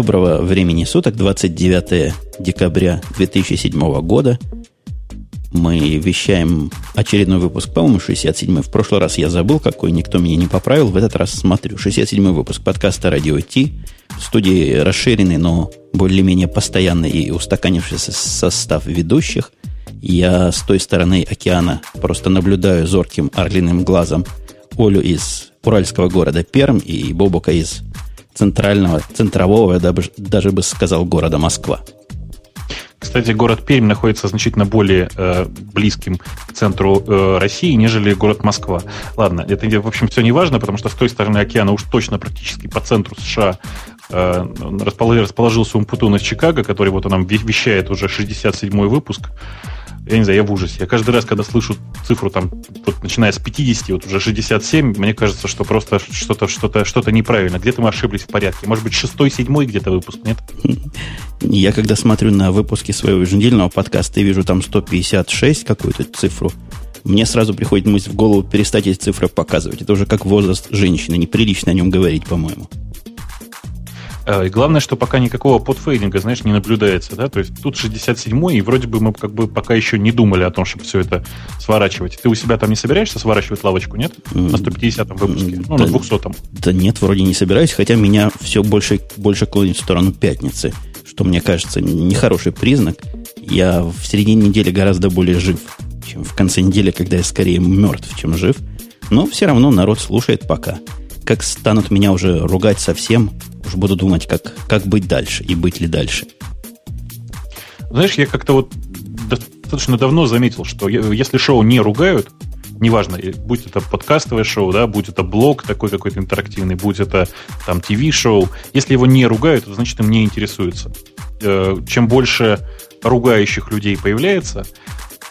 Доброго времени суток, 29 декабря 2007 года. Мы вещаем очередной выпуск, по-моему, 67-й. В прошлый раз я забыл, какой, никто меня не поправил. В этот раз смотрю. 67-й выпуск подкаста «Радио Ти». В студии расширенный, но более-менее постоянный и устаканившийся состав ведущих. Я с той стороны океана просто наблюдаю зорким орлиным глазом Олю из уральского города Перм и Бобука из центрального, центрового, я даже, даже бы сказал, города Москва. Кстати, город Пермь находится значительно более э, близким к центру э, России, нежели город Москва. Ладно, это, в общем, все не важно, потому что с той стороны океана уж точно практически по центру США э, расположился Умпутун из Чикаго, который вот он нам вещает уже 67-й выпуск я не знаю, я в ужасе. Я каждый раз, когда слышу цифру, там, вот, начиная с 50, вот уже 67, мне кажется, что просто что-то что что неправильно. Где-то мы ошиблись в порядке. Может быть, шестой, седьмой где-то выпуск, нет? Я когда смотрю на выпуски своего еженедельного подкаста и вижу там 156 какую-то цифру, мне сразу приходит мысль в голову перестать эти цифры показывать. Это уже как возраст женщины. Неприлично о нем говорить, по-моему. Э, и главное, что пока никакого подфейдинга, знаешь, не наблюдается, да, то есть тут 67-й, и вроде бы мы как бы пока еще не думали о том, чтобы все это сворачивать. Ты у себя там не собираешься сворачивать лавочку, нет? На 150-м выпуске, ну, да, на 200-м. Да нет, вроде не собираюсь, хотя меня все больше, больше клонит в сторону пятницы, что мне кажется нехороший признак. Я в середине недели гораздо более жив, чем в конце недели, когда я скорее мертв, чем жив. Но все равно народ слушает пока. Как станут меня уже ругать совсем, Уж буду думать, как, как быть дальше и быть ли дальше. Знаешь, я как-то вот достаточно давно заметил, что если шоу не ругают, неважно, будь это подкастовое шоу, да, будь это блог такой какой-то интерактивный, будь это там ТВ-шоу, если его не ругают, то значит им не интересуется. Э, чем больше ругающих людей появляется,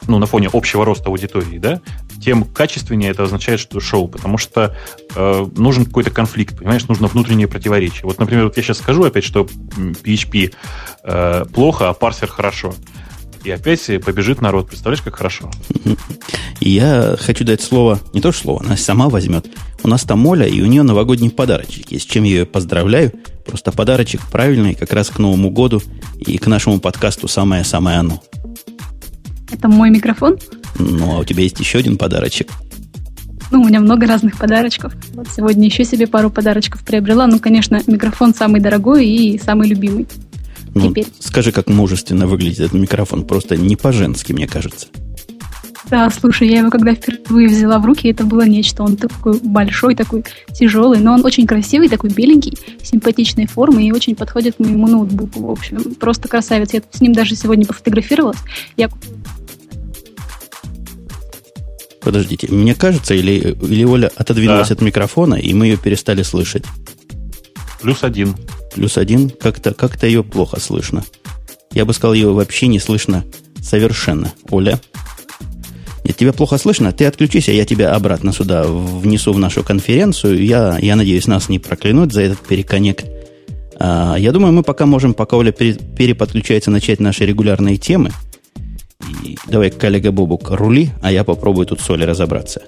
ну, на фоне общего роста аудитории, да, тем качественнее это означает, что шоу, потому что э, нужен какой-то конфликт, понимаешь, нужно внутреннее противоречие. Вот, например, вот я сейчас скажу опять, что PHP э, плохо, а парсер хорошо. И опять побежит народ. Представляешь, как хорошо? Я хочу дать слово, не то слово, она сама возьмет. У нас там Оля, и у нее новогодний подарочек есть, чем я ее поздравляю. Просто подарочек правильный, как раз к Новому году и к нашему подкасту самое-самое оно. Это мой микрофон? Ну, а у тебя есть еще один подарочек. Ну, у меня много разных подарочков. Вот сегодня еще себе пару подарочков приобрела. Ну, конечно, микрофон самый дорогой и самый любимый. Ну, Теперь. Скажи, как мужественно выглядит этот микрофон. Просто не по-женски, мне кажется. Да, слушай, я его когда впервые взяла в руки, это было нечто. Он такой большой, такой тяжелый, но он очень красивый, такой беленький, симпатичной формы и очень подходит к моему ноутбуку. В общем, просто красавец. Я с ним даже сегодня пофотографировалась. Я Подождите, мне кажется, или, или Оля отодвинулась да. от микрофона, и мы ее перестали слышать? Плюс один. Плюс один? Как-то как ее плохо слышно. Я бы сказал, ее вообще не слышно совершенно. Оля? Нет, тебя плохо слышно? Ты отключись, а я тебя обратно сюда внесу в нашу конференцию. Я, я надеюсь, нас не проклянуть за этот переконнект. А, я думаю, мы пока можем, пока Оля переподключается, начать наши регулярные темы – давай, коллега Бобук, рули, а я попробую тут соли разобраться.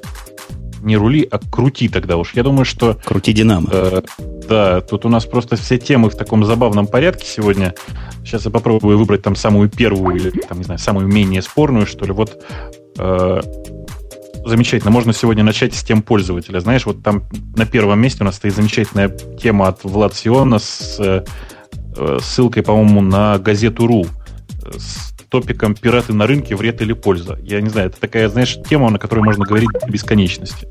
Не рули, а крути тогда уж. Я думаю, что... Крути Динамо. Э, да, тут у нас просто все темы в таком забавном порядке сегодня. Сейчас я попробую выбрать там самую первую или, там, не знаю, самую менее спорную, что ли. Вот э, замечательно. Можно сегодня начать с тем пользователя. Знаешь, вот там на первом месте у нас стоит замечательная тема от Влад Сиона с э, ссылкой, по-моему, на газету РУ с топиком «Пираты на рынке. Вред или польза». Я не знаю, это такая, знаешь, тема, на которой можно говорить до бесконечности.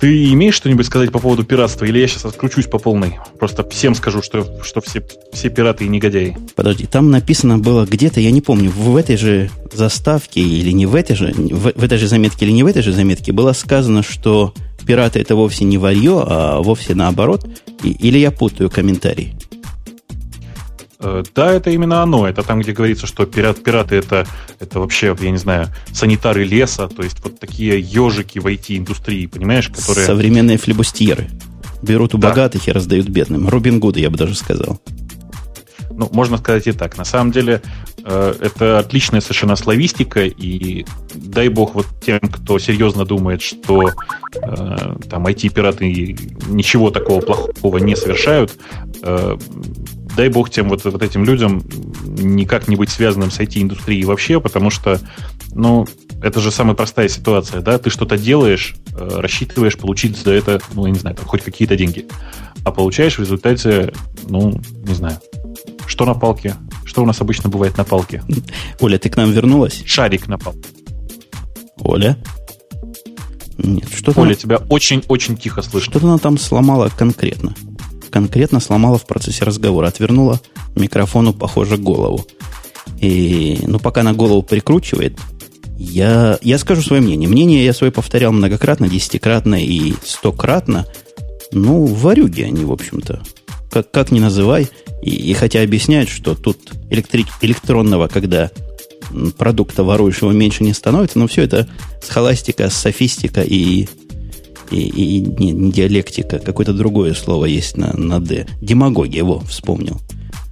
Ты имеешь что-нибудь сказать по поводу пиратства, или я сейчас откручусь по полной? Просто всем скажу, что, что все, все пираты и негодяи. Подожди, там написано было где-то, я не помню, в этой же заставке или не в этой же, в, в этой же заметке или не в этой же заметке было сказано, что пираты это вовсе не варье, а вовсе наоборот. И, или я путаю комментарий? Э, да, это именно оно. Это там, где говорится, что пират, пираты это, это вообще, я не знаю, санитары леса, то есть вот такие ежики в IT-индустрии, понимаешь, которые... Современные флебустьеры. Берут у да. богатых и раздают бедным. Робин Гуды, я бы даже сказал. Ну, можно сказать и так. На самом деле, э, это отличная совершенно славистика, и дай бог вот тем, кто серьезно думает, что э, там IT-пираты ничего такого плохого не совершают, э, дай бог тем вот, вот этим людям никак не быть связанным с IT-индустрией вообще, потому что, ну, это же самая простая ситуация, да, ты что-то делаешь, рассчитываешь получить за это, ну, я не знаю, там, хоть какие-то деньги, а получаешь в результате, ну, не знаю, что на палке? Что у нас обычно бывает на палке? Оля, ты к нам вернулась? Шарик на палке. Оля? Нет, что-то... Оля, тебя очень-очень тихо слышно. Что-то она там сломала конкретно. Конкретно сломала в процессе разговора. Отвернула микрофону, похоже, голову. И, ну, пока на голову прикручивает, я, я скажу свое мнение. Мнение я свое повторял многократно, десятикратно и стократно. Ну, варюги они, в общем-то. Как, как ни называй. И, и хотя объясняют, что тут электри, электронного, когда продукта воруешь, его меньше не становится, но все это схоластика, софистика и, и, и не, не диалектика, какое-то другое слово есть на, на «д». Демагогия, его вспомнил.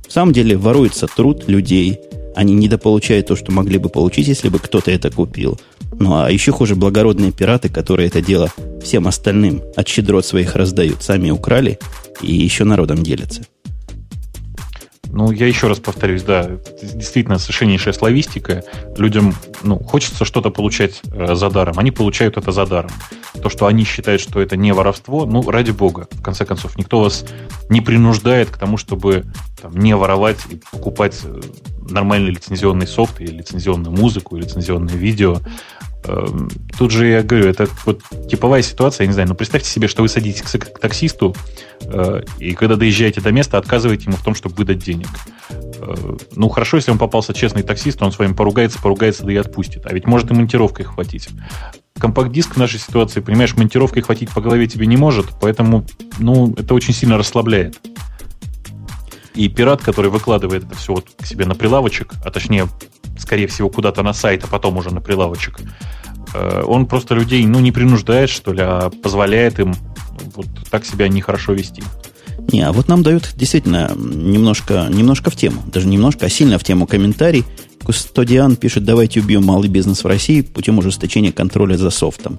В самом деле воруется труд людей, они недополучают то, что могли бы получить, если бы кто-то это купил. Ну а еще хуже благородные пираты, которые это дело всем остальным от щедрот своих раздают, сами украли и еще народом делятся. Ну, я еще раз повторюсь, да, действительно совершеннейшая славистика. Людям, ну, хочется что-то получать э, за даром. Они получают это за даром. То, что они считают, что это не воровство, ну, ради бога, в конце концов, никто вас не принуждает к тому, чтобы там, не воровать и покупать э, нормальный лицензионный софт или лицензионную музыку, или лицензионное видео. Эм, тут же я говорю, это вот типовая ситуация, я не знаю, но представьте себе, что вы садитесь к таксисту, э, и когда доезжаете до места, отказываете ему в том, чтобы выдать денег. Э, ну, хорошо, если он попался честный таксист, он с вами поругается, поругается, да и отпустит. А ведь может и монтировкой хватить. Компакт-диск в нашей ситуации, понимаешь, монтировкой хватить по голове тебе не может, поэтому, ну, это очень сильно расслабляет. И пират, который выкладывает это все вот к себе на прилавочек, а точнее, скорее всего, куда-то на сайт, а потом уже на прилавочек, э, он просто людей, ну, не принуждает, что ли, а позволяет им вот так себя нехорошо вести. Не, а вот нам дают действительно немножко, немножко в тему, даже немножко, а сильно в тему комментарий. Кустодиан пишет, давайте убьем малый бизнес в России путем ужесточения контроля за софтом.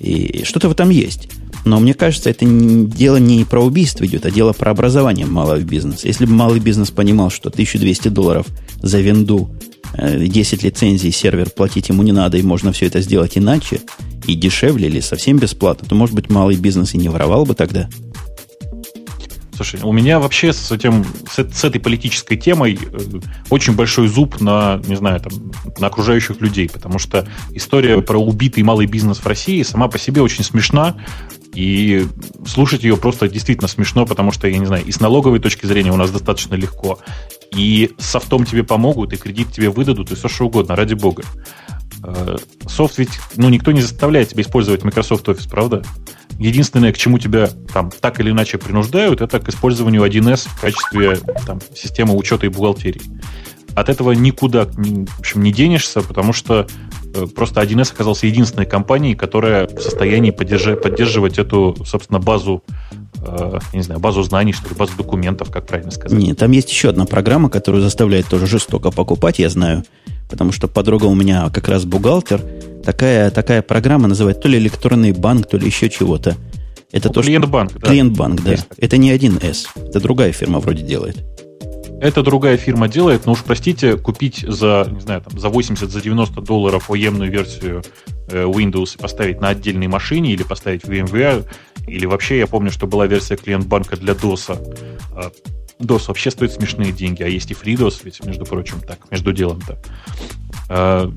И что-то в этом есть. Но мне кажется, это дело не про убийство идет, а дело про образование малого бизнеса. Если бы малый бизнес понимал, что 1200 долларов за винду, 10 э, лицензий, сервер платить ему не надо, и можно все это сделать иначе, и дешевле, или совсем бесплатно, то, может быть, малый бизнес и не воровал бы тогда. Слушай, у меня вообще с, этим, с, с этой политической темой э, очень большой зуб на, не знаю, там, на окружающих людей, потому что история про убитый малый бизнес в России сама по себе очень смешна, и слушать ее просто действительно смешно, потому что, я не знаю, и с налоговой точки зрения у нас достаточно легко, и софтом тебе помогут, и кредит тебе выдадут, и все что угодно, ради бога. Э, софт ведь, ну, никто не заставляет тебя использовать Microsoft Office, правда? Единственное, к чему тебя там так или иначе принуждают, это к использованию 1С в качестве там, системы учета и бухгалтерии. От этого никуда, в общем, не денешься, потому что Э, просто 1С оказался единственной компанией, которая в состоянии поддержать, поддерживать эту, собственно, базу, э, не знаю, базу знаний, что ли, базу документов, как правильно сказать. Нет, там есть еще одна программа, которая заставляет тоже жестоко покупать, я знаю, потому что подруга у меня как раз бухгалтер. Такая, такая программа называется то ли электронный банк, то ли еще чего-то. Это ну, то, клиент-банк, да. Клиент-банк, да. Это не 1С. Это другая фирма вроде делает. Это другая фирма делает, но уж простите, купить за, не знаю, там, за 80, за 90 долларов оемную версию э, Windows и поставить на отдельной машине или поставить в VMware, или вообще, я помню, что была версия клиент-банка для DOS. DOS вообще стоит смешные деньги, а есть и FreeDOS, ведь, между прочим, так, между делом-то. А,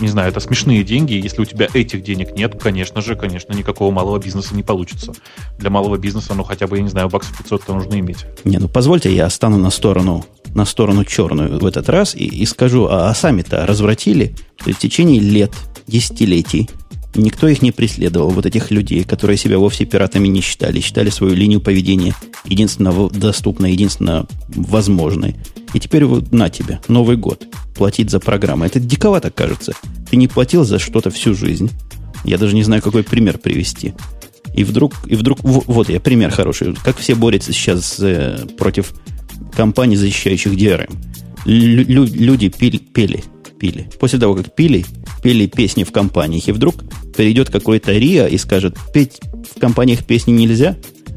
не знаю, это смешные деньги. Если у тебя этих денег нет, конечно же, конечно, никакого малого бизнеса не получится. Для малого бизнеса, ну, хотя бы, я не знаю, баксов 500-то нужно иметь. Не, ну, позвольте, я стану на сторону, на сторону черную в этот раз и, и скажу, а, а сами-то развратили, что в течение лет, десятилетий Никто их не преследовал, вот этих людей, которые себя вовсе пиратами не считали, считали свою линию поведения единственно доступной, единственно возможной. И теперь вот на тебе, Новый год, платить за программу. Это диковато кажется. Ты не платил за что-то всю жизнь. Я даже не знаю, какой пример привести. И вдруг, и вдруг, вот я пример хороший. Как все борются сейчас э, против компаний, защищающих DRM. Лю- люди пили, пели, пили. После того, как пили, пели песни в компаниях, и вдруг перейдет какой-то РИА и скажет, петь в компаниях песни нельзя,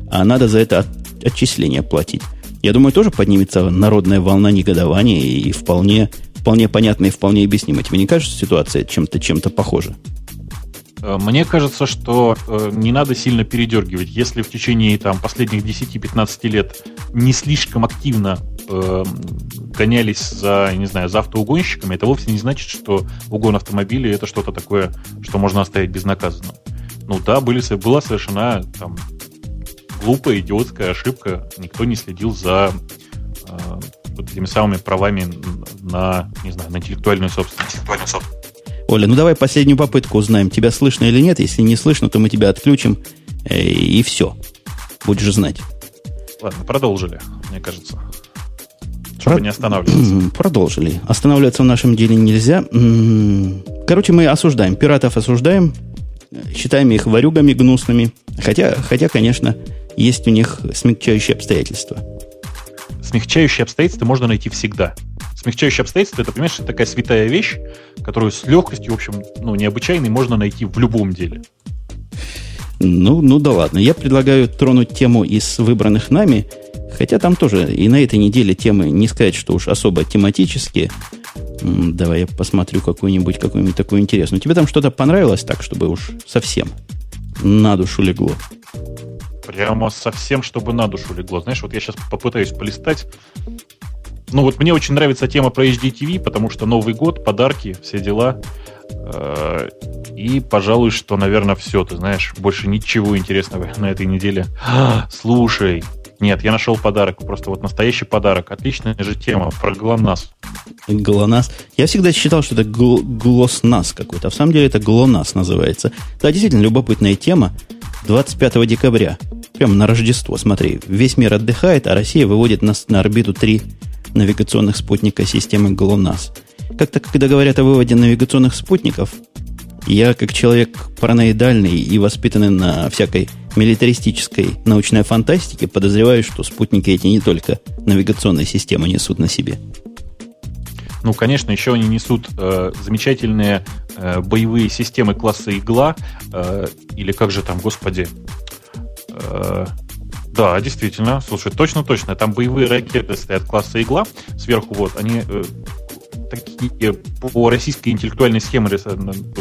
а надо за это от, отчисление платить. Я думаю, тоже поднимется народная волна негодования и вполне, вполне понятно и вполне объяснимо. Тебе не кажется ситуация чем-то чем похожа? Э, мне кажется, что э, не надо сильно передергивать. Если в течение там, последних 10-15 лет не слишком активно э, гонялись за, не знаю, за автоугонщиками, это вовсе не значит, что угон автомобилей это что-то такое, что можно оставить безнаказанным. Ну да, были, была совершена там, глупая, идиотская ошибка. Никто не следил за э, вот этими самыми правами на, не знаю, на. Интеллектуальную собственность. Оля, ну давай последнюю попытку узнаем, тебя слышно или нет. Если не слышно, то мы тебя отключим, э, и все. Будешь знать. Ладно, продолжили, мне кажется. Чтобы Про... не останавливаться. Продолжили. Останавливаться в нашем деле нельзя. Короче, мы осуждаем. Пиратов осуждаем. Считаем их варюгами гнусными. Хотя, хотя, конечно, есть у них смягчающие обстоятельства. Смягчающие обстоятельства можно найти всегда. Смягчающие обстоятельства, это, понимаешь, это такая святая вещь, которую с легкостью, в общем, ну, необычайной можно найти в любом деле. Ну, ну да ладно. Я предлагаю тронуть тему из выбранных нами, хотя там тоже и на этой неделе темы не сказать, что уж особо тематические. Давай я посмотрю какую-нибудь, какую-нибудь такую интересную. Тебе там что-то понравилось так, чтобы уж совсем на душу легло? Прямо совсем, чтобы на душу легло. Знаешь, вот я сейчас попытаюсь полистать ну вот мне очень нравится тема про HDTV, потому что Новый год, подарки, все дела. Э, и, пожалуй, что, наверное, все. Ты знаешь, больше ничего интересного на этой неделе. Слушай, нет, я нашел подарок. Просто вот настоящий подарок. Отличная же тема про ГЛОНАСС. ГЛОНАСС. Я всегда считал, что это гл- ГЛОСНАС какой-то. А в самом деле это ГЛОНАСС называется. Да, действительно, любопытная тема. 25 декабря. Прямо на Рождество, смотри. Весь мир отдыхает, а Россия выводит нас на орбиту три навигационных спутника системы ГЛОНАСС. Как-то, когда говорят о выводе навигационных спутников, я, как человек параноидальный и воспитанный на всякой милитаристической научной фантастике, подозреваю, что спутники эти не только навигационные системы несут на себе. Ну, конечно, еще они несут э, замечательные э, боевые системы класса игла, э, или как же там, господи, э, да, действительно. Слушай, точно-точно. Там боевые ракеты стоят класса «Игла». Сверху вот они э, такие по российской интеллектуальной схеме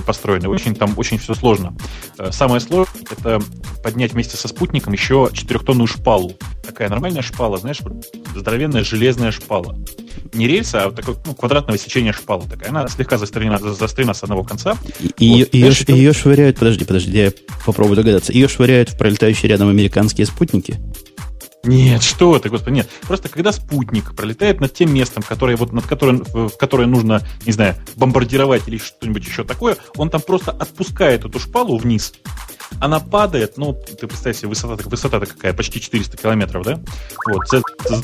построены. Очень там очень все сложно. Э, самое сложное это поднять вместе со спутником еще четырехтонную шпалу. Такая нормальная шпала, знаешь, здоровенная железная шпала. Не рельса, а такое ну, квадратного сечения шпала такая. Она слегка застрелена, застрелена с одного конца. И, вот, ее, знаешь, ее швыряют, подожди, подожди, я попробую догадаться. Ее швыряют в пролетающие рядом американские спутники? Нет, что ты, господи, нет. Просто когда спутник пролетает над тем местом, которое, вот, над которым, в которое нужно, не знаю, бомбардировать или что-нибудь еще такое, он там просто отпускает эту шпалу вниз, она падает, ну, ты представь себе, высота, высота какая, почти 400 километров, да? Вот,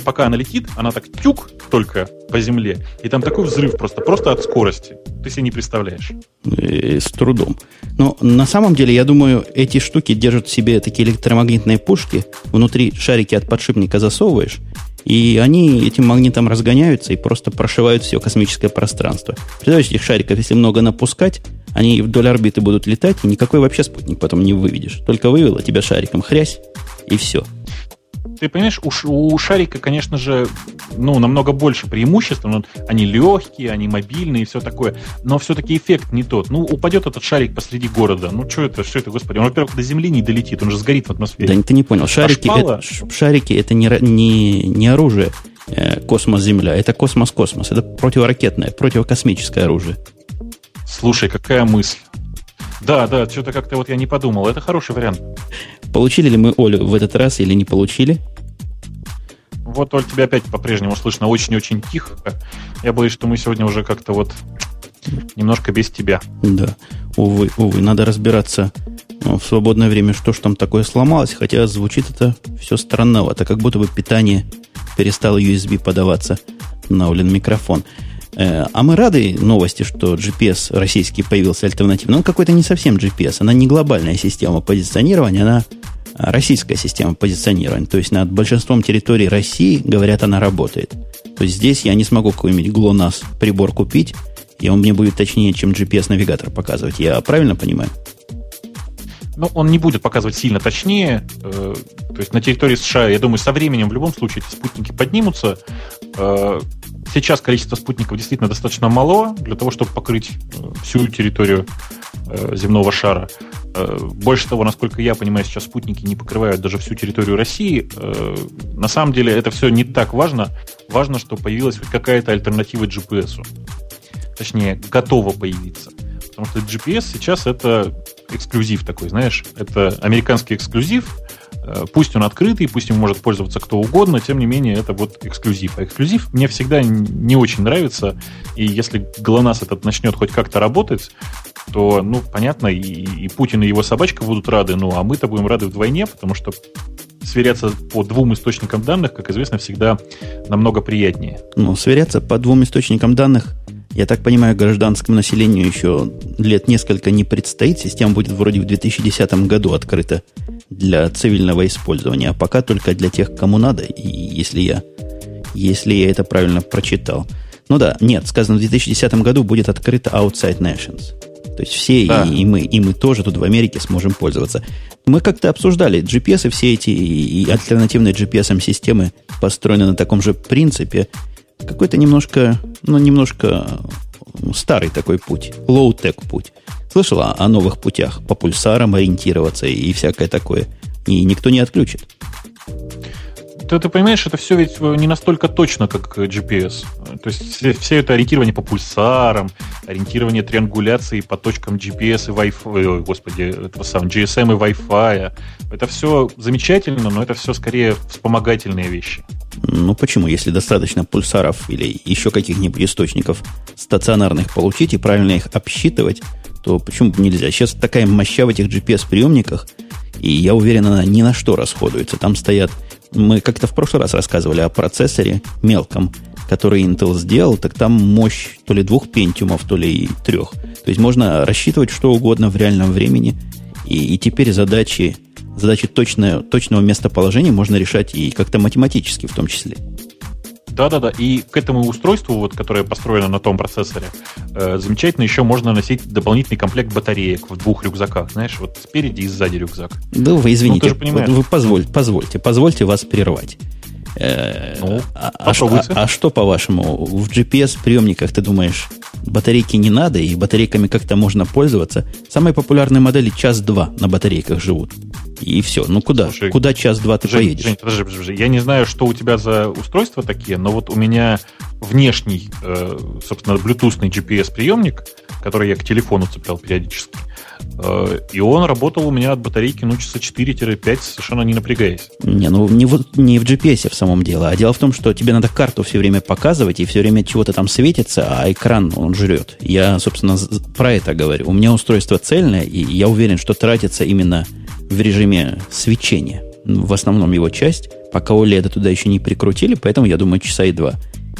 пока она летит, она так тюк только по земле, и там такой взрыв просто, просто от скорости. Ты себе не представляешь. И, с трудом. Но на самом деле, я думаю, эти штуки держат в себе такие электромагнитные пушки, внутри шарики от подшипника засовываешь, и они этим магнитом разгоняются и просто прошивают все космическое пространство. Представляешь, этих шариков, если много напускать, они вдоль орбиты будут летать, и никакой вообще спутник потом не выведешь. Только вывела тебя шариком хрясь, и все. Ты понимаешь, у, у шарика, конечно же, ну, намного больше преимуществ. Ну, они легкие, они мобильные и все такое. Но все-таки эффект не тот. Ну, упадет этот шарик посреди города. Ну, что это, что это, господи? Он, во-первых, до Земли не долетит, он же сгорит в атмосфере. Да ты не понял. Шарики, а это, шарики это не, не, не оружие э, космос-Земля. Это космос-космос. Это противоракетное, противокосмическое оружие. Слушай, какая мысль. Да, да, что-то как-то вот я не подумал. Это хороший вариант. Получили ли мы Олю в этот раз или не получили? Вот, Оль, тебя опять по-прежнему слышно очень-очень тихо. Я боюсь, что мы сегодня уже как-то вот немножко без тебя. Да, увы, увы, надо разбираться ну, в свободное время, что ж там такое сломалось, хотя звучит это все странновато, как будто бы питание перестало USB подаваться на Олин микрофон. Э, а мы рады новости, что GPS российский появился альтернативно. Он какой-то не совсем GPS, она не глобальная система позиционирования, она российская система позиционирования. То есть над большинством территорий России, говорят, она работает. То есть здесь я не смогу какой-нибудь GLONASS прибор купить, и он мне будет точнее, чем GPS-навигатор показывать. Я правильно понимаю? Ну, он не будет показывать сильно точнее. Э, то есть на территории США, я думаю, со временем в любом случае эти спутники поднимутся. Э, сейчас количество спутников действительно достаточно мало для того, чтобы покрыть э, всю территорию земного шара. Больше того, насколько я понимаю, сейчас спутники не покрывают даже всю территорию России. На самом деле это все не так важно. Важно, что появилась какая-то альтернатива GPS. Точнее, готова появиться. Потому что GPS сейчас это эксклюзив такой, знаешь, это американский эксклюзив, э, пусть он открытый, пусть им может пользоваться кто угодно, тем не менее, это вот эксклюзив. А эксклюзив мне всегда не очень нравится, и если ГЛОНАСС этот начнет хоть как-то работать, то, ну, понятно, и, и Путин и его собачка будут рады, ну, а мы-то будем рады вдвойне, потому что сверяться по двум источникам данных, как известно, всегда намного приятнее. Ну, сверяться по двум источникам данных – я так понимаю, гражданскому населению еще лет несколько не предстоит. Система будет вроде в 2010 году открыта для цивильного использования, а пока только для тех, кому надо, и если я, если я это правильно прочитал. Ну да, нет, сказано, в 2010 году будет открыта Outside Nations. То есть все, да. и, и мы, и мы тоже тут в Америке сможем пользоваться. Мы как-то обсуждали GPS и все эти и, и альтернативные GPS-системы построены на таком же принципе – какой-то немножко, ну, немножко старый такой путь, low-tech путь. Слышала о новых путях, по пульсарам ориентироваться и всякое такое. И никто не отключит. Ты, ты понимаешь, это все ведь не настолько точно, как GPS. То есть все, все это ориентирование по пульсарам, ориентирование триангуляции по точкам GPS и Wi-Fi, господи, этого самого GSM и Wi-Fi. Это все замечательно, но это все скорее вспомогательные вещи. Ну почему? Если достаточно пульсаров или еще каких-нибудь источников стационарных получить и правильно их обсчитывать, то почему бы нельзя? Сейчас такая моща в этих GPS-приемниках, и я уверен, она ни на что расходуется. Там стоят... Мы как-то в прошлый раз рассказывали о процессоре мелком, который Intel сделал, так там мощь то ли двух пентиумов, то ли трех. То есть можно рассчитывать что угодно в реальном времени, и, и теперь задачи задачи точное, точного местоположения можно решать и как-то математически в том числе. Да-да-да, и к этому устройству, вот, которое построено на том процессоре, э, замечательно еще можно носить дополнительный комплект батареек в двух рюкзаках, знаешь, вот спереди и сзади рюкзак. Да вы извините, ну, вы, вы позвольте, позвольте, позвольте вас прервать. Э, ну, а, а, а, а что, по-вашему, в GPS-приемниках, ты думаешь, батарейки не надо, и батарейками как-то можно пользоваться? Самые популярные модели час-два на батарейках живут. И все. Ну куда? Слушай, куда час-два ты Жень, поедешь? Жень, подожди, подожди. Я не знаю, что у тебя за устройства такие, но вот у меня внешний, э, собственно, блютусный GPS-приемник, который я к телефону цеплял периодически, и он работал у меня от батарейки ну, часа 4-5, совершенно не напрягаясь. Не, ну не в, не в GPS в самом деле, а дело в том, что тебе надо карту все время показывать, и все время чего-то там светится, а экран он жрет. Я, собственно, про это говорю. У меня устройство цельное, и я уверен, что тратится именно в режиме свечения. В основном его часть, пока OLED туда еще не прикрутили, поэтому я думаю, часа и два.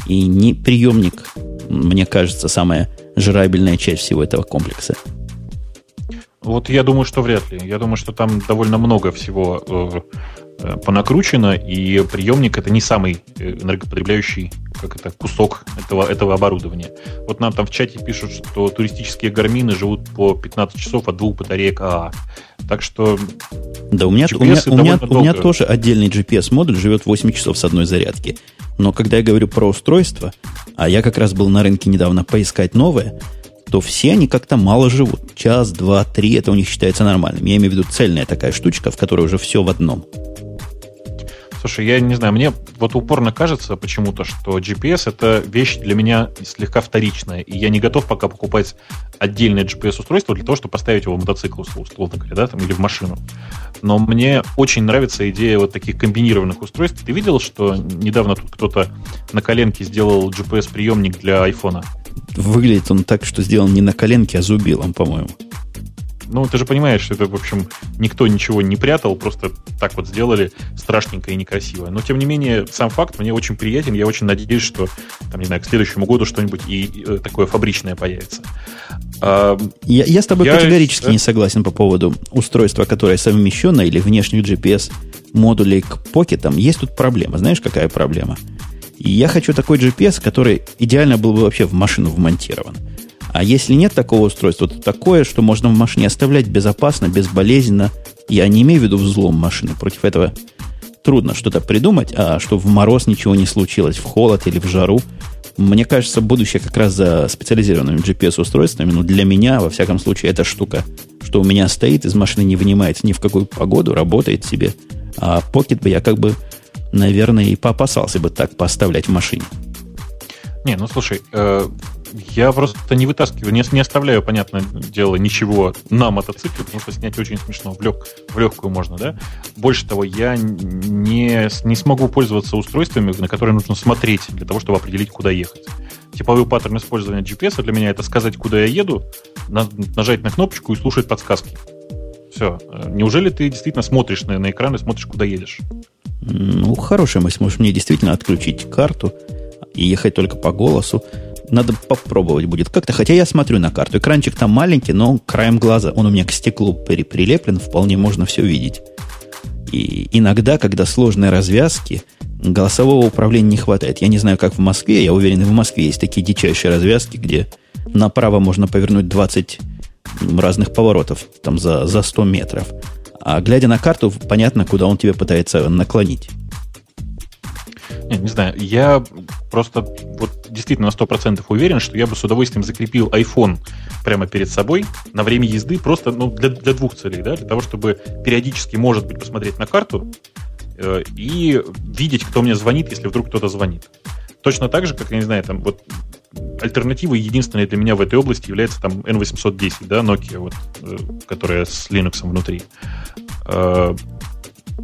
И не приемник, мне кажется, самая жрабельная часть всего этого комплекса. Вот я думаю, что вряд ли. Я думаю, что там довольно много всего э, э, понакручено, и приемник это не самый э, энергопотребляющий как это, кусок этого, этого оборудования. Вот нам там в чате пишут, что туристические гармины живут по 15 часов от двух батареек АА. Так что... Да, у меня, у меня, у, меня, у меня тоже отдельный GPS-модуль живет 8 часов с одной зарядки. Но когда я говорю про устройство, а я как раз был на рынке недавно поискать новое, то все они как-то мало живут. Час, два, три, это у них считается нормальным. Я имею в виду цельная такая штучка, в которой уже все в одном. Слушай, я не знаю, мне вот упорно кажется почему-то, что GPS это вещь для меня слегка вторичная, и я не готов пока покупать отдельное GPS-устройство для того, чтобы поставить его в мотоцикл, условно говоря, да, там, или в машину. Но мне очень нравится идея вот таких комбинированных устройств. Ты видел, что недавно тут кто-то на коленке сделал GPS-приемник для айфона? Выглядит он так, что сделан не на коленке, а зубилом, по-моему. Ну, ты же понимаешь, что это, в общем, никто ничего не прятал, просто так вот сделали страшненько и некрасиво. Но, тем не менее, сам факт мне очень приятен. Я очень надеюсь, что, там, не знаю, к следующему году что-нибудь и, э, такое фабричное появится. А, я, я с тобой я, категорически не согласен по поводу устройства, которое совмещено, или внешних GPS модулей к покетам. Есть тут проблема. Знаешь, какая проблема? Я хочу такой GPS, который идеально был бы вообще в машину вмонтирован. А если нет такого устройства, то такое, что можно в машине оставлять безопасно, безболезненно. Я не имею в виду взлом машины. Против этого трудно что-то придумать, а что в мороз ничего не случилось, в холод или в жару. Мне кажется, будущее как раз за специализированными GPS-устройствами. Но для меня, во всяком случае, эта штука, что у меня стоит, из машины не вынимается ни в какую погоду, работает себе. А Pocket бы я как бы, наверное, и поопасался бы так поставлять в машине. Не, ну слушай, э, я просто не вытаскиваю, не, не оставляю, понятное дело, ничего на мотоцикле, потому что снять очень смешно. В, лег, в легкую можно, да? Больше того, я не, не смогу пользоваться устройствами, на которые нужно смотреть для того, чтобы определить, куда ехать. Типовой паттерн использования GPS для меня это сказать, куда я еду, на, нажать на кнопочку и слушать подсказки. Все. Неужели ты действительно смотришь на, на экран и смотришь, куда едешь? Ну, хорошая мысль. Можешь мне действительно отключить карту и ехать только по голосу. Надо попробовать будет как-то. Хотя я смотрю на карту. Экранчик там маленький, но краем глаза он у меня к стеклу при прилеплен. Вполне можно все видеть. И иногда, когда сложные развязки, голосового управления не хватает. Я не знаю, как в Москве. Я уверен, в Москве есть такие дичайшие развязки, где направо можно повернуть 20 разных поворотов там за, за 100 метров. А глядя на карту, понятно, куда он тебе пытается наклонить. Не, не знаю, я просто вот действительно на 100% уверен, что я бы с удовольствием закрепил iPhone прямо перед собой на время езды просто ну, для, для двух целей. Да? Для того, чтобы периодически, может быть, посмотреть на карту э, и видеть, кто мне звонит, если вдруг кто-то звонит. Точно так же, как, я не знаю, там вот альтернативой единственной для меня в этой области является там N810, да, Nokia, вот, э, которая с Linux внутри.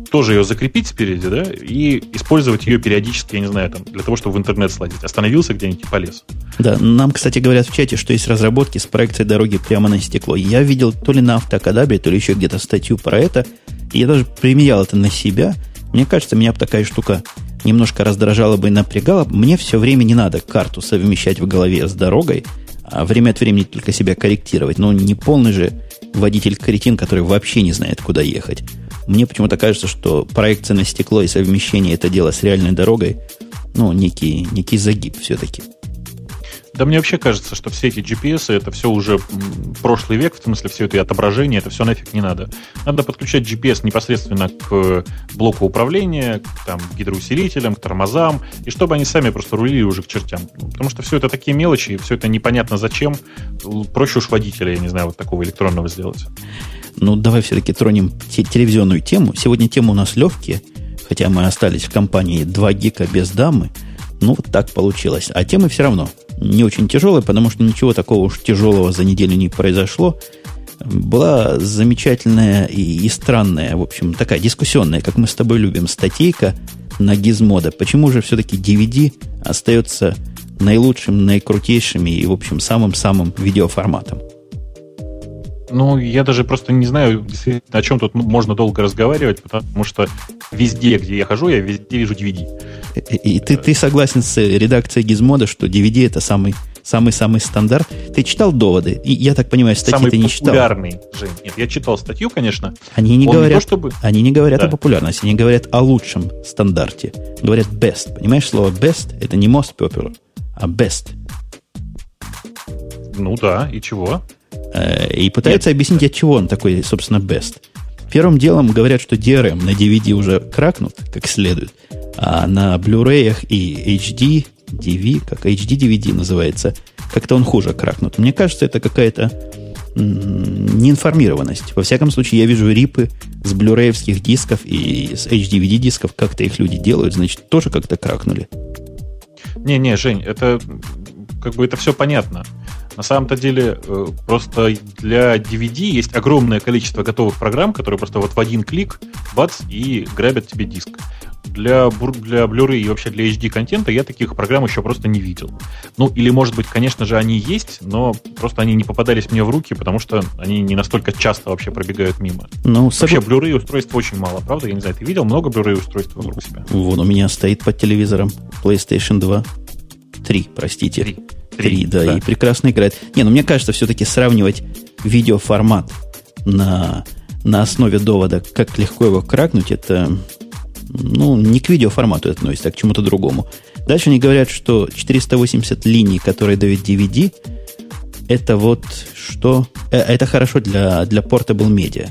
Тоже ее закрепить спереди, да, и использовать ее периодически, я не знаю, там, для того, чтобы в интернет сладить. Остановился где-нибудь и полез. Да, нам, кстати, говорят в чате, что есть разработки с проекцией дороги прямо на стекло. Я видел то ли на автокадабре, то ли еще где-то статью про это. И я даже применял это на себя. Мне кажется, меня бы такая штука немножко раздражала бы и напрягала. Мне все время не надо карту совмещать в голове с дорогой, а время от времени только себя корректировать. Но не полный же водитель-кретин, который вообще не знает, куда ехать. Мне почему-то кажется, что проекция на стекло и совмещение это дело с реальной дорогой, ну, некий, некий загиб все-таки. Да мне вообще кажется, что все эти GPS, это все уже прошлый век, в смысле все это отображение, это все нафиг не надо. Надо подключать GPS непосредственно к блоку управления, к там, гидроусилителям, к тормозам, и чтобы они сами просто рулили уже к чертям. Потому что все это такие мелочи, все это непонятно зачем. Проще уж водителя, я не знаю, вот такого электронного сделать. Ну, давай все-таки тронем телевизионную тему. Сегодня тема у нас легкие, хотя мы остались в компании 2 гика без дамы. Ну, вот так получилось. А темы все равно не очень тяжелые, потому что ничего такого уж тяжелого за неделю не произошло. Была замечательная и, и странная, в общем, такая дискуссионная, как мы с тобой любим, статейка на Gizmodo. Почему же все-таки DVD остается наилучшим, наикрутейшим и, в общем, самым-самым видеоформатом? Ну, я даже просто не знаю, о чем тут можно долго разговаривать, потому что везде, где я хожу, я везде вижу DVD. И, и ты, ты согласен с редакцией Гизмода, что DVD это самый самый-самый стандарт. Ты читал доводы? И, я так понимаю, статьи самый ты не читал. популярный, Жень. Нет, я читал статью, конечно. Они не, говорят, не то, чтобы... они не говорят да. о популярности, они говорят о лучшем стандарте. Говорят best. Понимаешь, слово best это не most popular, а best. Ну да, и чего? Э, и пытаются Нет. объяснить, от чего он такой, собственно, best. Первым делом говорят, что DRM на DVD уже кракнут, как следует, а на Blu-ray и HD, DV, как HD DVD называется, как-то он хуже кракнут. Мне кажется, это какая-то неинформированность. Во всяком случае, я вижу рипы с блюреевских дисков и с HDVD дисков, как-то их люди делают, значит, тоже как-то кракнули. Не-не, Жень, это как бы это все понятно. На самом-то деле, э, просто для DVD есть огромное количество готовых программ, которые просто вот в один клик, бац, и грабят тебе диск. для, для Blu-ray и вообще для HD-контента я таких программ еще просто не видел. Ну, или, может быть, конечно же, они есть, но просто они не попадались мне в руки, потому что они не настолько часто вообще пробегают мимо. Ну, вообще, согла... Blu-ray устройств очень мало, правда? Я не знаю, ты видел много Blu-ray устройств вокруг себя? Вон у меня стоит под телевизором PlayStation 2. Три, простите. Три. Три, да, да, и прекрасно играет. Не, ну мне кажется, все-таки сравнивать видеоформат на, на основе довода, как легко его кракнуть, это ну, не к видеоформату это относится, а к чему-то другому. Дальше они говорят, что 480 линий, которые дают DVD, это вот что? Э, это хорошо для, для portable media.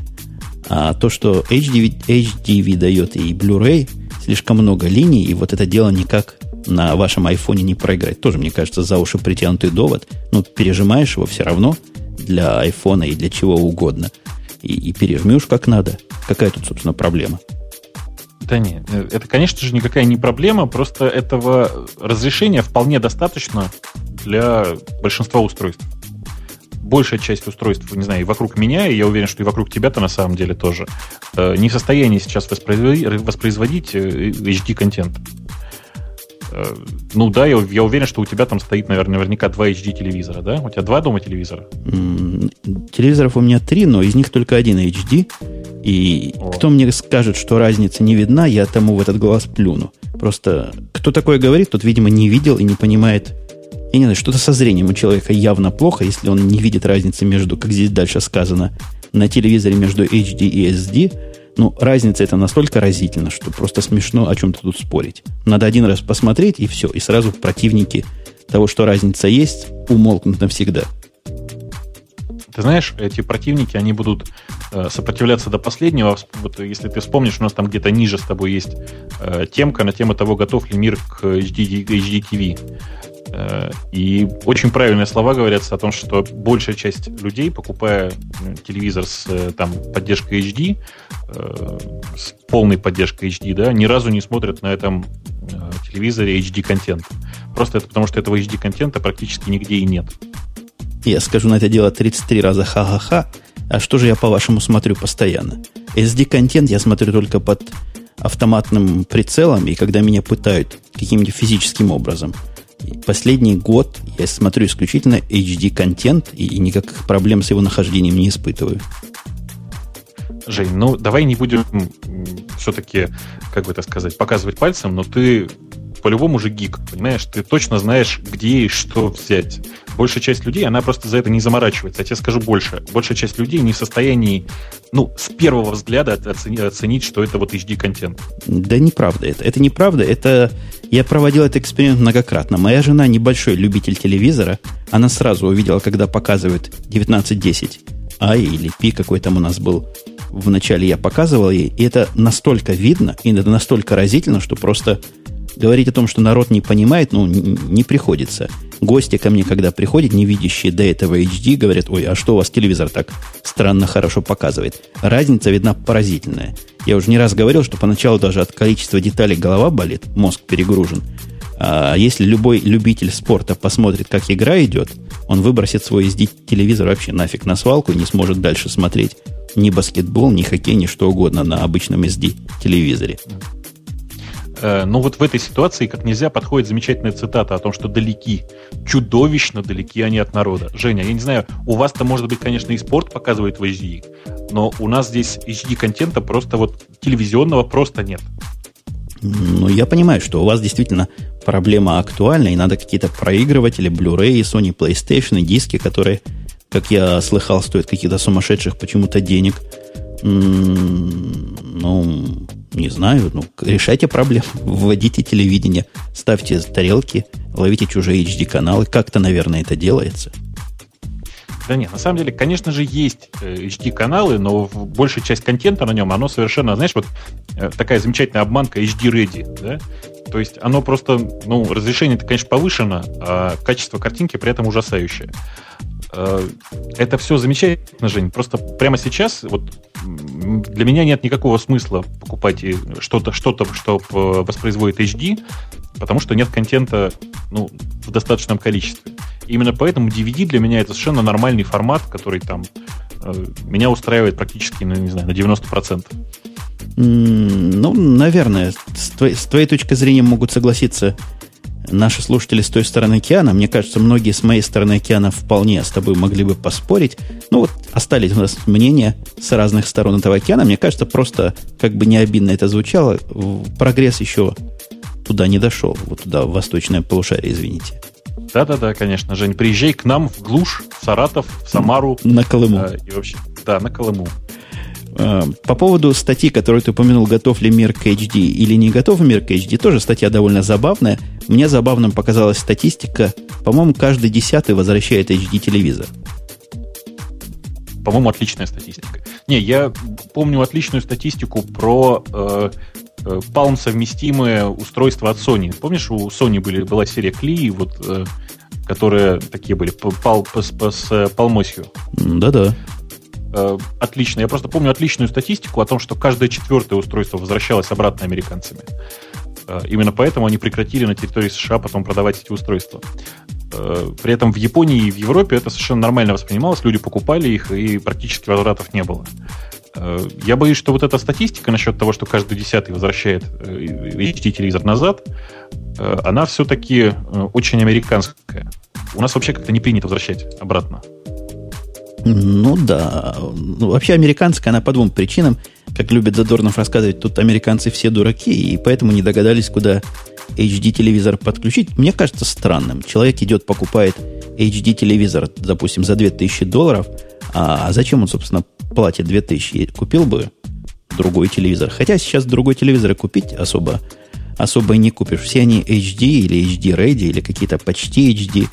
А то, что HDV, HDV дает и Blu-ray, слишком много линий, и вот это дело никак на вашем айфоне не проиграть. Тоже, мне кажется, за уши притянутый довод. Ну, пережимаешь его все равно для айфона и для чего угодно. И, и пережмешь как надо. Какая тут, собственно, проблема? Да нет, это, конечно же, никакая не проблема, просто этого разрешения вполне достаточно для большинства устройств. Большая часть устройств, не знаю, и вокруг меня, и я уверен, что и вокруг тебя-то на самом деле тоже, э, не в состоянии сейчас воспроизводить, воспроизводить HD-контент. Э, ну да, я, я уверен, что у тебя там стоит, наверное, наверняка два HD телевизора, да? У тебя два дома телевизора? Телевизоров у меня три, но из них только один HD. И О. кто мне скажет, что разница не видна, я тому в этот глаз плюну. Просто кто такое говорит, тот, видимо, не видел и не понимает. Я не знаю, что-то со зрением у человека явно плохо, если он не видит разницы между, как здесь дальше сказано, на телевизоре между HD и SD. Ну, разница это настолько разительна, что просто смешно о чем-то тут спорить. Надо один раз посмотреть, и все. И сразу противники того, что разница есть, умолкнут навсегда. Ты знаешь, эти противники, они будут э, сопротивляться до последнего. Вот если ты вспомнишь, у нас там где-то ниже с тобой есть э, темка на тему того, готов ли мир к HD, HDTV. Э, и очень правильные слова говорятся о том, что большая часть людей, покупая телевизор с э, там, поддержкой HD, э, с полной поддержкой HD, да, ни разу не смотрят на этом телевизоре HD-контент. Просто это потому, что этого HD-контента практически нигде и нет. Я скажу на это дело 33 раза ха-ха-ха. А что же я, по-вашему, смотрю постоянно? SD-контент я смотрю только под автоматным прицелом, и когда меня пытают каким-нибудь физическим образом. Последний год я смотрю исключительно HD-контент, и никаких проблем с его нахождением не испытываю. Жень, ну давай не будем все-таки, как бы это сказать, показывать пальцем, но ты по-любому же гик, понимаешь? Ты точно знаешь, где и что взять. Большая часть людей, она просто за это не заморачивается. Я тебе скажу больше. Большая часть людей не в состоянии, ну, с первого взгляда оценить, оценить что это вот HD-контент. Да неправда это. Это неправда. Это... Я проводил этот эксперимент многократно. Моя жена небольшой любитель телевизора. Она сразу увидела, когда показывают 1910 а или пи какой там у нас был. Вначале я показывал ей, и это настолько видно, и это настолько разительно, что просто говорить о том, что народ не понимает, ну, не приходится. Гости ко мне, когда приходят, не видящие до этого HD, говорят, ой, а что у вас телевизор так странно хорошо показывает? Разница видна поразительная. Я уже не раз говорил, что поначалу даже от количества деталей голова болит, мозг перегружен. А если любой любитель спорта посмотрит, как игра идет, он выбросит свой SD-телевизор вообще нафиг на свалку и не сможет дальше смотреть ни баскетбол, ни хоккей, ни что угодно на обычном SD-телевизоре. Э, но вот в этой ситуации как нельзя подходит замечательная цитата о том, что далеки, чудовищно далеки они от народа. Женя, я не знаю, у вас-то, может быть, конечно, и спорт показывает в HD, но у нас здесь HD-контента просто вот телевизионного просто нет. Ну, я понимаю, что у вас действительно проблема актуальна, и надо какие-то проигрыватели, Blu-ray, Sony PlayStation, диски, которые, как я слыхал, стоят каких-то сумасшедших почему-то денег. Ну, не знаю, ну, решайте проблему. Вводите телевидение, ставьте тарелки, ловите чужие HD-каналы. Как-то, наверное, это делается. Да нет, на самом деле, конечно же, есть HD-каналы, э, но большая часть контента на нем, оно совершенно, знаешь, вот э, такая замечательная обманка HD-ready, да? То есть оно просто, ну, разрешение-то, конечно, повышено, а качество картинки при этом ужасающее. Э, это все замечательно, Жень. Просто прямо сейчас вот для меня нет никакого смысла покупать что-то, что-то, что воспроизводит HD, потому что нет контента ну, в достаточном количестве. Именно поэтому DVD для меня это совершенно нормальный формат, который там э, меня устраивает практически, ну, не знаю, на 90%. Ну, наверное, с твоей, с твоей точки зрения могут согласиться наши слушатели с той стороны океана. Мне кажется, многие с моей стороны океана вполне с тобой могли бы поспорить. Ну вот остались у нас мнения с разных сторон этого океана. Мне кажется, просто, как бы не обидно это звучало, прогресс еще туда не дошел. Вот туда, в восточное полушарие, извините. Да-да-да, конечно, Жень, приезжай к нам в Глушь, в Саратов, в Самару. На Колыму. Э, и вообще, да, на Колыму. Э, по поводу статьи, которую ты упомянул, готов ли мир к HD или не готов мир к HD, тоже статья довольно забавная. Мне забавным показалась статистика. По-моему, каждый десятый возвращает HD-телевизор. По-моему, отличная статистика. Не, я помню отличную статистику про э, э, Palm совместимые устройства от Sony. Помнишь, у Sony были, была серия Кли, вот, э, которые такие были, пал, с, с палмосью. Да-да. Э, отлично. Я просто помню отличную статистику о том, что каждое четвертое устройство возвращалось обратно американцами. Э, именно поэтому они прекратили на территории США потом продавать эти устройства. Э, при этом в Японии и в Европе это совершенно нормально воспринималось, люди покупали их, и практически возвратов не было. Я боюсь, что вот эта статистика насчет того, что каждый десятый возвращает HD-телевизор назад, она все-таки очень американская. У нас вообще как-то не принято возвращать обратно. Ну да. Ну, вообще американская, она по двум причинам. Как любит Задорнов рассказывать, тут американцы все дураки, и поэтому не догадались, куда HD-телевизор подключить. Мне кажется странным. Человек идет, покупает HD-телевизор, допустим, за 2000 долларов, а зачем он, собственно, платит 2000? Купил бы другой телевизор. Хотя сейчас другой телевизор купить особо, особо и не купишь. Все они HD или HD Ready или какие-то почти HD.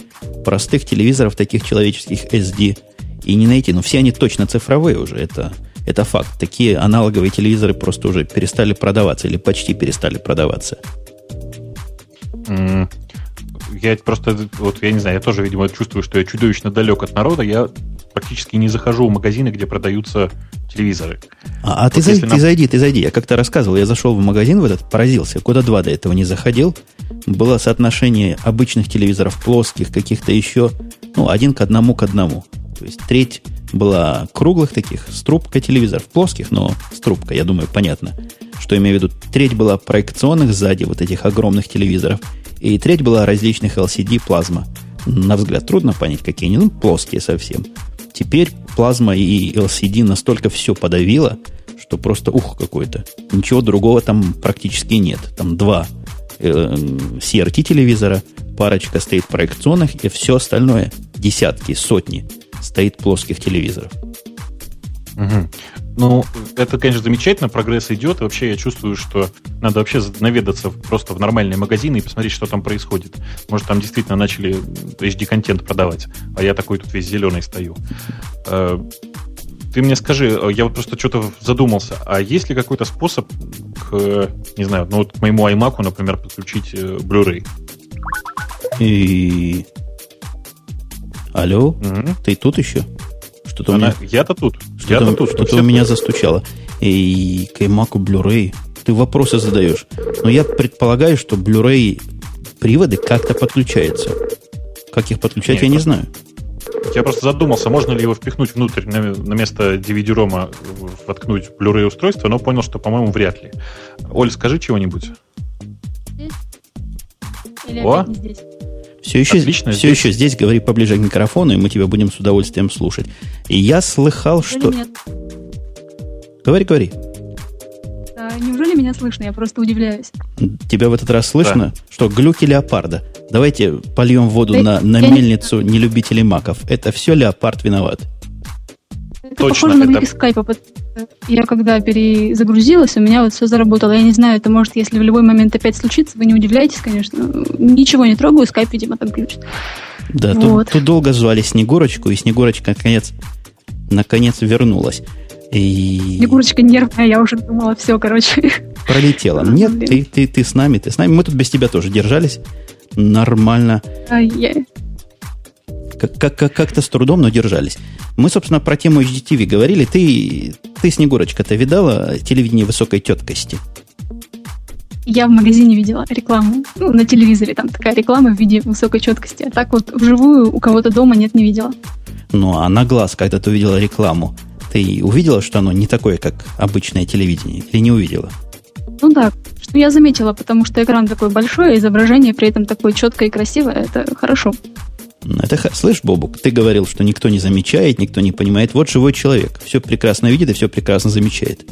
Простых телевизоров, таких человеческих SD – и не найти. Но все они точно цифровые уже, это, это факт. Такие аналоговые телевизоры просто уже перестали продаваться или почти перестали продаваться. Я просто, вот я не знаю, я тоже, видимо, чувствую, что я чудовищно далек от народа. Я практически не захожу в магазины, где продаются телевизоры. А, а вот ты, зайди, нам... ты зайди, ты зайди. Я как-то рассказывал, я зашел в магазин в этот, поразился. Куда два до этого не заходил. Было соотношение обычных телевизоров, плоских, каких-то еще, ну, один к одному к одному. То есть треть была круглых таких, с трубкой телевизоров, плоских, но с трубкой, я думаю, понятно, что имею в виду. Треть была проекционных сзади вот этих огромных телевизоров, и треть была различных LCD плазма. На взгляд трудно понять, какие они, ну, плоские совсем. Теперь плазма и LCD настолько все подавило, что просто ух какой-то. Ничего другого там практически нет. Там два э, CRT телевизора, парочка стоит проекционных, и все остальное десятки, сотни стоит плоских телевизоров. Угу. Ну, это, конечно, замечательно, прогресс идет. И вообще я чувствую, что надо вообще наведаться просто в нормальные магазины и посмотреть, что там происходит. Может, там действительно начали HD-контент продавать, а я такой тут весь зеленый стою. Э, ты мне скажи, я вот просто что-то задумался, а есть ли какой-то способ к, не знаю, ну вот к моему iMac, например, подключить э, Blu-ray? И Алло, угу. ты тут еще? Что-то Она... у меня... Я-то тут. Что-то, Я-то тут. Что-то у меня застучало. И к iMac Blu-ray. Ты вопросы задаешь. Но я предполагаю, что Blu-ray приводы как-то подключаются. Как их подключать, Нет, я не знаю. Я просто задумался, можно ли его впихнуть внутрь на, на место DVD-рома, воткнуть Blu-ray устройство, но понял, что, по-моему, вряд ли. Оль, скажи чего-нибудь. Или О? Все еще, Отлично, все здесь... еще здесь говори поближе к микрофону, и мы тебя будем с удовольствием слушать. И я слыхал, что... Нет. Говори, говори. А, неужели меня слышно? Я просто удивляюсь. Тебя в этот раз слышно? Да. Что, глюки леопарда? Давайте польем воду да, на, на мельницу не... нелюбителей маков. Это все леопард виноват. Это Точно, похоже на это... скайпа. Я когда перезагрузилась, у меня вот все заработало. Я не знаю, это может, если в любой момент опять случится, вы не удивляйтесь, конечно. Ничего не трогаю, скайп, видимо, там включит. Да, вот. тут, тут долго звали Снегурочку, и Снегурочка, наконец, наконец вернулась. И... Снегурочка нервная, я уже думала, все, короче. Пролетела. Нет, ты, ты, ты с нами, ты с нами. Мы тут без тебя тоже держались. Нормально. А, я... Как, как, как, как-то с трудом, но держались. Мы, собственно, про тему HDTV говорили. Ты, ты Снегурочка-то видала телевидение высокой теткости? Я в магазине видела рекламу. Ну, на телевизоре там такая реклама в виде высокой четкости. А так вот вживую у кого-то дома нет, не видела. Ну, а на глаз, когда ты увидела рекламу, Ты увидела, что оно не такое, как обычное телевидение? Или не увидела? Ну да, что я заметила, потому что экран такой большой, а изображение при этом такое четкое и красивое. Это хорошо. Это, слышь, Бобук, ты говорил, что никто не замечает, никто не понимает. Вот живой человек. Все прекрасно видит и все прекрасно замечает.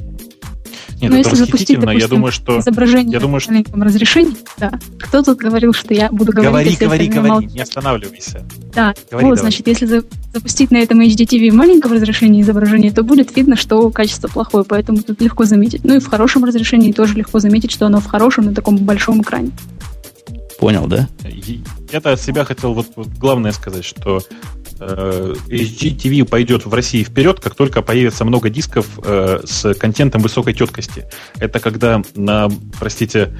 Нет, Но это если запустить, допустим, я думаю, что... изображение я думаю, в маленьком разрешении, да. Кто тут говорил, что я буду говорить... Говори, говори, говори, молчать. не останавливайся. Да, говори, вот, давай. значит, если за... запустить на этом HDTV в маленьком разрешении изображения, то будет видно, что качество плохое, поэтому тут легко заметить. Ну и в хорошем разрешении тоже легко заметить, что оно в хорошем на таком большом экране. Понял, да? Я-то от себя хотел вот, вот главное сказать, что э, HGTV пойдет в России вперед, как только появится много дисков э, с контентом высокой четкости. Это когда на, простите,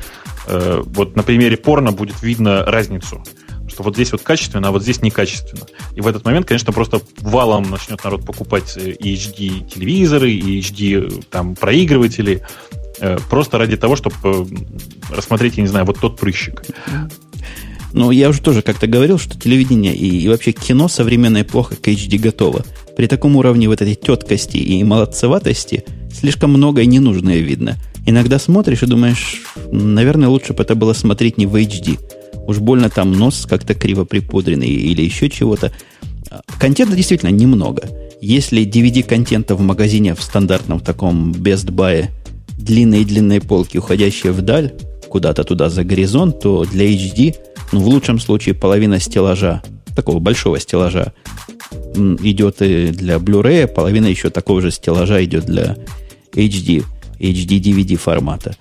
э, вот на примере порно будет видно разницу что вот здесь вот качественно, а вот здесь некачественно. И в этот момент, конечно, просто валом начнет народ покупать и HD телевизоры, и HD там проигрыватели, э, просто ради того, чтобы э, рассмотреть, я не знаю, вот тот прыщик. Но я уже тоже как-то говорил, что телевидение и, и вообще кино современное плохо к HD готово. При таком уровне вот этой теткости и молодцеватости слишком многое ненужное видно. Иногда смотришь и думаешь, наверное, лучше бы это было смотреть не в HD. Уж больно там нос как-то криво припудренный или еще чего-то. Контента действительно немного. Если DVD-контента в магазине в стандартном таком Best Buy длинные-длинные полки, уходящие вдаль, куда-то туда за горизонт, то для HD ну, в лучшем случае половина стеллажа, такого большого стеллажа, идет и для Blu-ray, половина еще такого же стеллажа идет для HD, HD DVD формата.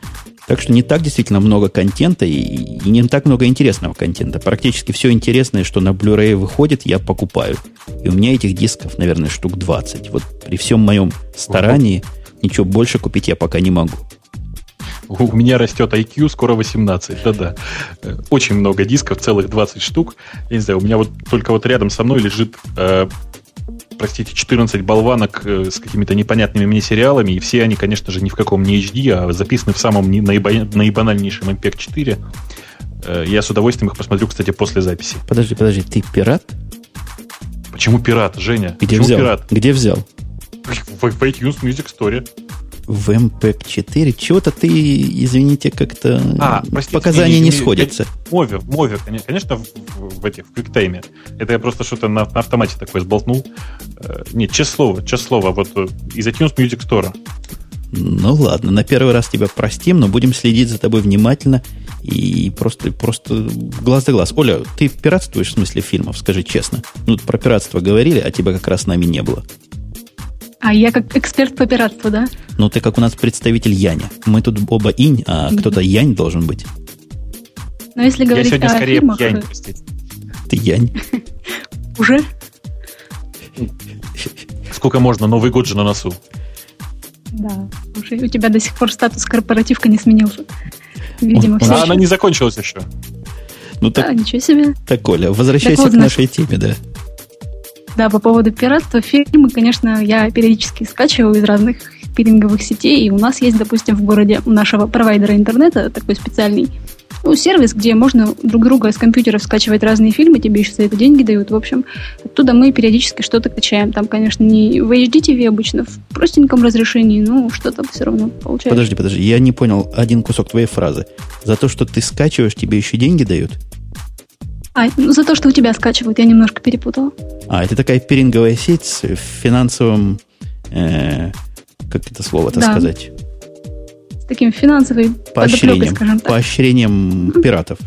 Так что не так действительно много контента и, и не так много интересного контента. Практически все интересное, что на Blu-ray выходит, я покупаю. И у меня этих дисков, наверное, штук 20. Вот при всем моем старании ничего больше купить я пока не могу. У меня растет IQ, скоро 18, да-да. Очень много дисков, целых 20 штук. Я не знаю, у меня вот только вот рядом со мной лежит, э, простите, 14 болванок э, с какими-то непонятными мне сериалами, и все они, конечно же, ни в каком не HD, а записаны в самом наибанальнейшем MPEG 4. Э, я с удовольствием их посмотрю, кстати, после записи. Подожди, подожди, ты пират? Почему пират, Женя? Где Почему взял? пират? Где взял? В, iTunes Music Store в MPEG-4. Чего-то ты, извините, как-то а, простите, показания не, не, не сходятся. Мове, Мове, конечно, в, в, в этих в QuickTime. Это я просто что-то на, на автомате такое сболтнул. Э, нет, честное слово, честное слово, вот э, из iTunes Music Store. Ну ладно, на первый раз тебя простим, но будем следить за тобой внимательно и просто, просто глаз за глаз. Оля, ты пиратствуешь в смысле фильмов, скажи честно. Ну, про пиратство говорили, а тебя как раз с нами не было. А я как эксперт по пиратству, да? Ну, ты как у нас представитель Яня. Мы тут оба инь, а кто-то янь должен быть. Но если говорить я сегодня о скорее фильмах... янь, простите. Ты янь? Уже? Сколько можно? Новый год же на носу. Да, уже у тебя до сих пор статус корпоративка не сменился. Видимо, все. А она не закончилась еще. Ну так, да, ничего себе. Так, Оля, возвращайся так вот, к нашей теме, да. Да, по поводу пиратства, фильмы, конечно, я периодически скачиваю из разных пилинговых сетей, и у нас есть, допустим, в городе нашего провайдера интернета такой специальный ну, сервис, где можно друг друга с компьютеров скачивать разные фильмы, тебе еще за это деньги дают. В общем, оттуда мы периодически что-то качаем. Там, конечно, не в HD TV обычно, в простеньком разрешении, но что-то все равно получается. Подожди, подожди, я не понял один кусок твоей фразы. За то, что ты скачиваешь, тебе еще деньги дают? А, ну за то, что у тебя скачивают, я немножко перепутала. А, это такая пиринговая сеть с финансовым... Э, как это слово-то да. сказать? С таким финансовым поощрением, скажем так. Поощрением пиратов.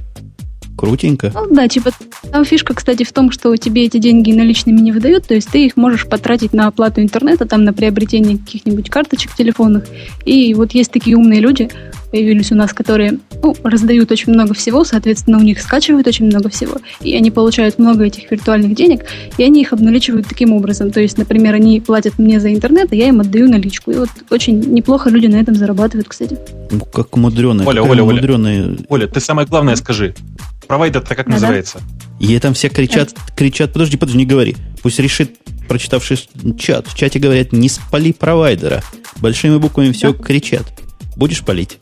Крутенько. Ну да, типа там фишка, кстати, в том, что тебе эти деньги наличными не выдают, то есть ты их можешь потратить на оплату интернета, там на приобретение каких-нибудь карточек телефонных. И вот есть такие умные люди, появились у нас, которые ну, раздают очень много всего, соответственно, у них скачивают очень много всего, и они получают много этих виртуальных денег, и они их обналичивают таким образом. То есть, например, они платят мне за интернет, а я им отдаю наличку. И вот очень неплохо люди на этом зарабатывают, кстати. Как мудреная. Оля, Оля, Оля, Оля, ты самое главное скажи. Провайдер-то как да, называется? И там все кричат, кричат, подожди, подожди, не говори. Пусть решит, прочитавший чат. В чате говорят, не спали провайдера. Большими буквами все да. кричат. Будешь палить?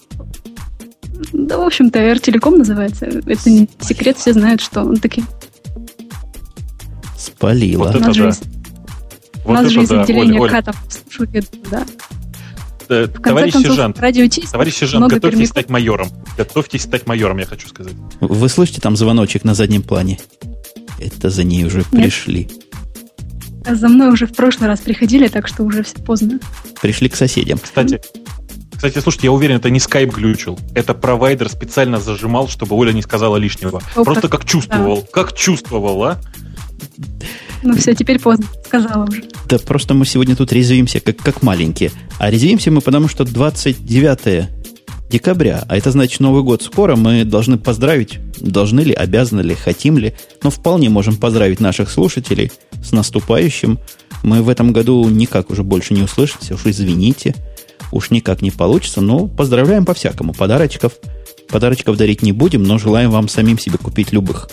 Да, в общем-то, R-телеком называется. Это не секрет, все знают, что он таки. Спалила. Вот это да. У нас же из отделения катов слушают, да. Э, товарищ концов, сержант, товарищ сержант, готовьтесь пермяков. стать майором. Готовьтесь стать майором, я хочу сказать. Вы слышите там звоночек на заднем плане? Это за ней уже Нет. пришли. А за мной уже в прошлый раз приходили, так что уже все поздно. Пришли к соседям. Кстати, кстати, слушайте, я уверен, это не скайп глючил. Это провайдер специально зажимал, чтобы Оля не сказала лишнего. О, Просто как, как чувствовал. Да. Как чувствовал, а? Ну все, теперь поздно, сказала уже. Да просто мы сегодня тут резвимся, как, как маленькие. А резвимся мы потому, что 29 декабря, а это значит Новый год скоро, мы должны поздравить, должны ли, обязаны ли, хотим ли, но вполне можем поздравить наших слушателей с наступающим. Мы в этом году никак уже больше не услышимся, уж извините, уж никак не получится, но поздравляем по-всякому. Подарочков, подарочков дарить не будем, но желаем вам самим себе купить любых.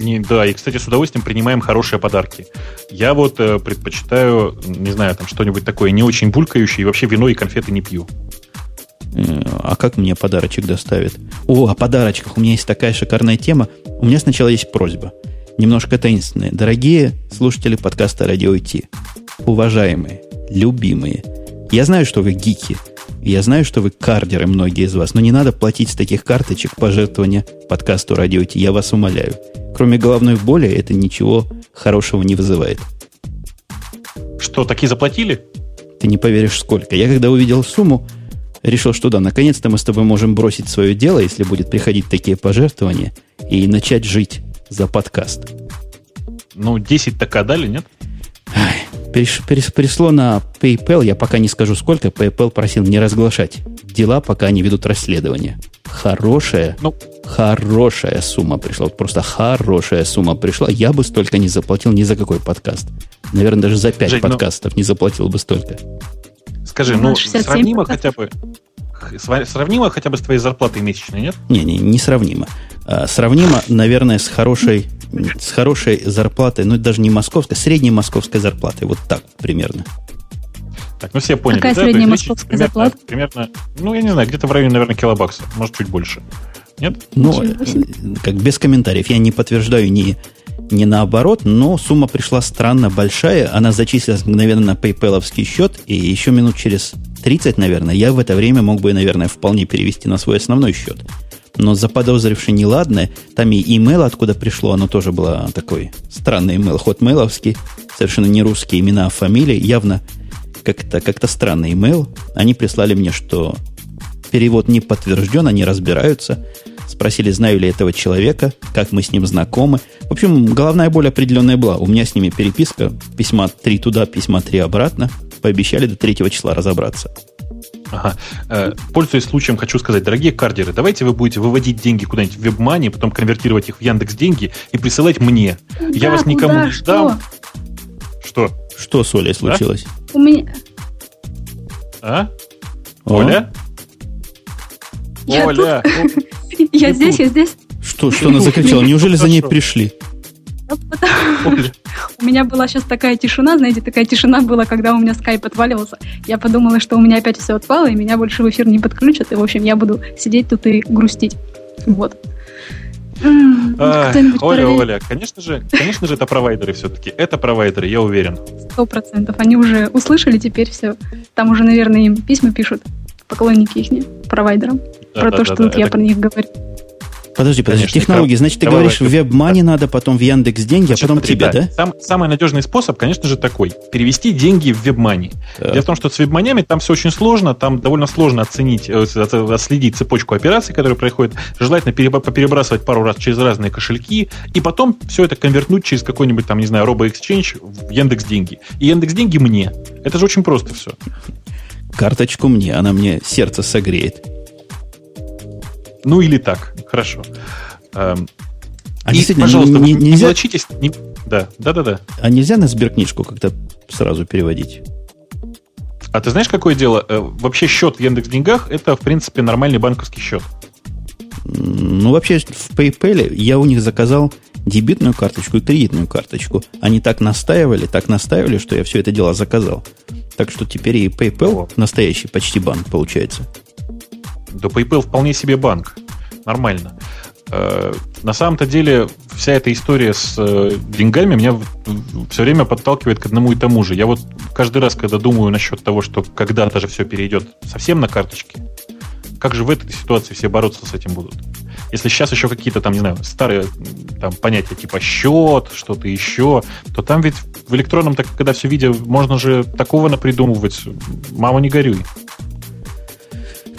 Не, да, и, кстати, с удовольствием принимаем хорошие подарки. Я вот э, предпочитаю, не знаю, там что-нибудь такое не очень булькающее, и вообще вино и конфеты не пью. Э, а как мне подарочек доставят? О, о подарочках. У меня есть такая шикарная тема. У меня сначала есть просьба. Немножко таинственная. Дорогие слушатели подкаста «Радио IT», уважаемые, любимые, я знаю, что вы гики, я знаю, что вы кардеры, многие из вас, но не надо платить с таких карточек пожертвования подкасту «Радио IT», я вас умоляю. Кроме головной боли, это ничего хорошего не вызывает. Что, такие заплатили? Ты не поверишь, сколько. Я когда увидел сумму, решил, что да, наконец-то мы с тобой можем бросить свое дело, если будет приходить такие пожертвования, и начать жить за подкаст. Ну, 10 так дали, нет? Ай, переш, переш, перешло на PayPal, я пока не скажу сколько, PayPal просил не разглашать дела, пока они ведут расследование. Хорошая, ну, хорошая сумма пришла. Вот просто хорошая сумма пришла. Я бы столько не заплатил ни за какой подкаст. Наверное, даже за 5 Жень, ну, подкастов ну, не заплатил бы столько. Скажи, ну, сравнимо хотя бы сравнимо хотя бы с твоей зарплатой месячной, нет? Не, не, не сравнимо. А, сравнимо, наверное, с хорошей, с хорошей зарплатой, ну, даже не московской, средней московской зарплатой. Вот так примерно. Так, ну все поняли. Какая да? средняя московская примерно, зарплата? Примерно, ну, я не знаю, где-то в районе, наверное, килобакса, может, чуть больше. Нет? Ну, э, как без комментариев. Я не подтверждаю ни, ни наоборот, но сумма пришла странно большая. Она зачислилась мгновенно на PayPal счет, и еще минут через 30, наверное, я в это время мог бы, наверное, вполне перевести на свой основной счет. Но заподозривший неладное, там и имейл откуда пришло, оно тоже было такой странный имейл, хотмейловский, совершенно не русские имена, а фамилии, явно как-то как странный имейл. Они прислали мне, что перевод не подтвержден, они разбираются. Спросили, знаю ли этого человека, как мы с ним знакомы. В общем, головная боль определенная была. У меня с ними переписка, письма три туда, письма три обратно. Пообещали до третьего числа разобраться. Ага. Э, пользуясь случаем, хочу сказать, дорогие кардеры, давайте вы будете выводить деньги куда-нибудь в WebMoney, потом конвертировать их в Яндекс деньги и присылать мне. Да, Я вас никому куда? не ждам. Что? Что, что с Олей случилось? У меня... А? Оля? Я Оля! Тут... Я здесь, я здесь. Что, что она закричала? Неужели за ней пришли? У меня была сейчас такая тишина, знаете, такая тишина была, когда у меня скайп отваливался. Я подумала, что у меня опять все отпало, и меня больше в эфир не подключат. И, в общем, я буду сидеть тут и грустить. Вот. Оля, Оля, конечно же, конечно же, это провайдеры все-таки. Это провайдеры, я уверен. Сто процентов. Они уже услышали теперь все. Там уже, наверное, им письма пишут поклонники их провайдерам да, про да, то, да, что да, тут это... я про них говорю. Подожди, подожди, Конечно, технологии. Значит, ты говоришь, в WebMoney надо, потом в Яндекс деньги, Значит, а потом смотри, тебе, да? да? Сам, самый надежный способ, конечно же, такой. Перевести деньги в WebMoney. Так. Дело в том, что с WebMoney там все очень сложно, там довольно сложно оценить, э, отследить цепочку операций, которые происходят. Желательно перебрасывать пару раз через разные кошельки, и потом все это конвертнуть через какой-нибудь там, не знаю, RoboExchange в Яндекс деньги. И Яндекс деньги мне. Это же очень просто все. Карточку мне, она мне сердце согреет. Ну или так, хорошо. Эм, а и, пожалуйста, не, не, нельзя... Не... Да, да, да, да. А нельзя на сберкнижку как-то сразу переводить? А ты знаешь, какое дело? Э, вообще счет в Яндекс Деньгах это, в принципе, нормальный банковский счет. Ну, вообще, в PayPal я у них заказал дебитную карточку и кредитную карточку. Они так настаивали, так настаивали, что я все это дело заказал. Так что теперь и PayPal настоящий почти банк получается. Да PayPal вполне себе банк. Нормально. Э, на самом-то деле вся эта история с э, деньгами меня все время подталкивает к одному и тому же. Я вот каждый раз, когда думаю насчет того, что когда-то же все перейдет совсем на карточки, как же в этой ситуации все бороться с этим будут? Если сейчас еще какие-то там, не знаю, старые там, понятия типа счет, что-то еще, то там ведь в электронном, так, когда все видео, можно же такого напридумывать. Мама, не горюй.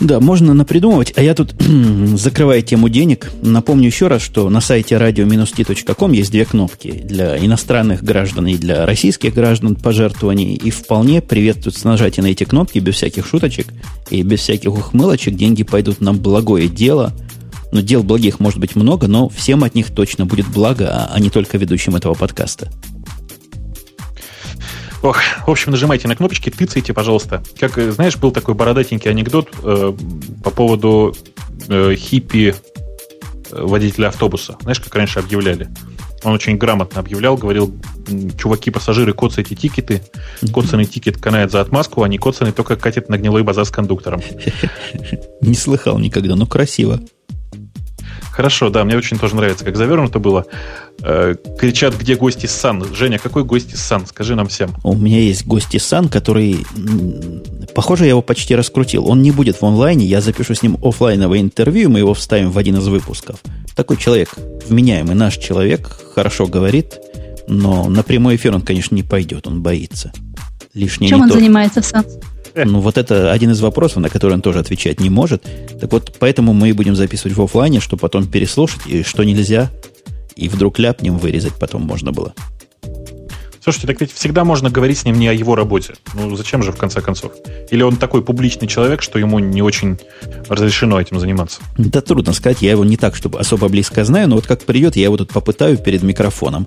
Да, можно напридумывать. А я тут, закрывая тему денег, напомню еще раз, что на сайте radio-t.com есть две кнопки для иностранных граждан и для российских граждан пожертвований. И вполне приветствуется нажатие на эти кнопки без всяких шуточек и без всяких ухмылочек. Деньги пойдут на благое дело. Но дел благих может быть много, но всем от них точно будет благо, а не только ведущим этого подкаста. Ох, в общем, нажимайте на кнопочки, тыцайте, пожалуйста. Как, э, знаешь, был такой бородатенький анекдот э, по поводу э, хиппи э, водителя автобуса. Знаешь, как раньше объявляли? Он очень грамотно объявлял, говорил, чуваки, пассажиры, коцайте тикеты. Коцанный тикет канает за отмазку, а не коцанный только катит на гнилой базар с кондуктором. Не слыхал никогда, но красиво. Хорошо, да, мне очень тоже нравится, как завернуто было. Э, кричат, где гости Сан. Женя, какой гости Сан? Скажи нам всем. У меня есть гости Сан, который... Похоже, я его почти раскрутил. Он не будет в онлайне, я запишу с ним офлайновое интервью, мы его вставим в один из выпусков. Такой человек, вменяемый наш человек, хорошо говорит, но на прямой эфир он, конечно, не пойдет, он боится. Лишнее Чем он то. занимается в Сан? Ну, вот это один из вопросов, на который он тоже отвечать не может. Так вот, поэтому мы и будем записывать в офлайне, чтобы потом переслушать, и что нельзя, и вдруг ляпнем вырезать потом можно было. Слушайте, так ведь всегда можно говорить с ним не о его работе. Ну, зачем же, в конце концов? Или он такой публичный человек, что ему не очень разрешено этим заниматься? Да трудно сказать, я его не так, чтобы особо близко знаю, но вот как придет, я его тут попытаю перед микрофоном.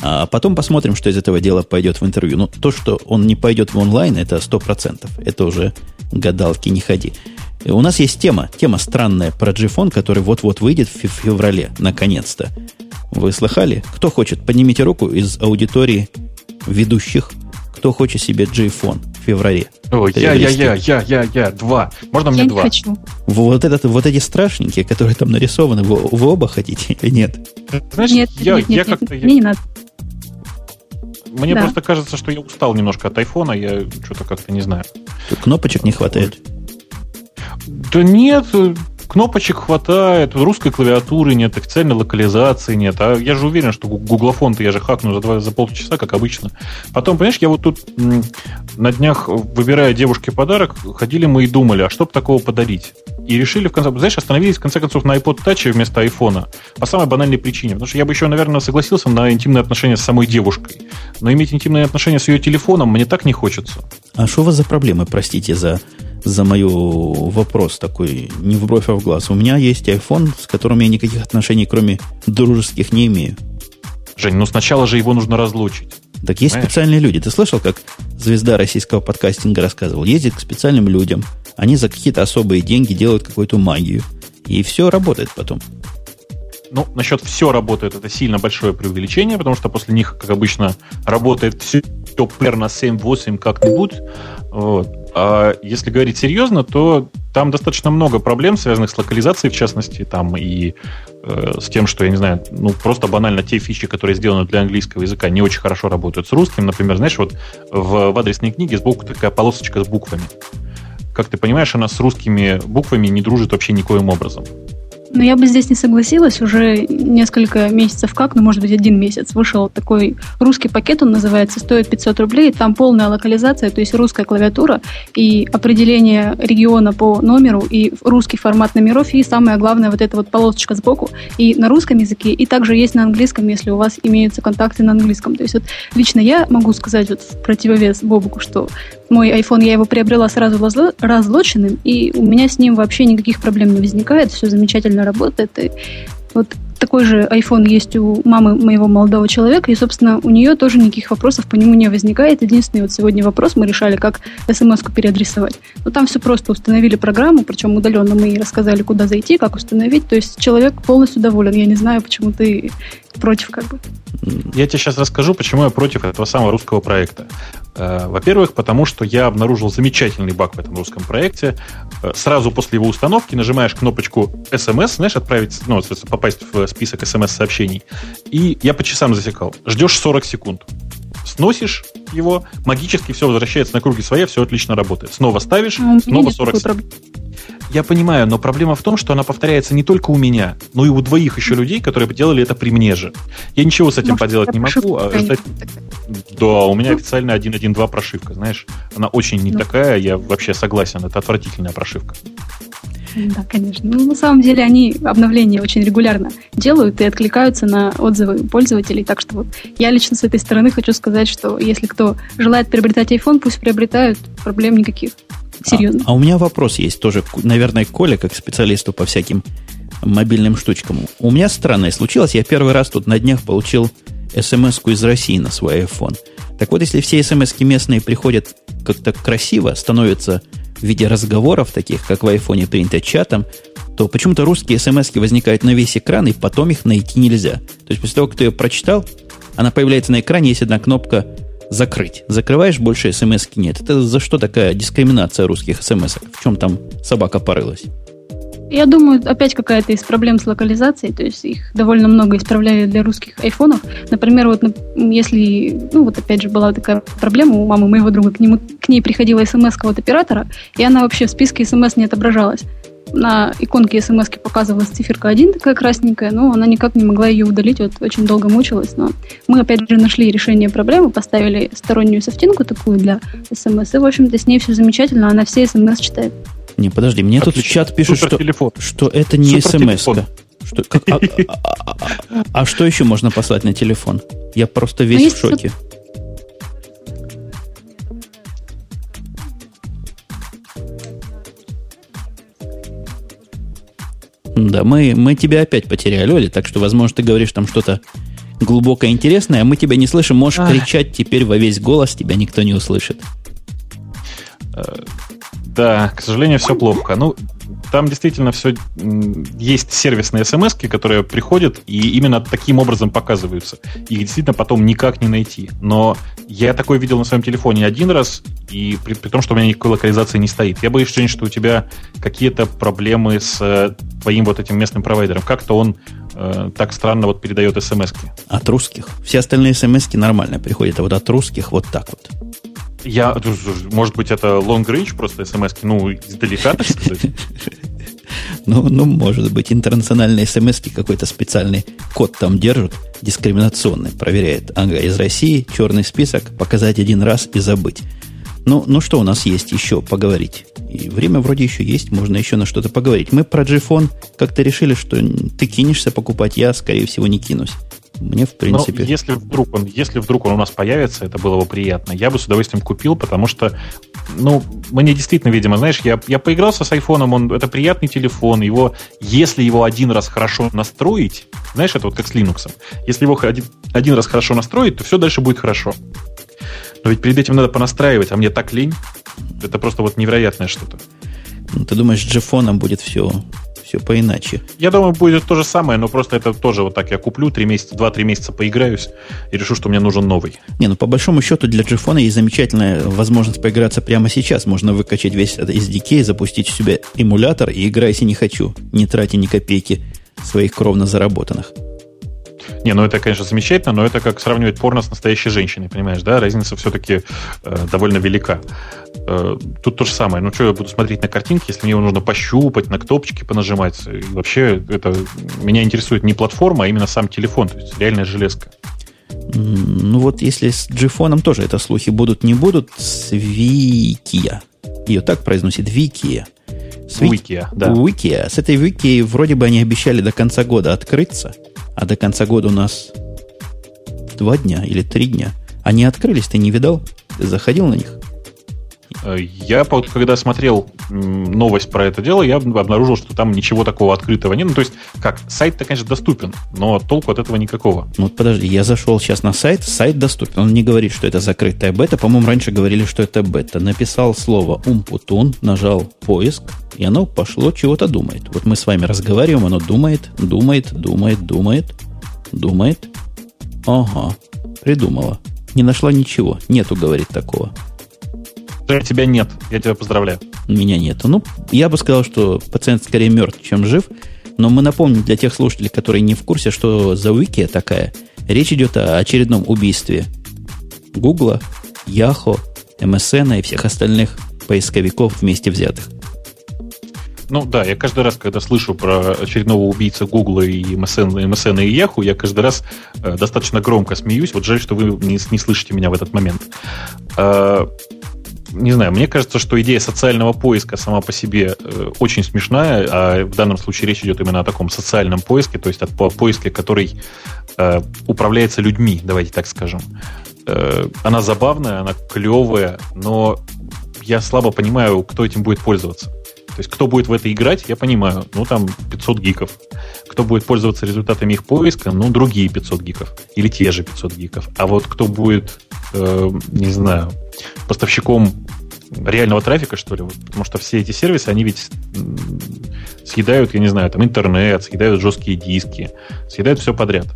А потом посмотрим, что из этого дела пойдет в интервью. Но то, что он не пойдет в онлайн, это 100%. Это уже гадалки не ходи. У нас есть тема, тема странная про Gfon, который вот-вот выйдет в феврале, наконец-то. Вы слыхали? Кто хочет? Поднимите руку из аудитории ведущих. Кто хочет себе Gfon в феврале? О, я, я, я, я, я, я, два. Можно мне я два? Не хочу. Вот, этот, вот эти страшненькие, которые там нарисованы, вы, вы оба хотите или нет? Знаешь, нет, я, нет, я нет, как-то... Мне не надо. Мне да. просто кажется, что я устал немножко от айфона, я что-то как-то не знаю. Тут кнопочек не хватает. Да нет, кнопочек хватает, русской клавиатуры нет, официальной локализации нет. А я же уверен, что гуглофон-то я же хакну за, два, за полчаса, как обычно. Потом, понимаешь, я вот тут на днях, выбирая девушке подарок, ходили мы и думали, а что бы такого подарить? И решили, в конце знаешь, остановились в конце концов на iPod Touch вместо айфона. По самой банальной причине. Потому что я бы еще, наверное, согласился на интимные отношения с самой девушкой. Но иметь интимные отношения с ее телефоном мне так не хочется. А что у вас за проблемы, простите, за за мою вопрос такой, не в бровь, а в глаз. У меня есть iPhone, с которым я никаких отношений, кроме дружеских, не имею. Жень, ну сначала же его нужно разлучить. Так есть Понимаешь? специальные люди. Ты слышал, как звезда российского подкастинга рассказывал? Ездит к специальным людям. Они за какие-то особые деньги делают какую-то магию. И все работает потом. Ну, насчет все работает, это сильно большое преувеличение, потому что после них, как обычно, работает все примерно 7-8 как-нибудь. Вот. А если говорить серьезно, то там достаточно много проблем, связанных с локализацией, в частности, там и э, с тем, что, я не знаю, ну, просто банально те фичи, которые сделаны для английского языка, не очень хорошо работают с русским. Например, знаешь, вот в, в адресной книге сбоку такая полосочка с буквами. Как ты понимаешь, она с русскими буквами не дружит вообще никоим образом. Но я бы здесь не согласилась. Уже несколько месяцев как, ну, может быть, один месяц, вышел такой русский пакет, он называется, стоит 500 рублей. Там полная локализация, то есть русская клавиатура и определение региона по номеру, и русский формат номеров, и самое главное, вот эта вот полосочка сбоку, и на русском языке, и также есть на английском, если у вас имеются контакты на английском. То есть вот лично я могу сказать вот в противовес Бобуку, что мой iPhone, я его приобрела сразу разлоченным, и у меня с ним вообще никаких проблем не возникает, все замечательно работает. И вот такой же iPhone есть у мамы моего молодого человека, и, собственно, у нее тоже никаких вопросов по нему не возникает. Единственный вот сегодня вопрос мы решали, как смс-ку переадресовать. Но там все просто установили программу, причем удаленно мы ей рассказали, куда зайти, как установить. То есть человек полностью доволен. Я не знаю, почему ты против как бы. Я тебе сейчас расскажу, почему я против этого самого русского проекта. Э, во-первых, потому что я обнаружил замечательный баг в этом русском проекте. Э, сразу после его установки нажимаешь кнопочку SMS, знаешь, отправить, ну, попасть в список SMS-сообщений. И я по часам засекал. Ждешь 40 секунд. Сносишь его, магически все возвращается на круги своя, все отлично работает. Снова ставишь, ну, снова 40 секунд. Я понимаю, но проблема в том, что она повторяется не только у меня, но и у двоих еще людей, которые делали это при мне же. Я ничего с этим Может, поделать не могу. А ждать... Да, у меня ну. официально 1.1.2 прошивка, знаешь. Она очень не ну. такая, я вообще согласен, это отвратительная прошивка. Да, конечно. Ну, на самом деле они обновления очень регулярно делают и откликаются на отзывы пользователей. Так что вот я лично с этой стороны хочу сказать, что если кто желает приобретать iPhone, пусть приобретают, проблем никаких. Серьезно. А, а у меня вопрос есть тоже, наверное, Коля, как специалисту по всяким мобильным штучкам. У меня странное случилось. Я первый раз тут на днях получил смс из России на свой iPhone. Так вот, если все смс местные приходят как-то красиво, становятся в виде разговоров таких, как в айфоне принято чатом, то почему-то русские смс возникают на весь экран, и потом их найти нельзя. То есть после того, как ты ее прочитал, она появляется на экране, есть одна кнопка закрыть. Закрываешь, больше смс нет. Это за что такая дискриминация русских смс -ок? В чем там собака порылась? Я думаю, опять какая-то из проблем с локализацией, то есть их довольно много исправляли для русских айфонов. Например, вот если, ну вот опять же была такая проблема у мамы моего друга, к, нему, к ней приходила смс от оператора, и она вообще в списке смс не отображалась на иконке смс показывалась циферка 1 такая красненькая, но она никак не могла ее удалить, вот очень долго мучилась. Но мы опять же нашли решение проблемы, поставили стороннюю софтинку такую для смс, и в общем-то с ней все замечательно, она все смс читает. Не, подожди, мне Отлично. тут в чат пишут, что, что это не смс что, как, а, а, а, а что еще можно послать на телефон? Я просто весь ну, в шоке. Да, мы, мы тебя опять потеряли, Оля, так что, возможно, ты говоришь там что-то глубокое интересное, а мы тебя не слышим. Можешь Ах. кричать теперь во весь голос, тебя никто не услышит. Э, да, к сожалению, все плохо. Ну, там действительно все есть сервисные смс, которые приходят и именно таким образом показываются. Их действительно потом никак не найти. Но я такое видел на своем телефоне один раз, и при, при том, что у меня никакой локализации не стоит. Я боюсь, что у тебя какие-то проблемы с э, твоим вот этим местным провайдером. Как-то он э, так странно вот передает смс -ки. От русских. Все остальные смс нормально приходят, а вот от русских вот так вот. Я, может быть, это long range просто смс ну, издалека, так сказать. Ну, ну, может быть, интернациональные смс какой-то специальный код там держат, дискриминационный, проверяет. Ага, из России черный список, показать один раз и забыть. Ну, ну что у нас есть еще поговорить? И время вроде еще есть, можно еще на что-то поговорить. Мы про Gfon как-то решили, что ты кинешься покупать, я, скорее всего, не кинусь. Мне, в принципе... Но если вдруг, он, если вдруг он у нас появится, это было бы приятно. Я бы с удовольствием купил, потому что, ну, мне действительно, видимо, знаешь, я, я поигрался с айфоном, он, это приятный телефон, его, если его один раз хорошо настроить, знаешь, это вот как с Linux, если его один, один раз хорошо настроить, то все дальше будет хорошо. Но ведь перед этим надо понастраивать, а мне так лень. Это просто вот невероятное что-то. Ну, ты думаешь, с джефоном будет все все поиначе. Я думаю, будет то же самое, но просто это тоже вот так я куплю, 3 месяца, 2-3 месяца поиграюсь и решу, что мне нужен новый. Не, ну по большому счету для джифона есть замечательная возможность поиграться прямо сейчас. Можно выкачать весь этот SDK, запустить в себя эмулятор и играй, если не хочу, не тратя ни копейки своих кровно заработанных. Не, ну это, конечно, замечательно, но это как сравнивать порно с настоящей женщиной, понимаешь, да? Разница все-таки э, довольно велика. Э, тут то же самое. Ну, что я буду смотреть на картинки, если мне его нужно пощупать, на кнопочки понажимать? И вообще, это меня интересует не платформа, а именно сам телефон, то есть реальная железка. Ну вот если с джифоном тоже это слухи будут, не будут, с Викия. Ее так произносит Викия. С Викия, да. Викия. С этой Вики вроде бы они обещали до конца года открыться, а до конца года у нас два дня или три дня. Они открылись, ты не видал? Ты заходил на них? Э, я, когда смотрел новость про это дело, я обнаружил, что там ничего такого открытого нет. Ну, то есть, как, сайт-то, конечно, доступен, но толку от этого никакого. Ну, вот подожди, я зашел сейчас на сайт, сайт доступен. Он не говорит, что это закрытая бета. По-моему, раньше говорили, что это бета. Написал слово умпутун, нажал поиск, и оно пошло, чего-то думает. Вот мы с вами разговариваем, оно думает, думает, думает, думает. Думает. Ага, придумала. Не нашла ничего. Нету, говорит, такого. Тебя нет. Я тебя поздравляю. Меня нету. Ну, я бы сказал, что пациент скорее мертв, чем жив. Но мы напомним для тех слушателей, которые не в курсе, что за Wiki такая. Речь идет о очередном убийстве Гугла, Яхо, МСН и всех остальных поисковиков вместе взятых. Ну да, я каждый раз, когда слышу про очередного убийца Гугла и MSN, и MSN и Yahoo, я каждый раз э, достаточно громко смеюсь. Вот жаль, что вы не, не слышите меня в этот момент. Э, не знаю, мне кажется, что идея социального поиска сама по себе э, очень смешная, а в данном случае речь идет именно о таком социальном поиске, то есть о поиске, который э, управляется людьми, давайте так скажем. Э, она забавная, она клевая, но я слабо понимаю, кто этим будет пользоваться. То есть, кто будет в это играть, я понимаю, ну, там 500 гиков. Кто будет пользоваться результатами их поиска, ну, другие 500 гиков. Или те же 500 гиков. А вот кто будет, э, не знаю, поставщиком реального трафика, что ли, потому что все эти сервисы, они ведь съедают, я не знаю, там интернет, съедают жесткие диски, съедают все подряд.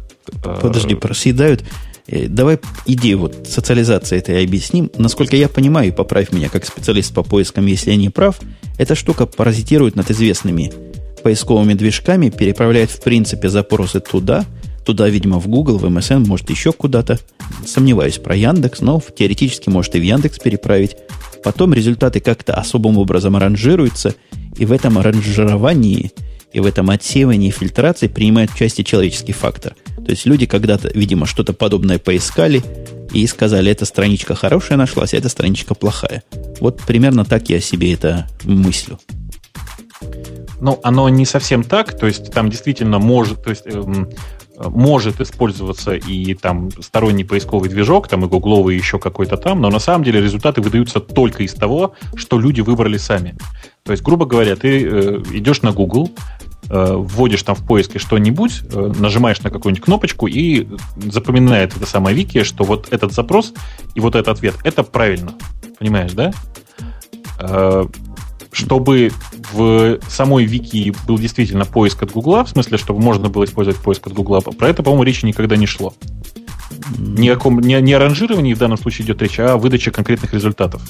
Подожди, про съедают. Э, давай идею вот социализации этой объясним. Насколько я понимаю, и поправь меня как специалист по поискам, если я не прав, эта штука паразитирует над известными поисковыми движками, переправляет в принципе запросы туда, туда, видимо, в Google, в MSN, может еще куда-то. Сомневаюсь про Яндекс, но теоретически может и в Яндекс переправить. Потом результаты как-то особым образом аранжируются, и в этом аранжировании – и в этом отсеивании и фильтрации принимает участие человеческий фактор. То есть люди когда-то, видимо, что-то подобное поискали и сказали, эта страничка хорошая нашлась, а эта страничка плохая. Вот примерно так я себе это мыслю. Ну, оно не совсем так, то есть там действительно может, то есть эм, может использоваться и там сторонний поисковый движок, там и гугловый еще какой-то там, но на самом деле результаты выдаются только из того, что люди выбрали сами. То есть, грубо говоря, ты э, идешь на Google, э, вводишь там в поиске что-нибудь, э, нажимаешь на какую-нибудь кнопочку и запоминает это самое вики, что вот этот запрос и вот этот ответ – это правильно. Понимаешь, да? Чтобы в самой вики был действительно поиск от Гугла, в смысле, чтобы можно было использовать поиск от Гугла, про это, по-моему, речи никогда не шло. Ни о, ком, ни, ни о ранжировании в данном случае идет речь, а о выдаче конкретных результатов.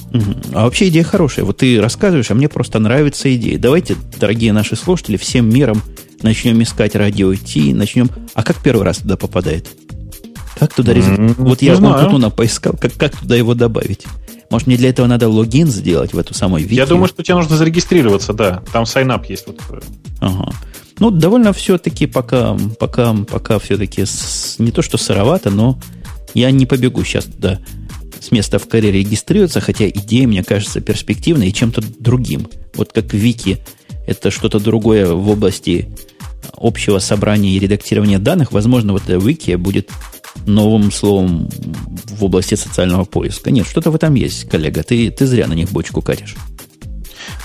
А вообще идея хорошая. Вот ты рассказываешь, а мне просто нравится идея. Давайте, дорогие наши слушатели, всем миром начнем искать радио Ти, начнем... А как первый раз туда попадает? Как туда результат? Mm, вот я Умпутуна поискал, как, как туда его добавить? Может, мне для этого надо логин сделать в эту самую вики? Я думаю, что тебе нужно зарегистрироваться, да. Там сайнап есть. Вот. Ага. Ну, довольно все-таки пока, пока, пока все-таки с, не то, что сыровато, но я не побегу сейчас туда с места в карьере регистрироваться, хотя идея, мне кажется, перспективной и чем-то другим. Вот как Вики это что-то другое в области общего собрания и редактирования данных, возможно, вот это Вики будет новым словом в области социального поиска. Нет, что-то в этом есть, коллега. Ты, ты зря на них бочку катишь.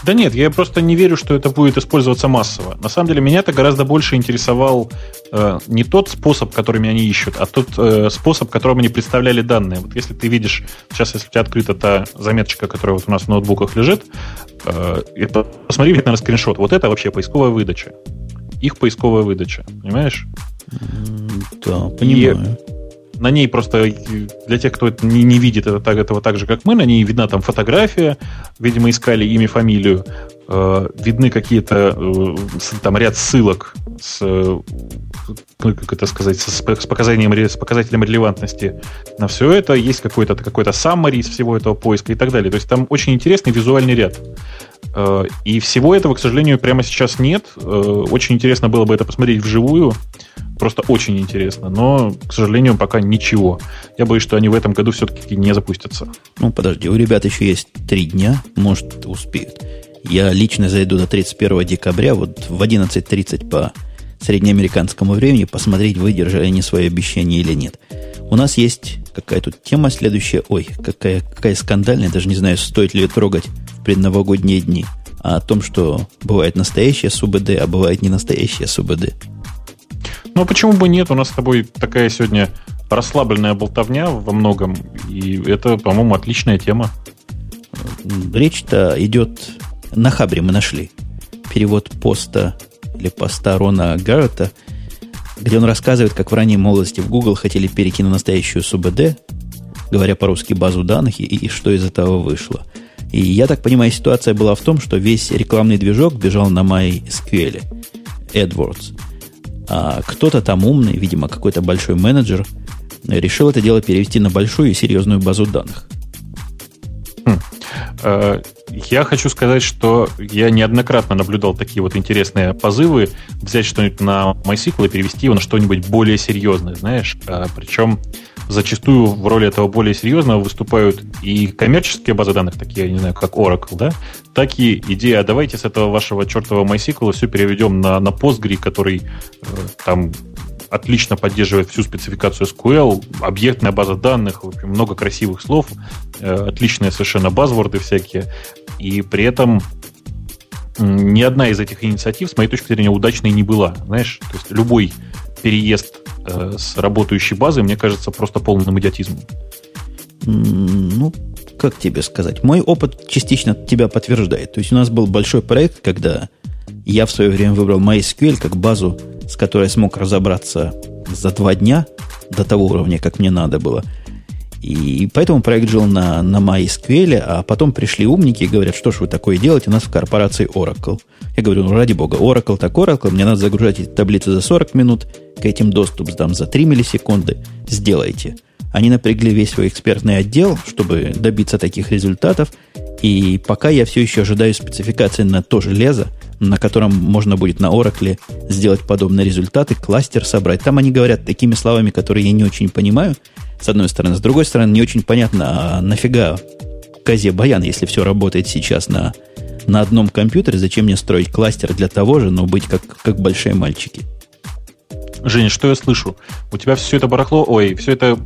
Да нет, я просто не верю, что это будет использоваться массово. На самом деле меня это гораздо больше интересовал э, не тот способ, которыми они ищут, а тот э, способ, которым они представляли данные. Вот если ты видишь, сейчас если у тебя открыта та заметочка, которая вот у нас в ноутбуках лежит, э, посмотри на скриншот. Вот это вообще поисковая выдача. Их поисковая выдача, понимаешь? Да, понимаю. И на ней просто для тех, кто не, не видит это, так, этого так же, как мы, на ней видна там фотография, видимо, искали имя, фамилию, э, видны какие-то э, там ряд ссылок с, э, ну, как это сказать, с, с, показанием, с показателем релевантности на все это, есть какой-то какой summary из всего этого поиска и так далее. То есть там очень интересный визуальный ряд. Э, и всего этого, к сожалению, прямо сейчас нет. Э, очень интересно было бы это посмотреть вживую. Просто очень интересно. Но, к сожалению, пока ничего. Я боюсь, что они в этом году все-таки не запустятся. Ну, подожди, у ребят еще есть три дня. Может, успеют. Я лично зайду до 31 декабря, вот в 11.30 по среднеамериканскому времени, посмотреть, выдержали они свои обещания или нет. У нас есть какая тут тема следующая. Ой, какая, какая скандальная, даже не знаю, стоит ли ее трогать в предновогодние дни. А о том, что бывает настоящая СУБД, а бывает не настоящая СУБД. Ну, почему бы нет? У нас с тобой такая сегодня расслабленная болтовня во многом. И это, по-моему, отличная тема. Речь-то идет... На Хабре мы нашли перевод поста или поста Рона Гаррета где он рассказывает, как в ранней молодости в Google хотели перейти на настоящую СУБД, говоря по-русски базу данных, и, и что из этого вышло. И я так понимаю, ситуация была в том, что весь рекламный движок бежал на MySQL, AdWords. А кто-то там умный, видимо, какой-то большой менеджер, решил это дело перевести на большую и серьезную базу данных. Э, я хочу сказать, что я неоднократно наблюдал такие вот интересные позывы взять что-нибудь на MySQL и перевести его на что-нибудь более серьезное, знаешь. Э, Причем зачастую в роли этого более серьезного выступают и коммерческие базы данных, такие, я не знаю, как Oracle, да, так и идея, а давайте с этого вашего чертового MySQL все переведем на, на Postgre, который э, там отлично поддерживает всю спецификацию SQL, объектная база данных, в общем, много красивых слов, э, отличные совершенно базворды всякие, и при этом ни одна из этих инициатив, с моей точки зрения, удачной не была. Знаешь, то есть любой переезд э, с работающей базы, мне кажется, просто полным идиотизмом. Ну, как тебе сказать? Мой опыт частично тебя подтверждает. То есть у нас был большой проект, когда я в свое время выбрал MySQL как базу, с которой смог разобраться за два дня до того уровня, как мне надо было. И поэтому проект жил на, на MySQL, а потом пришли умники и говорят, что ж вы такое делаете, у нас в корпорации Oracle. Я говорю, ну ради бога, Oracle так Oracle, мне надо загружать эти таблицы за 40 минут, к этим доступ сдам за 3 миллисекунды, сделайте. Они напрягли весь свой экспертный отдел, чтобы добиться таких результатов, и пока я все еще ожидаю спецификации на то железо, на котором можно будет на Oracle сделать подобные результаты, кластер собрать. Там они говорят такими словами, которые я не очень понимаю, с одной стороны. С другой стороны, не очень понятно, а нафига козе баян, если все работает сейчас на, на одном компьютере, зачем мне строить кластер для того же, но быть как, как большие мальчики – Женя, что я слышу? У тебя все это барахло, ой, все это,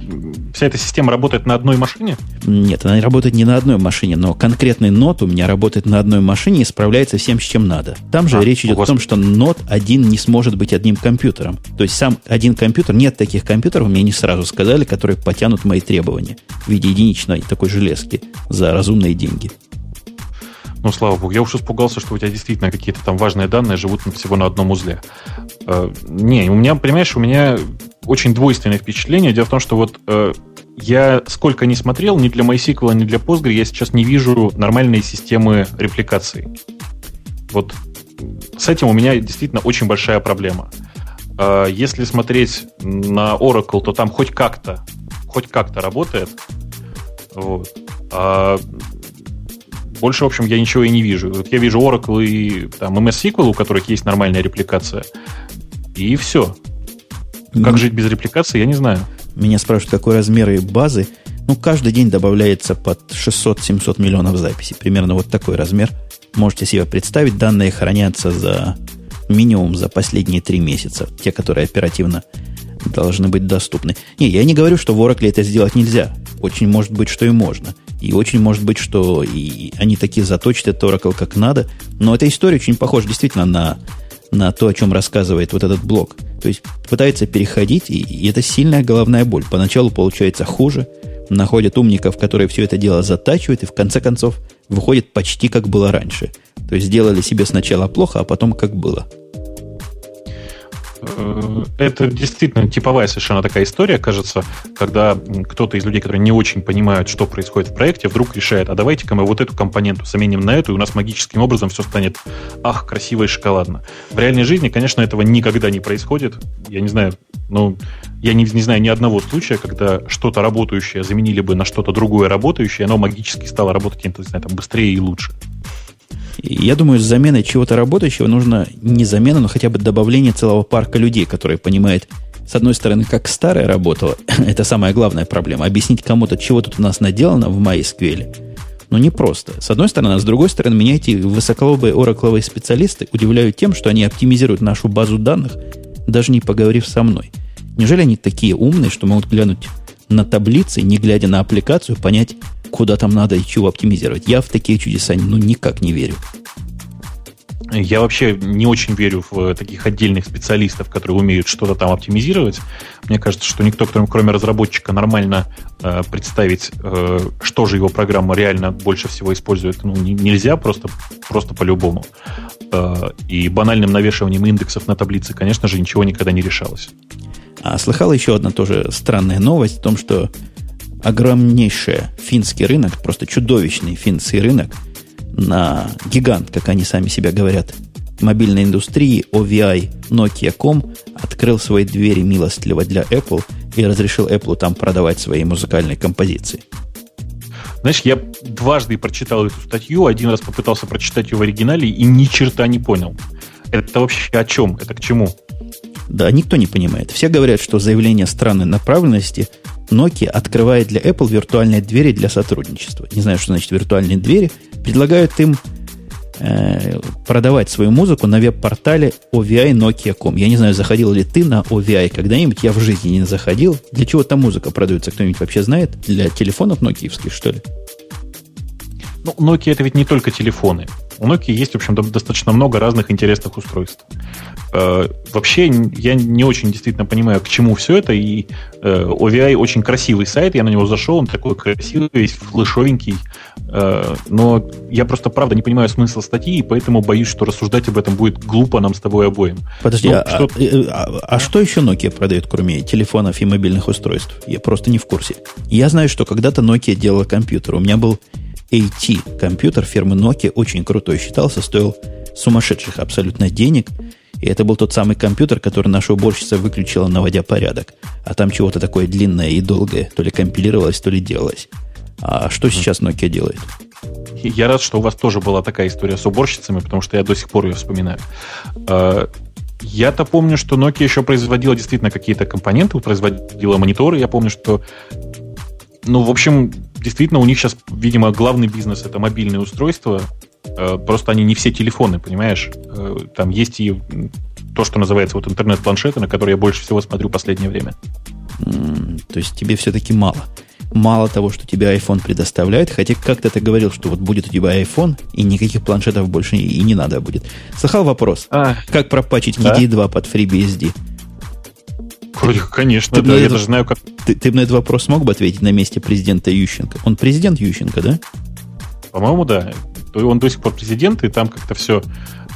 вся эта система работает на одной машине? Нет, она работает не на одной машине, но конкретный нот у меня работает на одной машине и справляется всем, с чем надо. Там же а, речь идет о том, что нот один не сможет быть одним компьютером. То есть сам один компьютер, нет таких компьютеров, мне не сразу сказали, которые потянут мои требования в виде единичной такой железки за разумные деньги. Ну, слава богу, я уж испугался, что у тебя действительно какие-то там важные данные живут всего на одном узле. Э, не, у меня, понимаешь, у меня очень двойственное впечатление. Дело в том, что вот э, я сколько не смотрел, ни для MySQL, ни для Postgre, я сейчас не вижу нормальной системы репликации. Вот с этим у меня действительно очень большая проблема. Э, если смотреть на Oracle, то там хоть как-то, хоть как-то работает. Вот. А больше, в общем, я ничего и не вижу. Вот я вижу Oracle и там, MS SQL, у которых есть нормальная репликация. И все. Как жить без репликации, я не знаю. Меня спрашивают, какой размер базы. Ну, каждый день добавляется под 600-700 миллионов записей. Примерно вот такой размер. Можете себе представить, данные хранятся за минимум за последние три месяца. Те, которые оперативно должны быть доступны. Не, я не говорю, что в Oracle это сделать нельзя. Очень может быть, что и можно. И очень может быть, что и они такие заточат этот Oracle как надо. Но эта история очень похожа действительно на, на то, о чем рассказывает вот этот блок. То есть пытается переходить, и, и это сильная головная боль. Поначалу получается хуже, находят умников, которые все это дело затачивают, и в конце концов выходит почти как было раньше. То есть сделали себе сначала плохо, а потом как было. Э, это действительно типовая совершенно такая история, кажется, когда кто-то из людей, которые не очень понимают, что происходит в проекте, вдруг решает, а давайте-ка мы вот эту компоненту заменим на эту, и у нас магическим образом все станет, ах, красиво и шоколадно. В реальной жизни, конечно, этого никогда не происходит. Я не знаю, ну, я не, не знаю ни одного случая, когда что-то работающее заменили бы на что-то другое работающее, оно магически стало работать, не знаю, там, быстрее и лучше. Я думаю, с заменой чего-то работающего нужно не замена, но хотя бы добавление целого парка людей, которые понимают, с одной стороны, как старое работало, это самая главная проблема. Объяснить кому-то, чего тут у нас наделано в MySQL, но не просто. С одной стороны, а с другой стороны, меня эти высоколобые оракловые специалисты удивляют тем, что они оптимизируют нашу базу данных, даже не поговорив со мной. Неужели они такие умные, что могут глянуть на таблицы, не глядя на аппликацию, понять, куда там надо и чего оптимизировать. Я в такие чудеса ну никак не верю. Я вообще не очень верю в таких отдельных специалистов, которые умеют что-то там оптимизировать. Мне кажется, что никто, кроме разработчика, нормально э, представить, э, что же его программа реально больше всего использует, ну, нельзя просто, просто по-любому. э, и банальным навешиванием индексов на таблицы, конечно же, ничего никогда не решалось. А слыхала еще одна тоже странная новость о том, что огромнейший финский рынок, просто чудовищный финский рынок на гигант, как они сами себя говорят, мобильной индустрии OVI Nokia.com открыл свои двери милостливо для Apple и разрешил Apple там продавать свои музыкальные композиции. Знаешь, я дважды прочитал эту статью, один раз попытался прочитать ее в оригинале и ни черта не понял. Это вообще о чем? Это к чему? Да, никто не понимает. Все говорят, что заявление странной направленности Nokia открывает для Apple виртуальные двери для сотрудничества. Не знаю, что значит виртуальные двери. Предлагают им э, продавать свою музыку на веб-портале OVI Nokia.com. Я не знаю, заходил ли ты на OVI когда-нибудь. Я в жизни не заходил. Для чего там музыка продается? Кто-нибудь вообще знает? Для телефонов нокиевских, что ли? Ну, Nokia это ведь не только телефоны. У Nokia есть, в общем, достаточно много разных интересных устройств. Э, вообще, я не очень действительно понимаю, к чему все это, и э, OVI очень красивый сайт, я на него зашел, он такой красивый, весь флешовенький, э, но я просто, правда, не понимаю смысла статьи, и поэтому боюсь, что рассуждать об этом будет глупо нам с тобой обоим. Подожди, ну, а, что... А, а, а что еще Nokia продает, кроме телефонов и мобильных устройств? Я просто не в курсе. Я знаю, что когда-то Nokia делала компьютер. У меня был AT компьютер фирмы Nokia, очень крутой считался, стоил сумасшедших абсолютно денег. И это был тот самый компьютер, который наша уборщица выключила, наводя порядок. А там чего-то такое длинное и долгое, то ли компилировалось, то ли делалось. А что сейчас Nokia делает? Я рад, что у вас тоже была такая история с уборщицами, потому что я до сих пор ее вспоминаю. А, я-то помню, что Nokia еще производила действительно какие-то компоненты, производила мониторы. Я помню, что ну, в общем, действительно, у них сейчас, видимо, главный бизнес это мобильные устройства. Э, просто они не все телефоны, понимаешь? Э, там есть и то, что называется вот интернет-планшеты, на которые я больше всего смотрю в последнее время. то есть тебе все-таки мало. Мало того, что тебе iPhone предоставляет, хотя как-то ты говорил, что вот будет у тебя iPhone, и никаких планшетов больше и не надо будет. Слыхал вопрос? А, как пропачить да? KDE 2 под FreeBSD? Конечно, ты да, я даже знаю, как... Ты, ты на этот вопрос смог бы ответить на месте президента Ющенко? Он президент Ющенко, да? По-моему, да. Он до сих пор президент, и там как-то все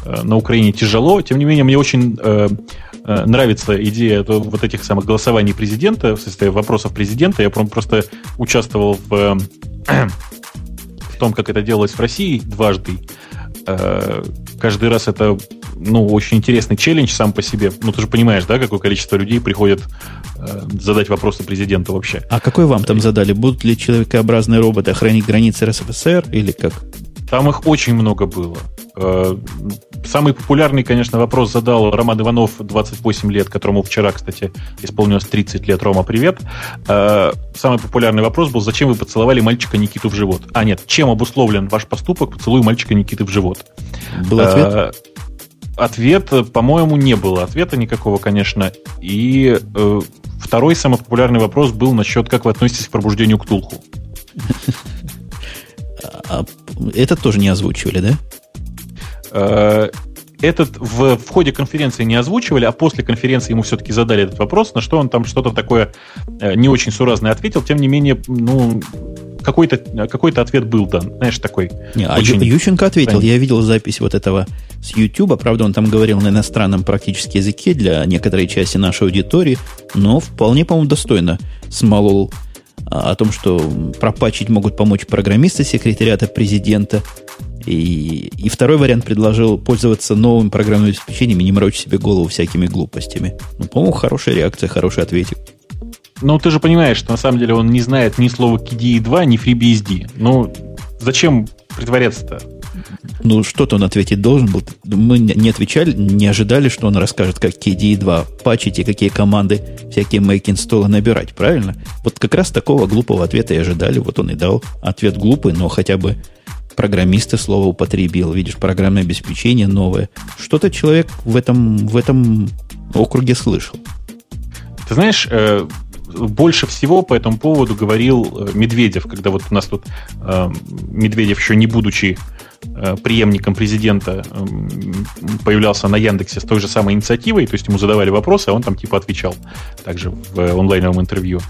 э, на Украине тяжело. Тем не менее, мне очень э, э, нравится идея вот этих самых голосований президента, в смысле вопросов президента. Я просто участвовал в, э, в том, как это делалось в России дважды. Э, каждый раз это ну, очень интересный челлендж сам по себе. Ну, ты же понимаешь, да, какое количество людей приходит э, задать вопросы президенту вообще. А какой вам там задали? Будут ли человекообразные роботы охранить границы РСФСР или как? Там их очень много было. Э, самый популярный, конечно, вопрос задал Роман Иванов, 28 лет, которому вчера, кстати, исполнилось 30 лет. Рома, привет. Э, самый популярный вопрос был, зачем вы поцеловали мальчика Никиту в живот? А, нет, чем обусловлен ваш поступок, поцелуй мальчика Никиты в живот? Был ответ? Ответ, по-моему, не было ответа никакого, конечно. И э, второй самый популярный вопрос был насчет, как вы относитесь к пробуждению Ктулху. А, этот тоже не озвучивали, да? Э, этот в, в ходе конференции не озвучивали, а после конференции ему все-таки задали этот вопрос, на что он там что-то такое э, не очень суразное ответил. Тем не менее, ну, какой-то какой ответ был дан, знаешь, такой. Не, а очень... Ющенко ответил. Я видел запись вот этого с YouTube. Правда, он там говорил на иностранном практически языке для некоторой части нашей аудитории, но вполне, по-моему, достойно смолол а, о том, что пропачить могут помочь программисты секретариата президента. И, и второй вариант предложил пользоваться новым программным обеспечением и не морочить себе голову всякими глупостями. Ну, по-моему, хорошая реакция, хороший ответик. Ну, ты же понимаешь, что на самом деле он не знает ни слова KDE 2, ни FreeBSD. Ну, зачем притворяться-то? Ну, что-то он ответить должен был. Мы не отвечали, не ожидали, что он расскажет, как KDE 2 пачить и какие команды всякие make install набирать, правильно? Вот как раз такого глупого ответа и ожидали. Вот он и дал ответ глупый, но хотя бы программисты слово употребил. Видишь, программное обеспечение новое. Что-то человек в этом, в этом округе слышал. Ты знаешь, э, больше всего по этому поводу говорил э, Медведев, когда вот у нас тут э, Медведев, еще не будучи преемником президента, э, появлялся на Яндексе с той же самой инициативой, то есть ему задавали вопросы, а он там типа отвечал также в онлайновом интервью.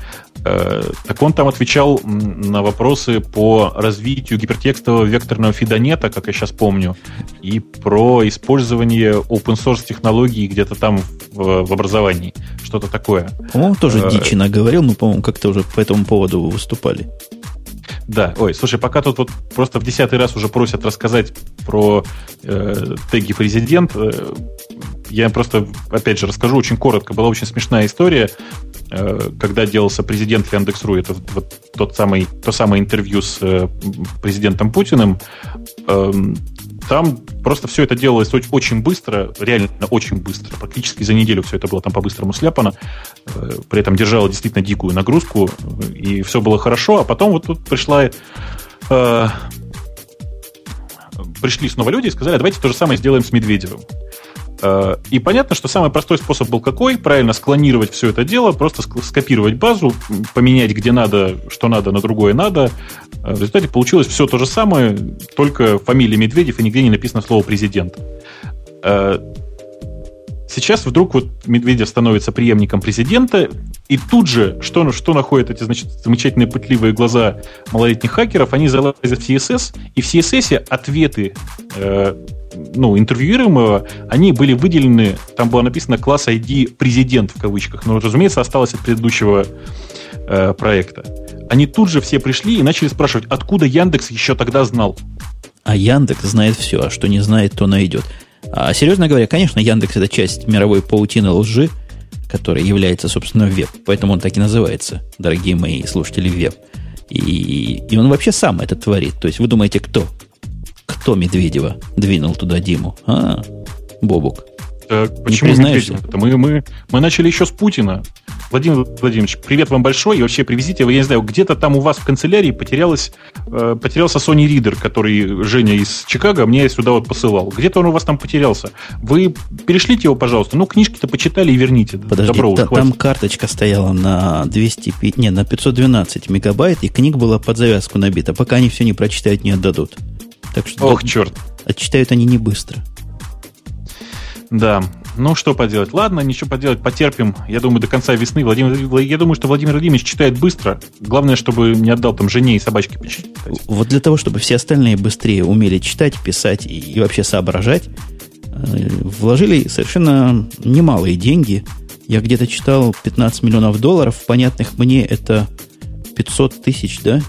Э, так он там отвечал на вопросы по развитию гипертекстового векторного фидонета, как я сейчас помню, и про использование open source технологий где-то там в, в образовании. Что-то такое. По-моему, тоже э, дичи наговорил, но, по-моему, как-то уже по этому поводу выступали. Да, ой, слушай, пока тут вот просто в десятый раз уже просят рассказать про э, теги президент, э, я просто, опять же, расскажу очень коротко. Была очень смешная история, э, когда делался президент Яндекс.ру, это вот тот самый, то самое интервью с э, президентом Путиным. Эм, там просто все это делалось очень быстро, реально очень быстро. Практически за неделю все это было там по-быстрому сляпано. Э, при этом держало действительно дикую нагрузку, и все было хорошо. А потом вот тут пришла э, пришли снова люди и сказали, давайте то же самое сделаем с Медведевым. Э, и понятно, что самый простой способ был какой? Правильно склонировать все это дело, просто скопировать базу, поменять где надо, что надо, на другое надо. Э, в результате получилось все то же самое, только фамилия Медведев и нигде не написано слово президент. Э, сейчас вдруг вот Медведев становится преемником президента, и тут же, что, что находят эти значит, замечательные пытливые глаза малолетних хакеров, они залазят в CSS, и в CSS ответы ну, интервьюируемого, они были выделены, там было написано класс ID президент в кавычках, но, разумеется, осталось от предыдущего э, проекта. Они тут же все пришли и начали спрашивать, откуда Яндекс еще тогда знал. А Яндекс знает все, а что не знает, то найдет. А серьезно говоря, конечно, Яндекс это часть мировой паутины лжи, которая является, собственно, веб. Поэтому он так и называется, дорогие мои слушатели, веб. И, и он вообще сам это творит. То есть вы думаете, кто? Кто Медведева двинул туда Диму? А, Бобук. Так, почему Медведев? Это мы, мы, мы начали еще с Путина. Владимир Владимирович, привет вам большой. И вообще привезите, я не знаю, где-то там у вас в канцелярии потерялась, э, потерялся Sony Reader, который Женя из Чикаго мне сюда вот посылал. Где-то он у вас там потерялся. Вы перешлите его, пожалуйста. Ну, книжки-то почитали и верните. Подожди, Добро, та, там карточка стояла на 200, не, на 512 мегабайт, и книг была под завязку набита. Пока они все не прочитают, не отдадут. Так что Ох, да, черт. Отчитают они не быстро. Да, ну что поделать? Ладно, ничего поделать, потерпим. Я думаю, до конца весны. Владимир, я думаю, что Владимир Владимирович читает быстро. Главное, чтобы не отдал там жене и собачке почитать. Вот для того, чтобы все остальные быстрее умели читать, писать и, и вообще соображать, э, вложили совершенно немалые деньги. Я где-то читал 15 миллионов долларов. Понятных мне это 500 тысяч, да?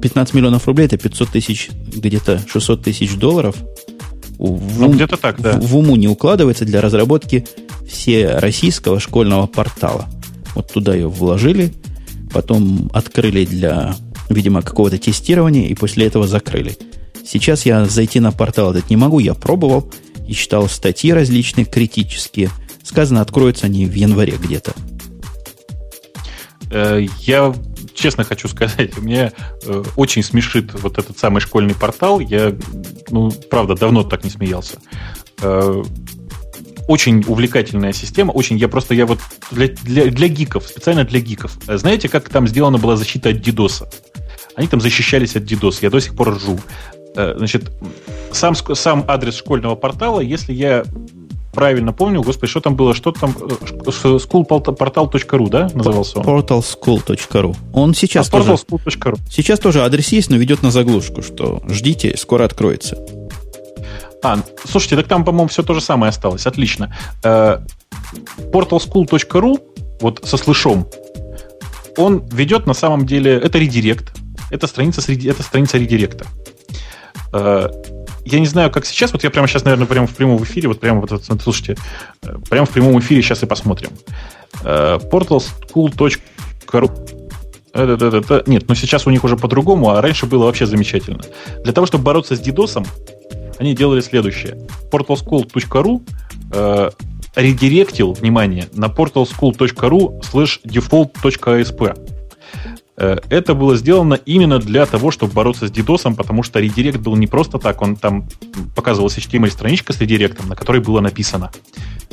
15 миллионов рублей это 500 тысяч, где-то 600 тысяч долларов. В, ну, где-то так, да. В, в уму не укладывается для разработки все российского школьного портала. Вот туда ее вложили, потом открыли для, видимо, какого-то тестирования, и после этого закрыли. Сейчас я зайти на портал этот не могу, я пробовал и читал статьи различные, критические. Сказано, откроются они в январе где-то. Э, я честно хочу сказать, мне э, очень смешит вот этот самый школьный портал. Я, ну, правда, давно так не смеялся. Э, очень увлекательная система, очень, я просто, я вот для, для, для гиков, специально для гиков. Э, знаете, как там сделана была защита от дидоса? Они там защищались от дидоса, я до сих пор ржу. Значит, сам, сам адрес школьного портала, если я правильно помню, господи, что там было, что там, э, schoolportal.ru, да, назывался он? Portalschool.ru. Он сейчас а, тоже... Portalschool.ru. Сейчас тоже адрес есть, но ведет на заглушку, что ждите, скоро откроется. А, слушайте, так там, по-моему, все то же самое осталось. Отлично. Э, portalschool.ru, вот со слышом, он ведет на самом деле, это редирект, это страница, это страница редиректа. Э, я не знаю, как сейчас, вот я прямо сейчас, наверное, прямо в прямом эфире, вот прямо вот, слушайте, э, прямо в прямом эфире сейчас и посмотрим. Э, portalschool.ru нет, но сейчас у них уже по-другому, а раньше было вообще замечательно. Для того, чтобы бороться с DDoS, они делали следующее. portalschool.ru э, редиректил, внимание, на portalschool.ru slash default.asp. Э, это было сделано именно для того, чтобы бороться с DDoS, потому что редирект был не просто так, он там показывалась HTML-страничка с редиректом, на которой было написано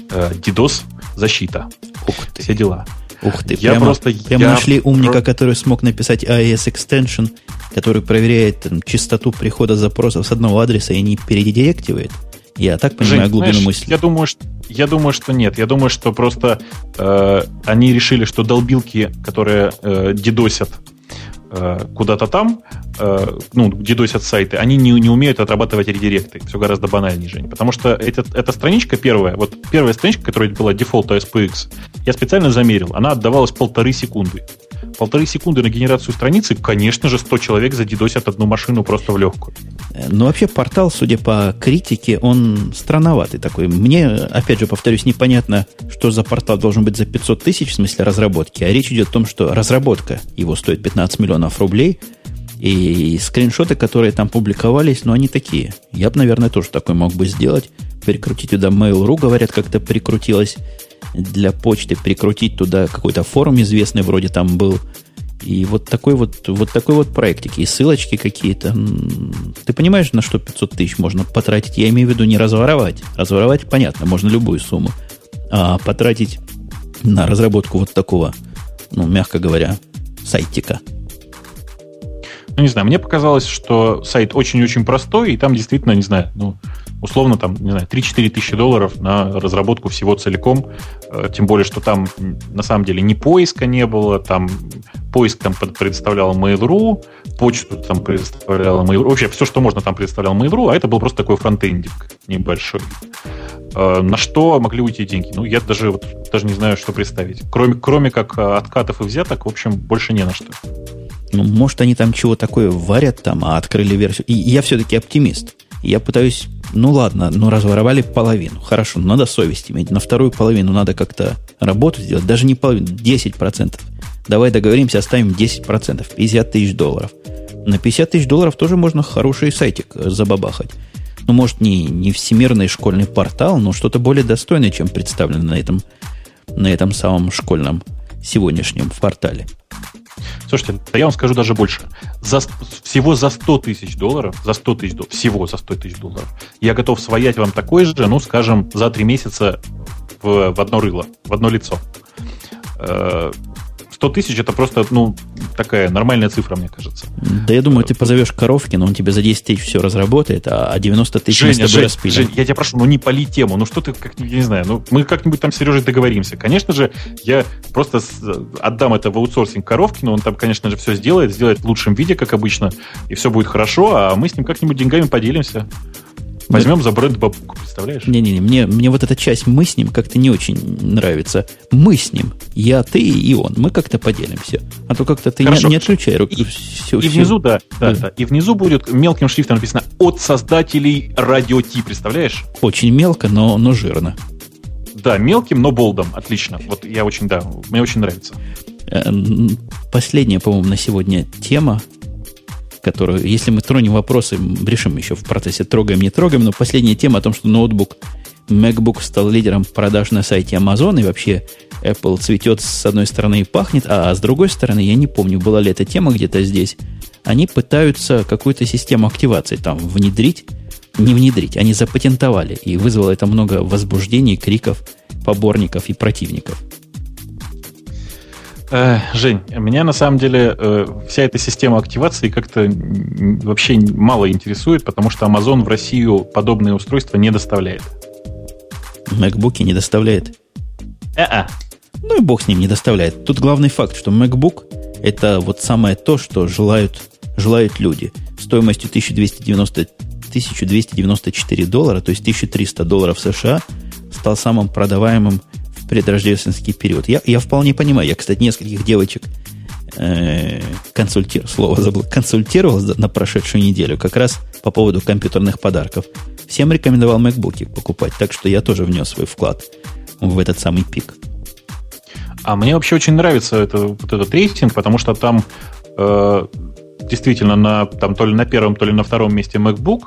э, DDoS защита. Ух ты. Все дела. Ух ты, я прямо, просто, прямо я... нашли умника, который смог написать AES Extension, который проверяет там, частоту прихода запросов с одного адреса и не передирективает. Я так понимаю Жень, глубину знаешь, мысли. Я думаю, что, я думаю, что нет. Я думаю, что просто э, они решили, что долбилки, которые э, дедосят Э, куда-то там, э, ну, дедосят сайты, они не, не умеют отрабатывать редиректы. Все гораздо банальнее, Жень. Потому что эта, эта страничка первая, вот первая страничка, которая была дефолт SPX, я специально замерил, она отдавалась полторы секунды. Полторы секунды на генерацию страницы, конечно же, 100 человек задедосят одну машину просто в легкую. Э, ну, вообще, портал, судя по критике, он странноватый такой. Мне, опять же, повторюсь, непонятно, что за портал должен быть за 500 тысяч в смысле разработки, а речь идет о том, что разработка его стоит 15 миллионов рублей, и скриншоты, которые там публиковались, ну, они такие. Я бы, наверное, тоже такой мог бы сделать. Прикрутить туда Mail.ru, говорят, как-то прикрутилось для почты, прикрутить туда какой-то форум известный вроде там был. И вот такой вот, вот такой вот проектик. И ссылочки какие-то. Ты понимаешь, на что 500 тысяч можно потратить? Я имею в виду не разворовать. Разворовать, понятно, можно любую сумму. А потратить на разработку вот такого, ну, мягко говоря, сайтика. Ну, не знаю, мне показалось, что сайт очень-очень простой, и там действительно, не знаю, ну, условно там, не знаю, 3-4 тысячи долларов на разработку всего целиком, э, тем более, что там на самом деле ни поиска не было, там поиск там представлял Mail.ru, почту там представляла Mail.ru, вообще все, что можно там представлял Mail.ru, а это был просто такой фронтендик небольшой. Э, на что могли уйти деньги? Ну, я даже, вот, даже не знаю, что представить. Кроме, кроме как э, откатов и взяток, в общем, больше не на что. Ну, может, они там чего такое варят там, а открыли версию. И я все-таки оптимист. Я пытаюсь, ну ладно, ну разворовали половину. Хорошо, надо совесть иметь. На вторую половину надо как-то работу сделать. Даже не половину, 10%. Давай договоримся, оставим 10%, 50 тысяч долларов. На 50 тысяч долларов тоже можно хороший сайтик забабахать. Ну, может, не, не всемирный школьный портал, но что-то более достойное, чем представлено на этом, на этом самом школьном сегодняшнем портале. Слушайте, я вам скажу даже больше. За, всего за 100 тысяч долларов, за 100 тысяч долларов, всего за 100 тысяч долларов, я готов своять вам такой же, ну, скажем, за 3 месяца в, в одно рыло, в одно лицо. Э, 100 тысяч это просто, ну, такая нормальная цифра, мне кажется. Да я думаю, ты позовешь коровки, но он тебе за 10 тысяч все разработает, а 90 тысяч Женя, мы с тобой распилим. Жень, я тебя прошу, ну не пали тему, ну что ты, как, я не знаю, ну мы как-нибудь там с Сережей договоримся. Конечно же, я просто отдам это в аутсорсинг коровки, но он там, конечно же, все сделает, сделает в лучшем виде, как обычно, и все будет хорошо, а мы с ним как-нибудь деньгами поделимся. Возьмем за бренд бабуку, представляешь? Не-не-не, мне, мне вот эта часть «мы с ним» как-то не очень нравится. Мы с ним, я, ты и он, мы как-то поделимся. А то как-то ты не, не отключай руку. И, все, и все. внизу, да, да, да, и внизу будет мелким шрифтом написано «от создателей радио Ти», представляешь? Очень мелко, но, но жирно. Да, мелким, но болдом. Отлично. Вот я очень, да, мне очень нравится. Э, последняя, по-моему, на сегодня тема которую, если мы тронем вопросы, решим еще в процессе, трогаем, не трогаем, но последняя тема о том, что ноутбук MacBook стал лидером продаж на сайте Amazon, и вообще Apple цветет с одной стороны и пахнет, а с другой стороны, я не помню, была ли эта тема где-то здесь, они пытаются какую-то систему активации там внедрить, не внедрить, они запатентовали, и вызвало это много возбуждений, криков, поборников и противников. Э, Жень, меня на самом деле э, вся эта система активации как-то вообще мало интересует, потому что Amazon в Россию подобные устройства не доставляет. MacBook не доставляет? А-а. Ну и бог с ним не доставляет. Тут главный факт, что MacBook это вот самое то, что желают, желают люди. Стоимостью 1290, 1294 доллара, то есть 1300 долларов США, стал самым продаваемым предрождественский период. Я, я вполне понимаю. Я, кстати, нескольких девочек э, консультировал, слово забыл, консультировал на прошедшую неделю как раз по поводу компьютерных подарков. Всем рекомендовал MacBook покупать, так что я тоже внес свой вклад в этот самый пик. А мне вообще очень нравится это, вот этот рейтинг, потому что там э, действительно на, там, то ли на первом, то ли на втором месте MacBook,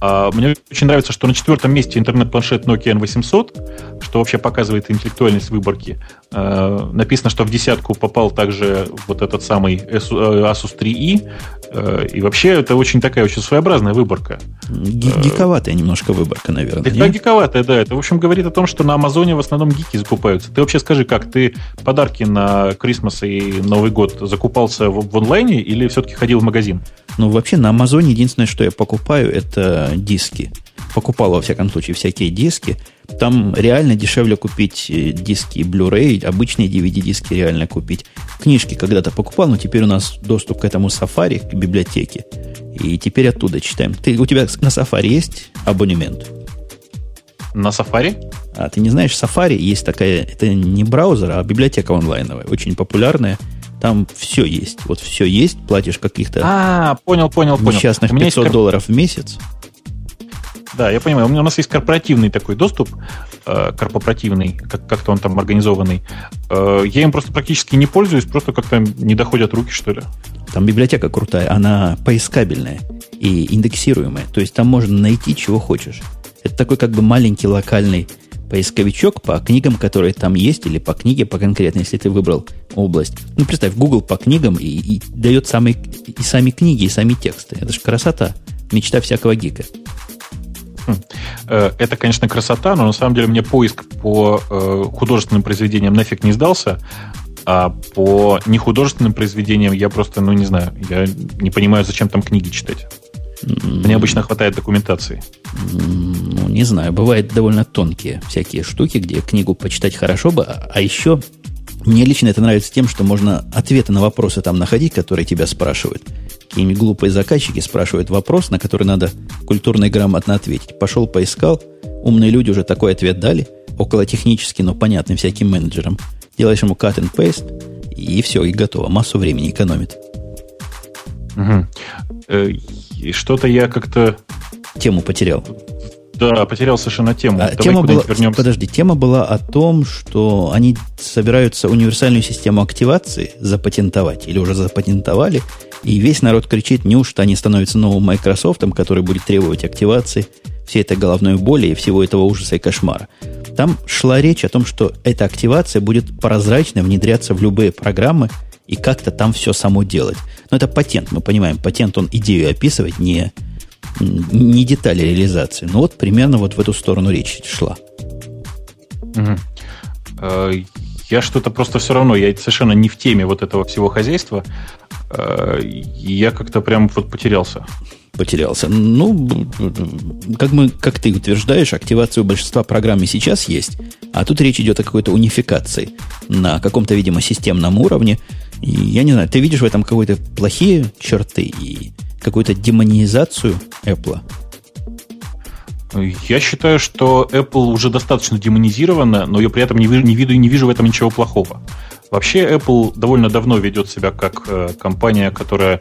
а, мне очень нравится, что на четвертом месте интернет-планшет Nokia N800, что вообще показывает интеллектуальность выборки. А, написано, что в десятку попал также вот этот самый э, Asus 3i. А, и вообще это очень такая очень своеобразная выборка. Гиковатая немножко выборка, наверное. Да, гиковатая, да. Это, в общем, говорит о том, что на Амазоне в основном гики закупаются. Ты вообще скажи, как ты подарки на Крисмас и Новый год закупался в, в онлайне или все-таки ходил в магазин? Ну, вообще на Амазоне единственное, что я покупаю, это диски. Покупал, во всяком случае, всякие диски. Там реально дешевле купить э, диски Blu-ray, обычные DVD-диски реально купить. Книжки когда-то покупал, но теперь у нас доступ к этому Safari, к библиотеке. И теперь оттуда читаем. Ты, у тебя на Safari есть абонемент? На Safari? А ты не знаешь, Safari есть такая, это не браузер, а библиотека онлайновая, очень популярная. Там все есть. Вот все есть, платишь каких-то а, понял, понял, понял. несчастных 500 есть... долларов в месяц. Да, я понимаю. У, меня, у нас есть корпоративный такой доступ, э, корпоративный, как, как-то он там организованный. Э, я им просто практически не пользуюсь, просто как-то не доходят руки, что ли. Там библиотека крутая, она поискабельная и индексируемая. То есть там можно найти, чего хочешь. Это такой как бы маленький локальный поисковичок по книгам, которые там есть, или по книге по конкретно, если ты выбрал область. Ну, представь, Google по книгам и, и дает самые, и сами книги, и сами тексты. Это же красота. Мечта всякого гика. Э, это, конечно, красота, но на самом деле мне поиск по э, художественным произведениям нафиг не сдался, а по нехудожественным произведениям я просто, ну, не знаю, я не понимаю, зачем там книги читать. Мне обычно хватает документации. Ну, не знаю, бывают довольно тонкие всякие штуки, где книгу почитать хорошо бы, а еще мне лично это нравится тем, что можно ответы на вопросы там находить, которые тебя спрашивают. Какие-нибудь глупые заказчики спрашивают вопрос, на который надо культурно и грамотно ответить. Пошел, поискал, умные люди уже такой ответ дали, около технический, но понятный всяким менеджерам. Делаешь ему cut and paste, и все, и готово. Массу времени экономит. Угу. И что-то я как-то... Тему потерял. Да, потерял совершенно тему. А, тема была, вернемся. Подожди, тема была о том, что они собираются универсальную систему активации запатентовать, или уже запатентовали, и весь народ кричит, неужто они становятся новым Microsoft, который будет требовать активации всей этой головной боли и всего этого ужаса и кошмара. Там шла речь о том, что эта активация будет прозрачно внедряться в любые программы и как-то там все само делать. Но это патент, мы понимаем, патент он идею описывает, не, не детали реализации. Но вот примерно вот в эту сторону речь шла. Угу. Я что-то просто все равно, я совершенно не в теме вот этого всего хозяйства. Э, я как-то прям вот потерялся. Потерялся. Ну, как, мы, как ты утверждаешь, активация у большинства программ и сейчас есть, а тут речь идет о какой-то унификации на каком-то, видимо, системном уровне. И я не знаю, ты видишь в этом какие-то плохие черты и какую-то демонизацию Apple? Я считаю, что Apple уже достаточно демонизирована, но я при этом не вижу, не, вижу, не вижу в этом ничего плохого. Вообще Apple довольно давно ведет себя как э, компания, которая,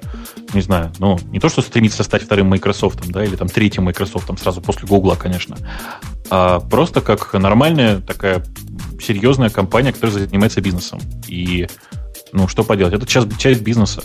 не знаю, ну, не то, что стремится стать вторым Microsoft, да, или там третьим Microsoft, сразу после Google, конечно, а просто как нормальная такая серьезная компания, которая занимается бизнесом. И, ну, что поделать, это часть, часть бизнеса.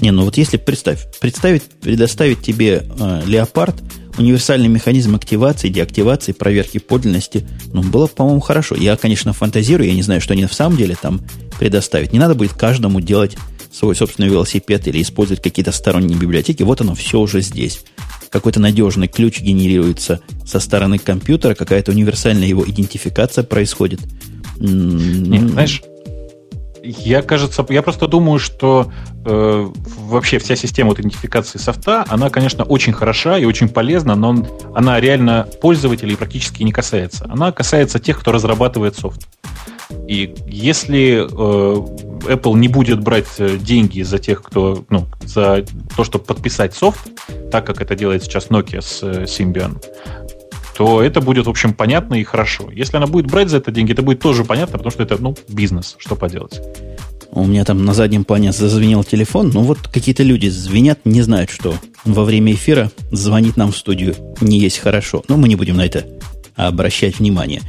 Не, ну вот если представь, представить, предоставить тебе э, Леопард, универсальный механизм активации, деактивации, проверки подлинности, ну, было, по-моему, хорошо. Я, конечно, фантазирую, я не знаю, что они на самом деле там предоставить. Не надо будет каждому делать свой собственный велосипед или использовать какие-то сторонние библиотеки. Вот оно все уже здесь. Какой-то надежный ключ генерируется со стороны компьютера, какая-то универсальная его идентификация происходит. Нет, знаешь, я, кажется, я просто думаю, что э, вообще вся система идентификации софта, она, конечно, очень хороша и очень полезна, но она реально пользователей практически не касается. Она касается тех, кто разрабатывает софт. И если э, Apple не будет брать э, деньги за тех, кто, ну, за то, чтобы подписать софт, так как это делает сейчас Nokia с э, Symbian, то это будет, в общем, понятно и хорошо. Если она будет брать за это деньги, это будет тоже понятно, потому что это, ну, бизнес, что поделать. У меня там на заднем плане зазвенел телефон, ну вот какие-то люди звенят, не знают, что во время эфира звонить нам в студию не есть хорошо. Но мы не будем на это обращать внимание.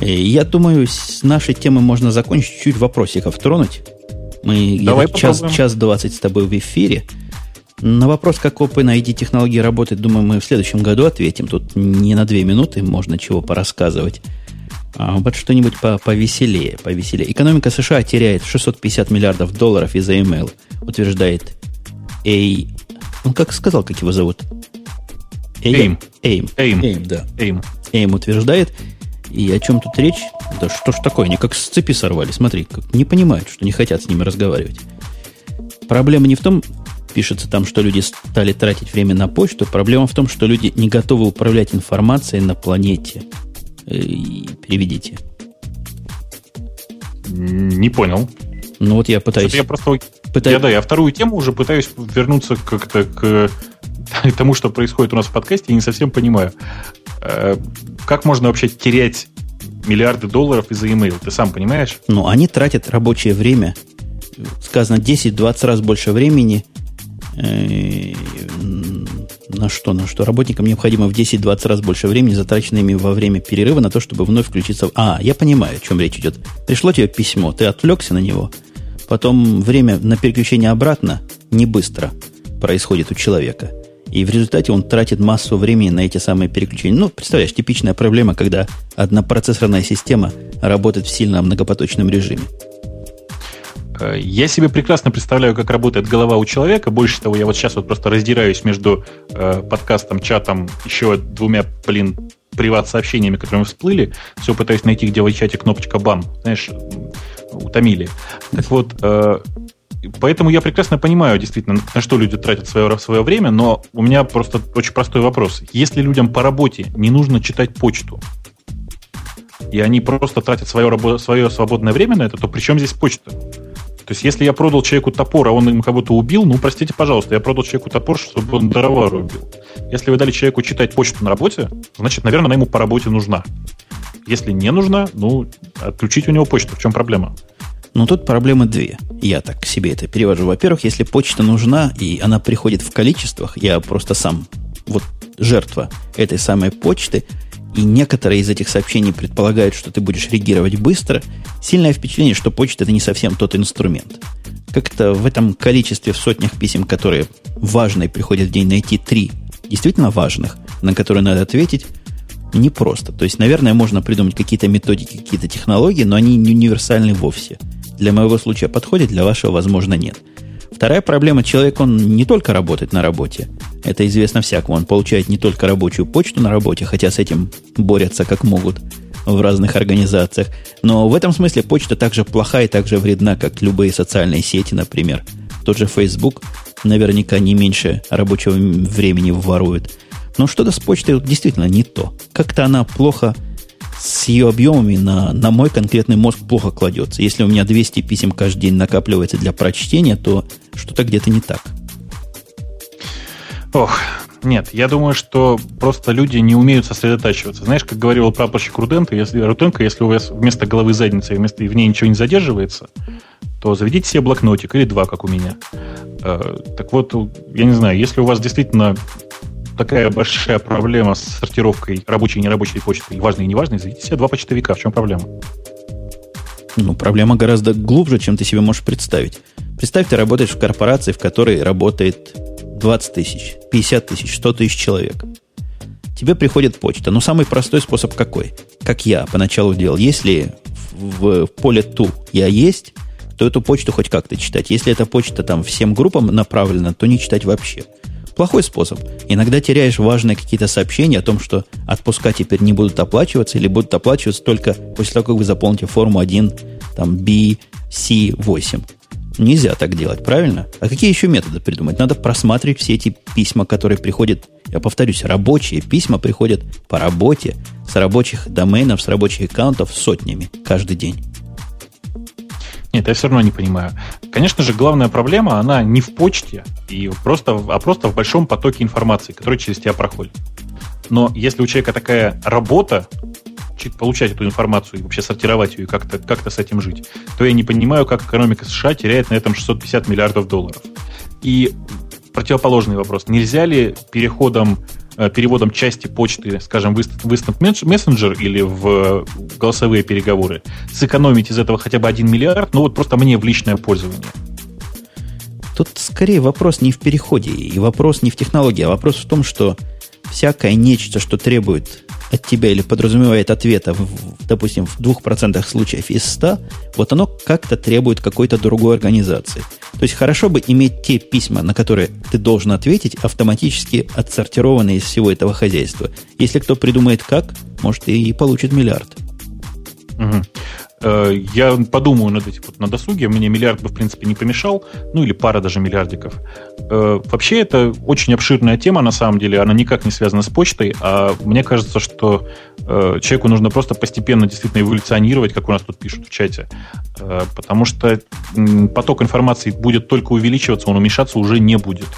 Э, я думаю, с нашей темы можно закончить, чуть вопросиков тронуть. Мы Давай час, час двадцать с тобой в эфире. На вопрос, как OpenID технологии работает, думаю, мы в следующем году ответим. Тут не на две минуты можно чего порассказывать. А вот что-нибудь по повеселее, повеселее. Экономика США теряет 650 миллиардов долларов из-за email, утверждает A... Он как сказал, как его зовут? AIM. AIM. AIM. AIM, да. AIM. AIM утверждает. И о чем тут речь? Да что ж такое, они как с цепи сорвали. Смотри, как не понимают, что не хотят с ними разговаривать. Проблема не в том, пишется там, что люди стали тратить время на почту. Проблема в том, что люди не готовы управлять информацией на планете. Э, переведите. Не понял. Ну вот я пытаюсь... Я просто... Пытаюсь... Я, да, я вторую тему уже пытаюсь вернуться как-то к тому, что происходит у нас в подкасте, и не совсем понимаю. Э, как можно вообще терять миллиарды долларов из-за e-mail? Ты сам понимаешь? Ну, они тратят рабочее время. Сказано 10-20 раз больше времени. Э, на что? На что? Работникам необходимо в 10-20 раз больше времени, затрачено ими во время перерыва, на то, чтобы вновь включиться. А, я понимаю, о чем речь идет. Пришло тебе письмо, ты отвлекся на него, потом время на переключение обратно не быстро происходит у человека. И в результате он тратит массу времени на эти самые переключения. Ну, представляешь, типичная проблема, когда одна процессорная система работает в сильно многопоточном режиме. Э, я себе прекрасно представляю, как работает голова у человека. Больше того, я вот сейчас вот просто раздираюсь между э, подкастом, чатом, еще двумя, блин, приват-сообщениями, которые всплыли. Все пытаюсь найти, где в чате кнопочка «бам». Знаешь, утомили. Так вот, э, поэтому я прекрасно понимаю, действительно, на что люди тратят свое, свое время, но у меня просто очень простой вопрос. Если людям по работе не нужно читать почту, и они просто тратят свое, свое свободное время на это, то при чем здесь почта? То есть, если я продал человеку топор, а он им кого-то убил, ну, простите, пожалуйста, я продал человеку топор, чтобы он дрова рубил. Если вы дали человеку читать почту на работе, значит, наверное, она ему по работе нужна. Если не нужна, ну, отключить у него почту. В чем проблема? Ну, тут проблемы две. Я так себе это перевожу. Во-первых, если почта нужна, и она приходит в количествах, я просто сам вот жертва этой самой почты, и некоторые из этих сообщений предполагают, что ты будешь реагировать быстро, сильное впечатление, что почта это не совсем тот инструмент. Как-то в этом количестве, в сотнях писем, которые важные приходят в день, найти три действительно важных, на которые надо ответить, непросто. То есть, наверное, можно придумать какие-то методики, какие-то технологии, но они не универсальны вовсе. Для моего случая подходит, для вашего, возможно, нет. Вторая проблема, человек, он не только работает на работе. Это известно всякому. Он получает не только рабочую почту на работе, хотя с этим борются как могут в разных организациях. Но в этом смысле почта также плоха и также вредна, как любые социальные сети, например. Тот же Facebook наверняка не меньше рабочего времени ворует. Но что-то с почтой действительно не то. Как-то она плохо с ее объемами на, на мой конкретный мозг плохо кладется. Если у меня 200 писем каждый день накапливается для прочтения, то что-то где-то не так. Ох, нет, я думаю, что просто люди не умеют сосредотачиваться. Знаешь, как говорил прапорщик Руденко, если, Руденко, если у вас вместо головы задницы, вместо в ней ничего не задерживается, то заведите себе блокнотик или два, как у меня. Э, так вот, я не знаю, если у вас действительно такая большая проблема с сортировкой рабочей и нерабочей почты, и важной и неважной, заведите себе два почтовика. В чем проблема? Ну, проблема гораздо глубже, чем ты себе можешь представить. Представь, ты работаешь в корпорации, в которой работает 20 тысяч, 50 тысяч, 100 тысяч человек. Тебе приходит почта. Но самый простой способ какой? Как я поначалу делал. Если в, в поле ту я есть, то эту почту хоть как-то читать. Если эта почта там всем группам направлена, то не читать вообще. Плохой способ. Иногда теряешь важные какие-то сообщения о том, что отпуска теперь не будут оплачиваться или будут оплачиваться только после того, как вы заполните форму 1, там, B, C, 8. Нельзя так делать, правильно? А какие еще методы придумать? Надо просматривать все эти письма, которые приходят, я повторюсь, рабочие письма приходят по работе, с рабочих доменов, с рабочих аккаунтов сотнями каждый день. Нет, я все равно не понимаю. Конечно же, главная проблема, она не в почте, и просто, а просто в большом потоке информации, который через тебя проходит. Но если у человека такая работа, получать эту информацию и вообще сортировать ее и как-то как с этим жить, то я не понимаю, как экономика США теряет на этом 650 миллиардов долларов. И противоположный вопрос. Нельзя ли переходом Э, переводом части почты, скажем, в Instant Messenger или в голосовые переговоры, сэкономить из этого хотя бы 1 миллиард, ну вот просто мне в личное пользование. Тут скорее вопрос не в переходе, и вопрос не в технологии, а вопрос в том, что всякое нечто, что требует от тебя или подразумевает ответа, в, допустим, в 2% случаев из 100, вот оно как-то требует какой-то другой организации. То есть хорошо бы иметь те письма, на которые ты должен ответить, автоматически отсортированные из всего этого хозяйства. Если кто придумает как, может и получит миллиард. Угу. Э, я подумаю над этим вот на досуге. Мне миллиард бы, в принципе, не помешал. Ну, или пара даже миллиардиков. Э, вообще, это очень обширная тема, на самом деле. Она никак не связана с почтой. А мне кажется, что э, человеку нужно просто постепенно действительно эволюционировать, как у нас тут пишут в чате. Потому что поток информации будет только увеличиваться, он уменьшаться уже не будет.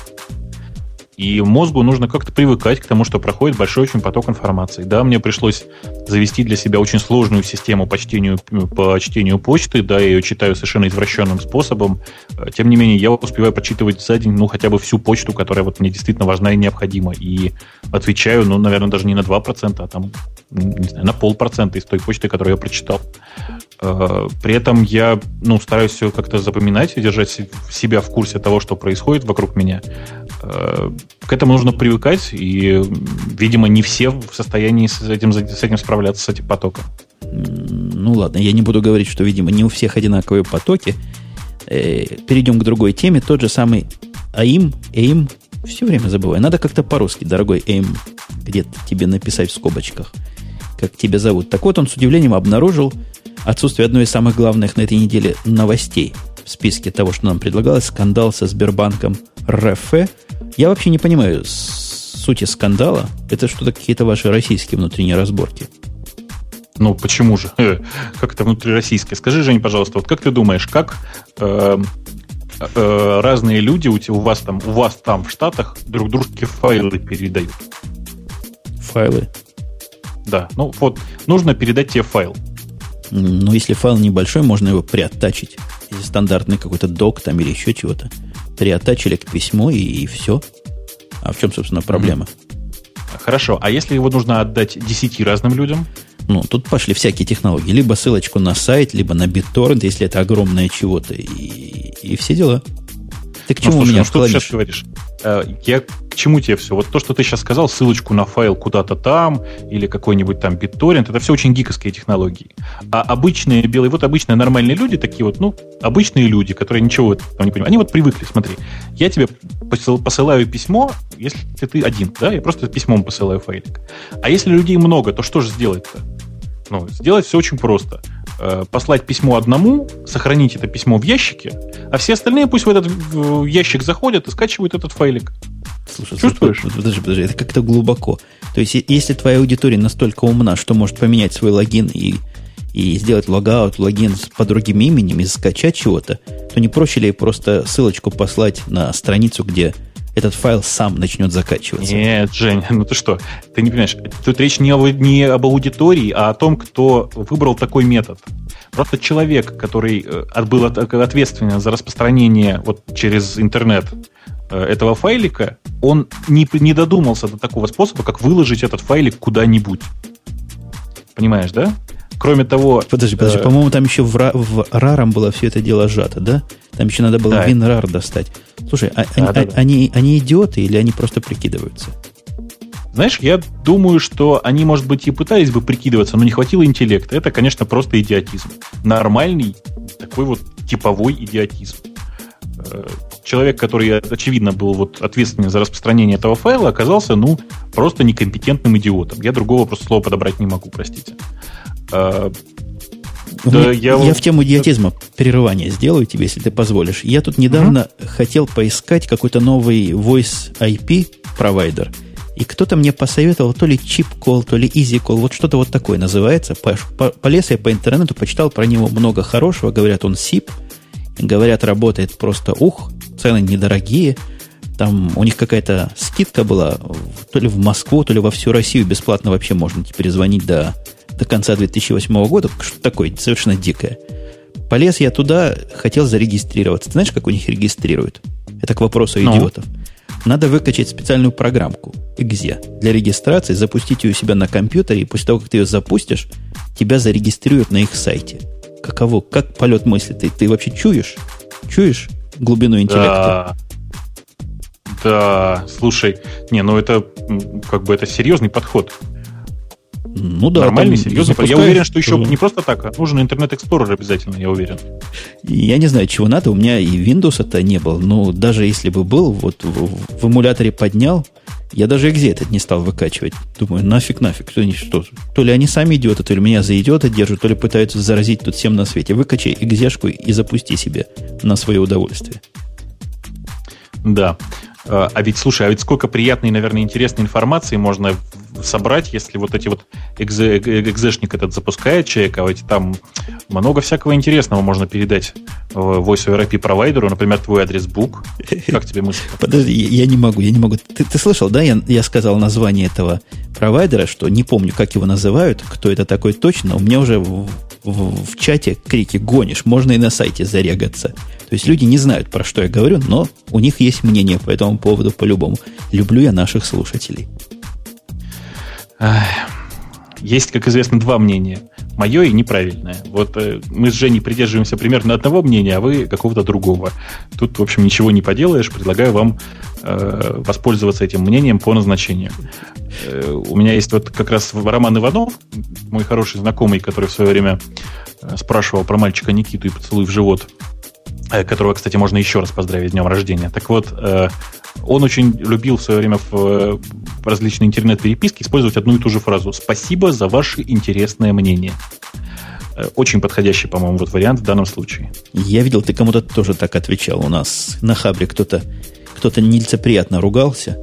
И мозгу нужно как-то привыкать к тому, что проходит большой очень поток информации. Да, мне пришлось завести для себя очень сложную систему по чтению, по чтению почты, да, я ее читаю совершенно извращенным способом. Тем не менее, я успеваю прочитывать за день, ну, хотя бы всю почту, которая вот мне действительно важна и необходима. И отвечаю, ну, наверное, даже не на 2%, а там, не знаю, на полпроцента из той почты, которую я прочитал. Э, при этом я, ну, стараюсь все как-то запоминать и держать себя в курсе того, что происходит вокруг меня. К этому нужно привыкать, и, видимо, не все в состоянии с этим, с этим справляться, с этим потоком. Ну ладно, я не буду говорить, что, видимо, не у всех одинаковые потоки. Э, перейдем к другой теме. Тот же самый AIM, AIM, все время забываю. Надо как-то по-русски, дорогой AIM, где-то тебе написать в скобочках, как тебя зовут. Так вот, он с удивлением обнаружил отсутствие одной из самых главных на этой неделе новостей в списке того, что нам предлагалось, скандал со Сбербанком РФ, я вообще не понимаю сути скандала. Это что-то какие-то ваши российские внутренние разборки. Ну, почему же? Как это внутрироссийское? Скажи, Жень, пожалуйста, вот как ты думаешь, как э, э, разные люди у, тебя, у вас там, у вас там в Штатах друг дружке файлы передают? Файлы? Да, ну вот, нужно передать тебе файл. Ну, если файл небольшой, можно его приоттачить. Стандартный какой-то док там или еще чего-то приотачили к письму и, и все. А в чем, собственно, проблема? Хорошо. А если его нужно отдать 10 разным людям? Ну, тут пошли всякие технологии. Либо ссылочку на сайт, либо на BitTorrent, если это огромное чего-то, и, и все дела. Ты к чему ну, слушай, меня ну, что ты сейчас говоришь? Э, я к чему тебе все? Вот то, что ты сейчас сказал, ссылочку на файл куда-то там, или какой-нибудь там BitTorrent, это все очень гиковские технологии. А обычные белые, вот обычные нормальные люди, такие вот, ну, обычные люди, которые ничего там не понимают, они вот привыкли, смотри, я тебе посылаю письмо, если ты один, да, я просто письмом посылаю файлик. А если людей много, то что же сделать-то? Ну, сделать все очень просто. Э, послать письмо одному, сохранить это письмо в ящике, а все остальные пусть в этот ящик заходят и скачивают этот файлик. Слушай, Чувствуешь? Подожди, подожди, это как-то глубоко. То есть, если твоя аудитория настолько умна, что может поменять свой логин и, и сделать логаут, логин по другим именем и скачать чего-то, то не проще ли просто ссылочку послать на страницу, где этот файл сам начнет закачиваться. Нет, Жень, ну ты что? Ты не понимаешь, тут речь не, о, не об аудитории, а о том, кто выбрал такой метод. Просто человек, который э, был ответственен за распространение вот через интернет э, этого файлика, он не, не додумался до такого способа, как выложить этот файлик куда-нибудь. Понимаешь, да? Кроме того... Подожди, подожди, э... по-моему, там еще в, в раром было все это дело сжато, да? Там еще надо было да. WinRAR достать. Слушай, а, да, они, да, да. они, они идиоты или они просто прикидываются? Знаешь, я думаю, что они, может быть, и пытались бы прикидываться, но не хватило интеллекта. Это, конечно, просто идиотизм. Нормальный, такой вот типовой идиотизм. Э, человек, который, очевидно, был вот ответственен за распространение этого файла, оказался, ну, просто некомпетентным идиотом. Я другого просто слова подобрать не могу, простите. Да, я, я в тему идиотизма прерывание сделаю тебе, если ты позволишь. Я тут недавно угу. хотел поискать какой-то новый Voice IP провайдер. И кто-то мне посоветовал то ли Chip Call, то ли Easy Call, вот что-то вот такое называется. Полез я по интернету, почитал про него много хорошего. Говорят, он SIP. Говорят, работает просто ух, цены недорогие. Там у них какая-то скидка была, то ли в Москву, то ли во всю Россию бесплатно вообще можно теперь звонить до до конца 2008 года, что такое совершенно дикое. Полез я туда, хотел зарегистрироваться. Ты знаешь, как у них регистрируют? Это к вопросу ну. идиотов. Надо выкачать специальную программку .exe для регистрации, запустить ее у себя на компьютере, и после того, как ты ее запустишь, тебя зарегистрируют на их сайте. Каково? Как полет мысли? Ты, ты вообще чуешь? Чуешь глубину интеллекта? Да. Да, слушай, не, ну это как бы это серьезный подход. Ну да. Нормальный, серьезный. Я уверен, что еще не просто так, а нужен интернет Explorer обязательно, я уверен. Я не знаю, чего надо. У меня и Windows это не было. Но даже если бы был, вот в, в эмуляторе поднял Я даже экзе этот не стал выкачивать. Думаю, нафиг, нафиг. Что, что, то ли они сами идиоты, то ли меня за идиота держат, то ли пытаются заразить тут всем на свете. Выкачай экзешку и запусти себе на свое удовольствие. Да. А, ведь, слушай, а ведь сколько приятной, наверное, интересной информации можно собрать, если вот эти вот экзе, экзешник этот запускает человек, а ведь там много всякого интересного можно передать Voice over IP провайдеру, например, твой адрес бук. Как тебе мысль? Подожди, я не могу, я не могу. Ты, ты слышал, да, я, я сказал название этого провайдера, что не помню, как его называют, кто это такой точно, у меня уже в, в, в чате крики «гонишь», можно и на сайте зарегаться. То есть люди не знают, про что я говорю, но у них есть мнение по этому поводу по-любому. Люблю я наших слушателей. Есть, как известно, два мнения. Мое и неправильное. Вот э, мы с Женей придерживаемся примерно одного мнения, а вы какого-то другого. Тут, в общем, ничего не поделаешь. Предлагаю вам э, воспользоваться этим мнением по назначению. Э, у меня есть вот как раз Роман Иванов, мой хороший знакомый, который в свое время э, спрашивал про мальчика Никиту и поцелуй в живот которого, кстати, можно еще раз поздравить с днем рождения. Так вот, э, он очень любил в свое время в, в различные интернет-переписки использовать одну и ту же фразу «Спасибо за ваше интересное мнение». Э, очень подходящий, по-моему, вот вариант в данном случае. Я видел, ты кому-то тоже так отвечал. У нас на Хабре кто-то кто-то нелицеприятно ругался.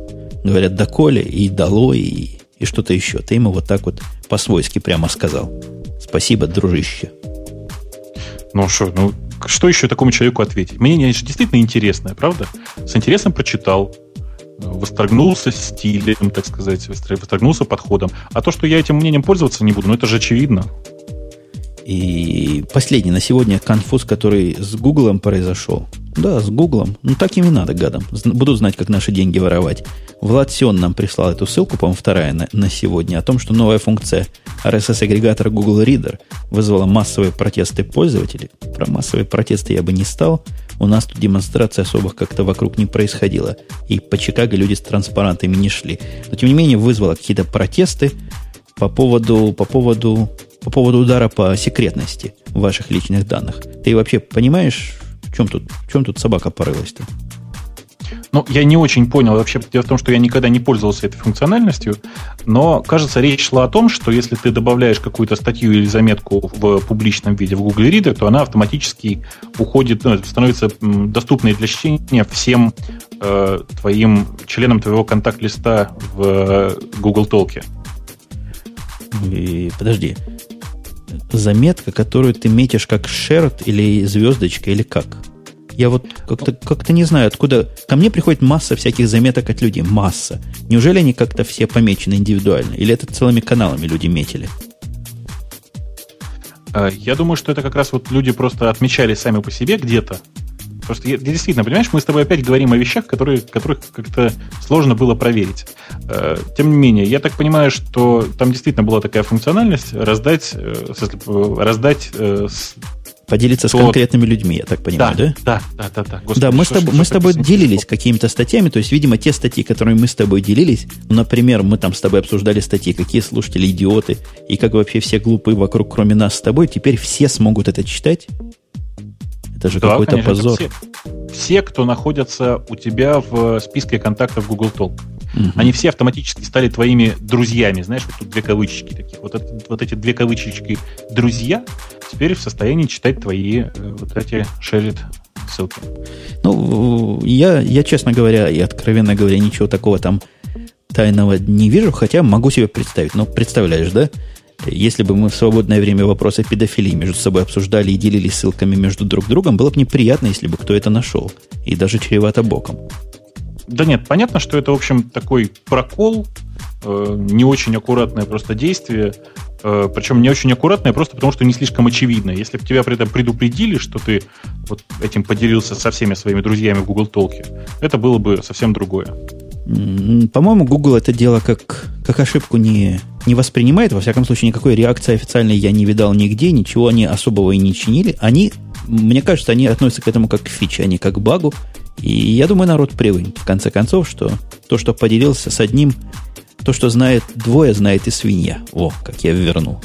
Говорят, да Коля и дало, и, и что-то еще. Ты ему вот так вот по-свойски прямо сказал. Спасибо, дружище. Ну что, ну что еще такому человеку ответить? Мнение же действительно интересное, правда? С интересом прочитал, восторгнулся стилем, так сказать, восторгнулся подходом. А то, что я этим мнением пользоваться не буду, ну это же очевидно. И последний на сегодня конфуз, который с Гуглом произошел. Да, с Гуглом. Ну, так им и надо, гадам. Буду знать, как наши деньги воровать. Влад Сион нам прислал эту ссылку, по-моему, вторая на, на сегодня, о том, что новая функция RSS-агрегатора Google Reader вызвала массовые протесты пользователей. Про массовые протесты я бы не стал. У нас тут демонстрации особых как-то вокруг не происходило. И по Чикаго люди с транспарантами не шли. Но, тем не менее, вызвало какие-то протесты по поводу, по поводу, по поводу удара по секретности ваших личных данных. Ты вообще понимаешь, в чем тут, в чем тут собака порылась-то? Ну, я не очень понял. Вообще, дело в том, что я никогда не пользовался этой функциональностью, но, кажется, речь шла о том, что если ты добавляешь какую-то статью или заметку в публичном виде в Google Reader, то она автоматически уходит, ну, становится доступной для чтения всем э, твоим членам твоего контакт-листа в Google Talk. И, подожди, заметка, которую ты метишь как шерт или звездочка, или как? Я вот как-то как не знаю, откуда... Ко мне приходит масса всяких заметок от людей. Масса. Неужели они как-то все помечены индивидуально? Или это целыми каналами люди метили? А, я думаю, что это как раз вот люди просто отмечали сами по себе где-то, Просто я, действительно, понимаешь, мы с тобой опять говорим о вещах, которые, которых как-то сложно было проверить. Э, тем не менее, я так понимаю, что там действительно была такая функциональность раздать, э, раздать э, Поделиться то... с конкретными людьми, я так понимаю, да? Да, да, да, да. Господи, да, мы что, с тобой, мы с тобой делились какими-то статьями, то есть, видимо, те статьи, которые мы с тобой делились, ну, например, мы там с тобой обсуждали статьи, какие слушатели идиоты, и как вообще все глупые вокруг, кроме нас с тобой, теперь все смогут это читать, это же да, какой-то конечно, позор. Все, все, кто находятся у тебя в списке контактов Google Talk. Угу. Они все автоматически стали твоими друзьями. Знаешь, вот тут две кавычечки таких. Вот, это, вот эти две кавычечки «друзья» теперь в состоянии читать твои э, вот эти шерит ссылки. Ну, я, я, честно говоря, и откровенно говоря, ничего такого там тайного не вижу, хотя могу себе представить. Ну, представляешь, да? Если бы мы в свободное время вопросы педофилии между собой обсуждали и делились ссылками между друг другом, было бы неприятно, если бы кто это нашел. И даже чревато боком. Да нет, понятно, что это, в общем, такой прокол, э, не очень аккуратное просто действие, э, причем не очень аккуратное просто потому, что не слишком очевидно. Если бы тебя при этом предупредили, что ты вот этим поделился со всеми своими друзьями в Google Talk, это было бы совсем другое. По-моему, Google это дело как, как ошибку не, не воспринимает. Во всяком случае, никакой реакции официальной я не видал нигде, ничего они особого и не чинили. Они, мне кажется, они относятся к этому как к фиче, а не как к багу. И я думаю, народ привык, в конце концов, что то, что поделился с одним, то, что знает двое, знает и свинья. О, как я вернул.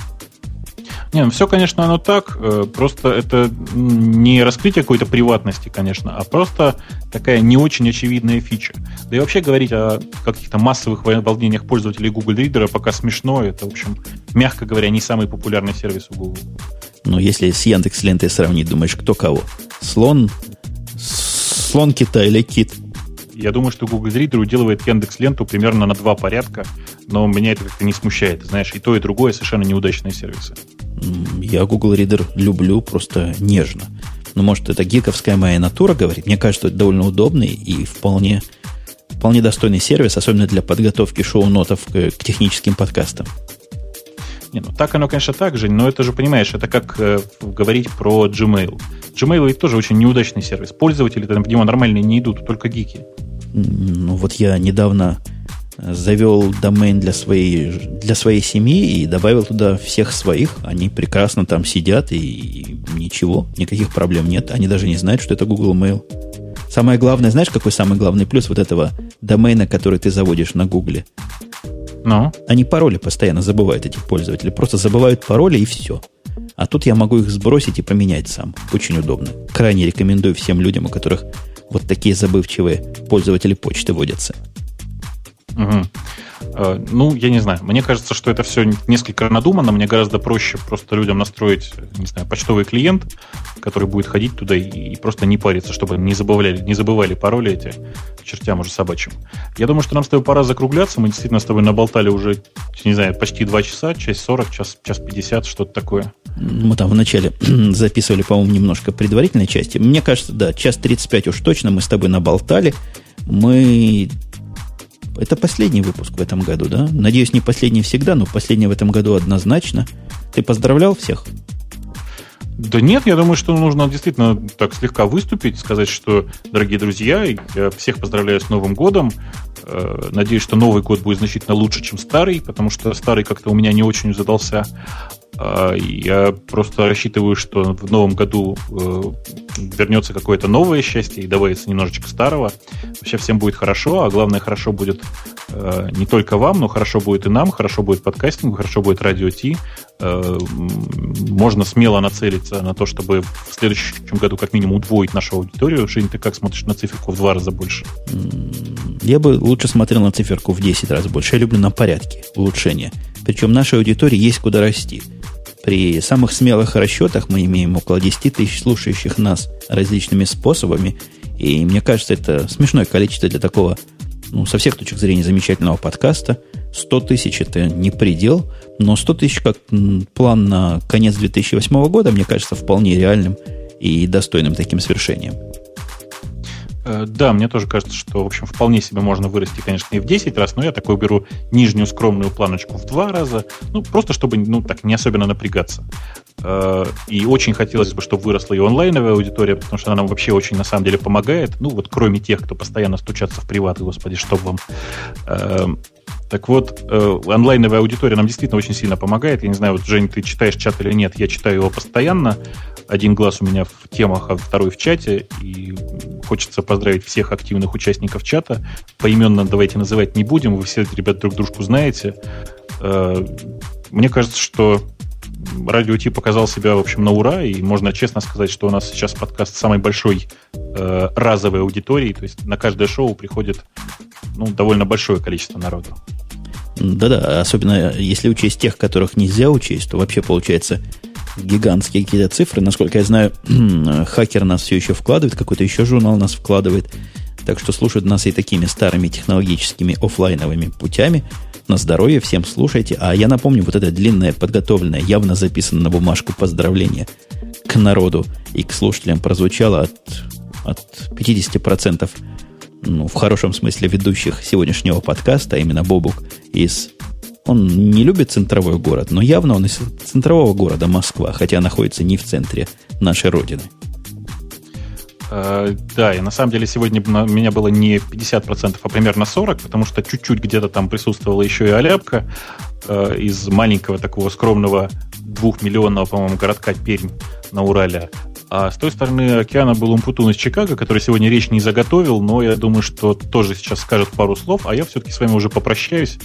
Не, ну все, конечно, оно так. Э, просто это не раскрытие какой-то приватности, конечно, а просто такая не очень очевидная фича. Да и вообще говорить о каких-то массовых волнениях пользователей Google Reader пока смешно. Это, в общем, мягко говоря, не самый популярный сервис у Google. Ну, если с Яндекс Лентой сравнить, думаешь, кто кого? Слон, слон кита или кит? Я думаю, что Google Reader уделывает Яндекс Ленту примерно на два порядка, но меня это как-то не смущает. Знаешь, и то, и другое совершенно неудачные сервисы. Я Google Reader люблю просто нежно. Но, может, это гиковская моя натура говорит. Мне кажется, это довольно удобный и вполне, вполне достойный сервис, особенно для подготовки шоу-нотов к, к техническим подкастам. Не, ну так оно, конечно, так же, но это же, понимаешь, это как э, говорить про Gmail. Gmail ведь тоже очень неудачный сервис. Пользователи там в него нормальные не идут, только гики. Ну вот я недавно завел домен для своей, для своей семьи и добавил туда всех своих. Они прекрасно там сидят и ничего, никаких проблем нет. Они даже не знают, что это Google Mail. Самое главное, знаешь, какой самый главный плюс вот этого домена, который ты заводишь на Гугле? Ну? Они пароли постоянно забывают, этих пользователей. Просто забывают пароли и все. А тут я могу их сбросить и поменять сам. Очень удобно. Крайне рекомендую всем людям, у которых вот такие забывчивые пользователи почты водятся. Угу. Ну, я не знаю. Мне кажется, что это все несколько надумано. Мне гораздо проще просто людям настроить, не знаю, почтовый клиент, который будет ходить туда и, просто не париться, чтобы не забывали, не забывали пароли эти чертям уже собачьим. Я думаю, что нам с тобой пора закругляться. Мы действительно с тобой наболтали уже, не знаю, почти два часа, часть 40, час, час 50, что-то такое. Мы там вначале записывали, по-моему, немножко предварительной части. Мне кажется, да, час 35 уж точно мы с тобой наболтали. Мы это последний выпуск в этом году, да? Надеюсь, не последний всегда, но последний в этом году однозначно. Ты поздравлял всех? Да нет, я думаю, что нужно действительно так слегка выступить, сказать, что, дорогие друзья, я всех поздравляю с Новым годом. Э, надеюсь, что Новый год будет значительно лучше, чем старый, потому что старый как-то у меня не очень задался. А, я просто рассчитываю, что в новом году э, вернется какое-то новое счастье и добавится немножечко старого. Вообще всем будет хорошо, а главное, хорошо будет э, не только вам, но хорошо будет и нам, хорошо будет подкастинг, хорошо будет радио Ти. Э, можно смело нацелиться на то, чтобы в следующем году как минимум удвоить нашу аудиторию. Жень, ты как смотришь на циферку в два раза больше? Я бы лучше смотрел на циферку в 10 раз больше. Я люблю на порядке улучшения. Причем нашей аудитории есть куда расти. При самых смелых расчетах мы имеем около 10 тысяч слушающих нас различными способами. И мне кажется, это смешное количество для такого, ну, со всех точек зрения, замечательного подкаста. 100 тысяч это не предел, но 100 тысяч как план на конец 2008 года, мне кажется, вполне реальным и достойным таким свершением. Э, да, мне тоже кажется, что, в общем, вполне себе можно вырасти, конечно, и в 10 раз, но я такой беру нижнюю скромную планочку в 2 раза, ну, просто чтобы, ну, так, не особенно напрягаться. Э, и очень хотелось бы, чтобы выросла и онлайновая аудитория, потому что она нам вообще очень, на самом деле, помогает, ну, вот кроме тех, кто постоянно стучатся в приват, господи, что вам. Э, так вот, онлайновая аудитория нам действительно очень сильно помогает. Я не знаю, вот, Жень, ты читаешь чат или нет, я читаю его постоянно один глаз у меня в темах, а второй в чате. И хочется поздравить всех активных участников чата. Поименно давайте называть не будем, вы все, ребят, друг дружку знаете. Э, мне кажется, что Радио Ти показал себя, в общем, на ура, и можно честно сказать, что у нас сейчас подкаст самой большой э, разовой аудитории, то есть на каждое шоу приходит ну, довольно большое количество народу. Да-да, особенно если учесть тех, которых нельзя учесть, то вообще получается гигантские какие-то цифры. Насколько я знаю, хакер нас все еще вкладывает, какой-то еще журнал нас вкладывает. Так что слушают нас и такими старыми технологическими офлайновыми путями. На здоровье всем слушайте. А я напомню, вот это длинное, подготовленное, явно записанное на бумажку поздравление к народу и к слушателям прозвучало от, от 50% ну, в хорошем смысле ведущих сегодняшнего подкаста, а именно Бобук из он не любит центровой город, но явно он из центрового города Москва, хотя находится не в центре нашей Родины. Uh, да, и на самом деле сегодня у меня было не 50%, а примерно 40%, потому что чуть-чуть где-то там присутствовала еще и Аляпка uh, из маленького такого скромного двухмиллионного, по-моему, городка Пермь на Урале. А с той стороны океана был Умпутун из Чикаго, который сегодня речь не заготовил, но я думаю, что тоже сейчас скажет пару слов, а я все-таки с вами уже попрощаюсь.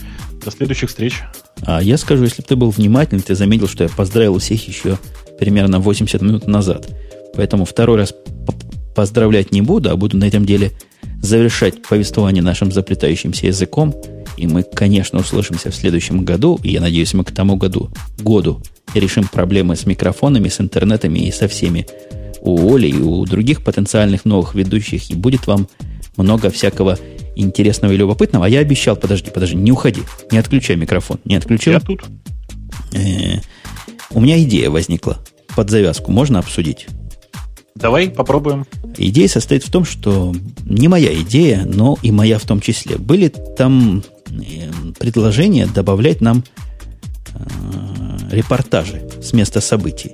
До следующих встреч. А я скажу, если бы ты был внимательный, ты заметил, что я поздравил всех еще примерно 80 минут назад. Поэтому второй раз поздравлять не буду, а буду на этом деле завершать повествование нашим заплетающимся языком. И мы, конечно, услышимся в следующем году. И я надеюсь, мы к тому году, году решим проблемы с микрофонами, с интернетами и со всеми у Оли и у других потенциальных новых ведущих. И будет вам много всякого интересного и любопытного. А я обещал, подожди, подожди, не уходи, не отключай микрофон. Не отключил? Я тут. Э-э- у меня идея возникла. Под завязку можно обсудить? Давай попробуем. Идея состоит в том, что не моя идея, но и моя в том числе. Были там э, предложения добавлять нам э, репортажи с места событий.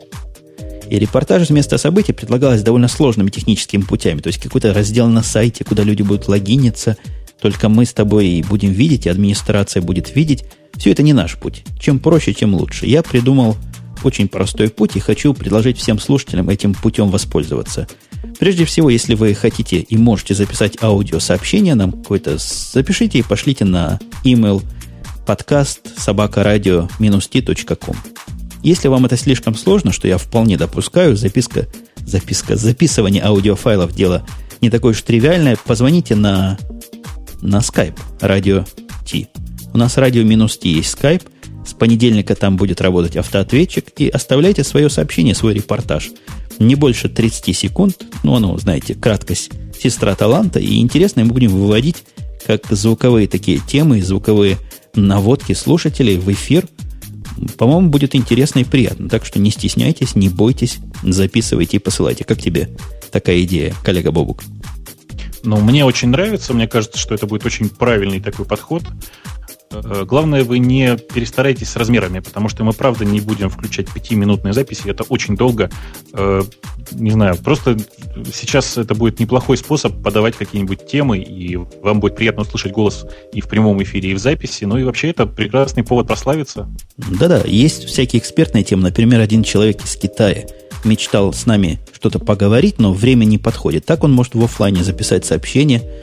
И репортажи с места событий предлагалось довольно сложными техническими путями. То есть какой-то раздел на сайте, куда люди будут логиниться, только мы с тобой будем видеть, и администрация будет видеть. Все это не наш путь. Чем проще, тем лучше. Я придумал очень простой путь и хочу предложить всем слушателям этим путем воспользоваться. Прежде всего, если вы хотите и можете записать аудиосообщение нам какое-то, запишите и пошлите на email подкаст собакарадио-t.com. Если вам это слишком сложно, что я вполне допускаю, записка, записка, записывание аудиофайлов дело не такое уж тривиальное, позвоните на, на Skype радио T. У нас радио минус T есть Skype – с понедельника там будет работать автоответчик. И оставляйте свое сообщение, свой репортаж. Не больше 30 секунд. Ну, оно, знаете, краткость сестра таланта. И интересно, мы будем выводить как звуковые такие темы, звуковые наводки слушателей в эфир. По-моему, будет интересно и приятно. Так что не стесняйтесь, не бойтесь, записывайте и посылайте. Как тебе такая идея, коллега Бобук? Ну, мне очень нравится. Мне кажется, что это будет очень правильный такой подход. Э, главное, вы не перестарайтесь с размерами, потому что мы, правда, не будем включать пятиминутные записи. Это очень долго. Э, не знаю, просто сейчас это будет неплохой способ подавать какие-нибудь темы, и вам будет приятно услышать голос и в прямом эфире, и в записи. Ну и вообще это прекрасный повод прославиться. Да-да, есть всякие экспертные темы. Например, один человек из Китая мечтал с нами что-то поговорить, но время не подходит. Так он может в офлайне записать сообщение –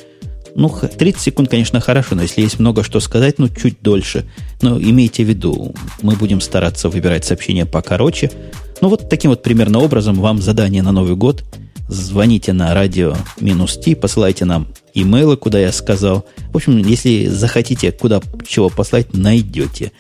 ну, 30 секунд, конечно, хорошо, но если есть много что сказать, ну, чуть дольше. Но имейте в виду, мы будем стараться выбирать сообщения покороче. Ну, вот таким вот примерно образом вам задание на Новый год. Звоните на радио минус Ти, посылайте нам имейлы, куда я сказал. В общем, если захотите куда чего послать, найдете.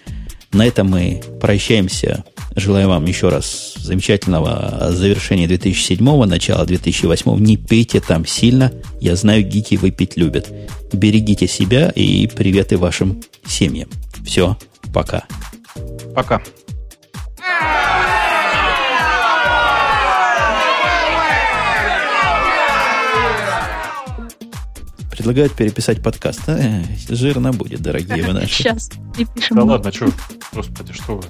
На этом мы прощаемся Желаю вам еще раз замечательного завершения 2007, начала 2008. Не пейте там сильно. Я знаю, гики выпить любят. Берегите себя и приветы вашим семьям. Все, пока. Пока. Предлагают переписать подкаст. А, жирно будет, дорогие вы наши. Сейчас перепишем. Да ладно, что? Господи, что вы.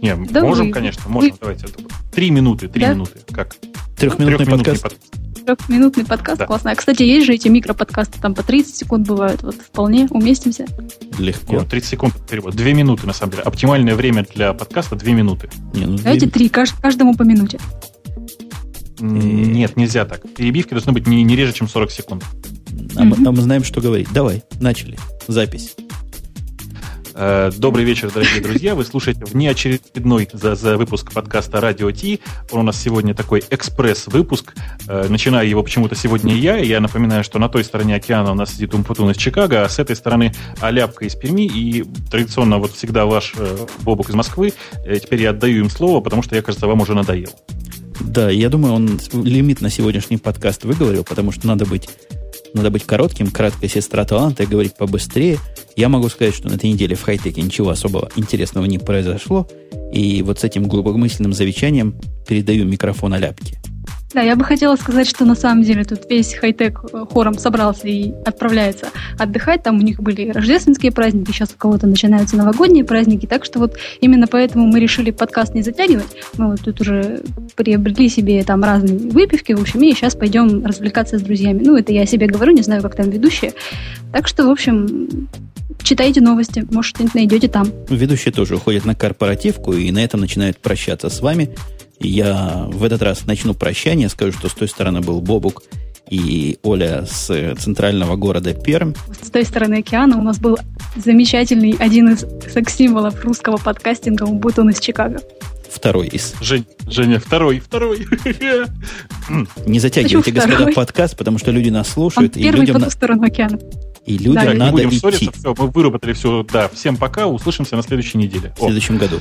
Не, да можем, вы, конечно, можем. Вы... Давайте. Три минуты, три да? минуты. Как? Трехминутный, Трехминутный подкаст. подкаст. Трехминутный подкаст, да. классно. А, кстати, есть же эти микроподкасты, там по 30 секунд бывают. Вот вполне уместимся. Легко. Не, 30 секунд перевод. Две минуты, на самом деле. Оптимальное время для подкаста две минуты. Не, ну, Давайте две... три, каждому по минуте. Нет, нельзя так. Перебивки должны быть не, не реже, чем 40 секунд. А, мы, а мы знаем, что говорить. Давай, начали. Запись. Э, добрый вечер, дорогие друзья. Вы слушаете внеочередной за, за выпуск подкаста «Радио Ти». Он у нас сегодня такой экспресс-выпуск. Э, начинаю его почему-то сегодня я. Я напоминаю, что на той стороне океана у нас сидит Умпутун из Чикаго, а с этой стороны Аляпка из Перми. И традиционно вот всегда ваш э, Бобок из Москвы. Теперь я отдаю им слово, потому что я, кажется, вам уже надоел. Да, я думаю, он лимит на сегодняшний подкаст выговорил, потому что надо быть надо быть коротким, краткая сестра таланта и говорить побыстрее. Я могу сказать, что на этой неделе в хай-теке ничего особого интересного не произошло. И вот с этим глубокомысленным завещанием передаю микрофон Аляпке. Да, я бы хотела сказать, что на самом деле тут весь хай-тек э, хором собрался и отправляется отдыхать. Там у них были рождественские праздники, сейчас у кого-то начинаются новогодние праздники. Так что вот именно поэтому мы решили подкаст не затягивать. Мы вот тут уже приобрели себе там разные выпивки, в общем, и сейчас пойдем развлекаться с друзьями. Ну, это я себе говорю, не знаю, как там ведущие. Так что, в общем, читайте новости, может, что-нибудь найдете там. Ведущие тоже уходят на корпоративку и на этом начинают прощаться с вами. Я в этот раз начну прощание, скажу, что с той стороны был Бобук и Оля с центрального города Пермь. С той стороны океана у нас был замечательный один из секс-символов русского подкастинга, будто он из Чикаго. Второй из. Жень, Женя, второй, второй. Не затягивайте, господа, второй? подкаст, потому что люди нас слушают. Он и первый людям по ту сторону океана. И людям да, надо не будем идти. ссориться, все, мы выработали все. Да, всем пока, услышимся на следующей неделе. В следующем О. году.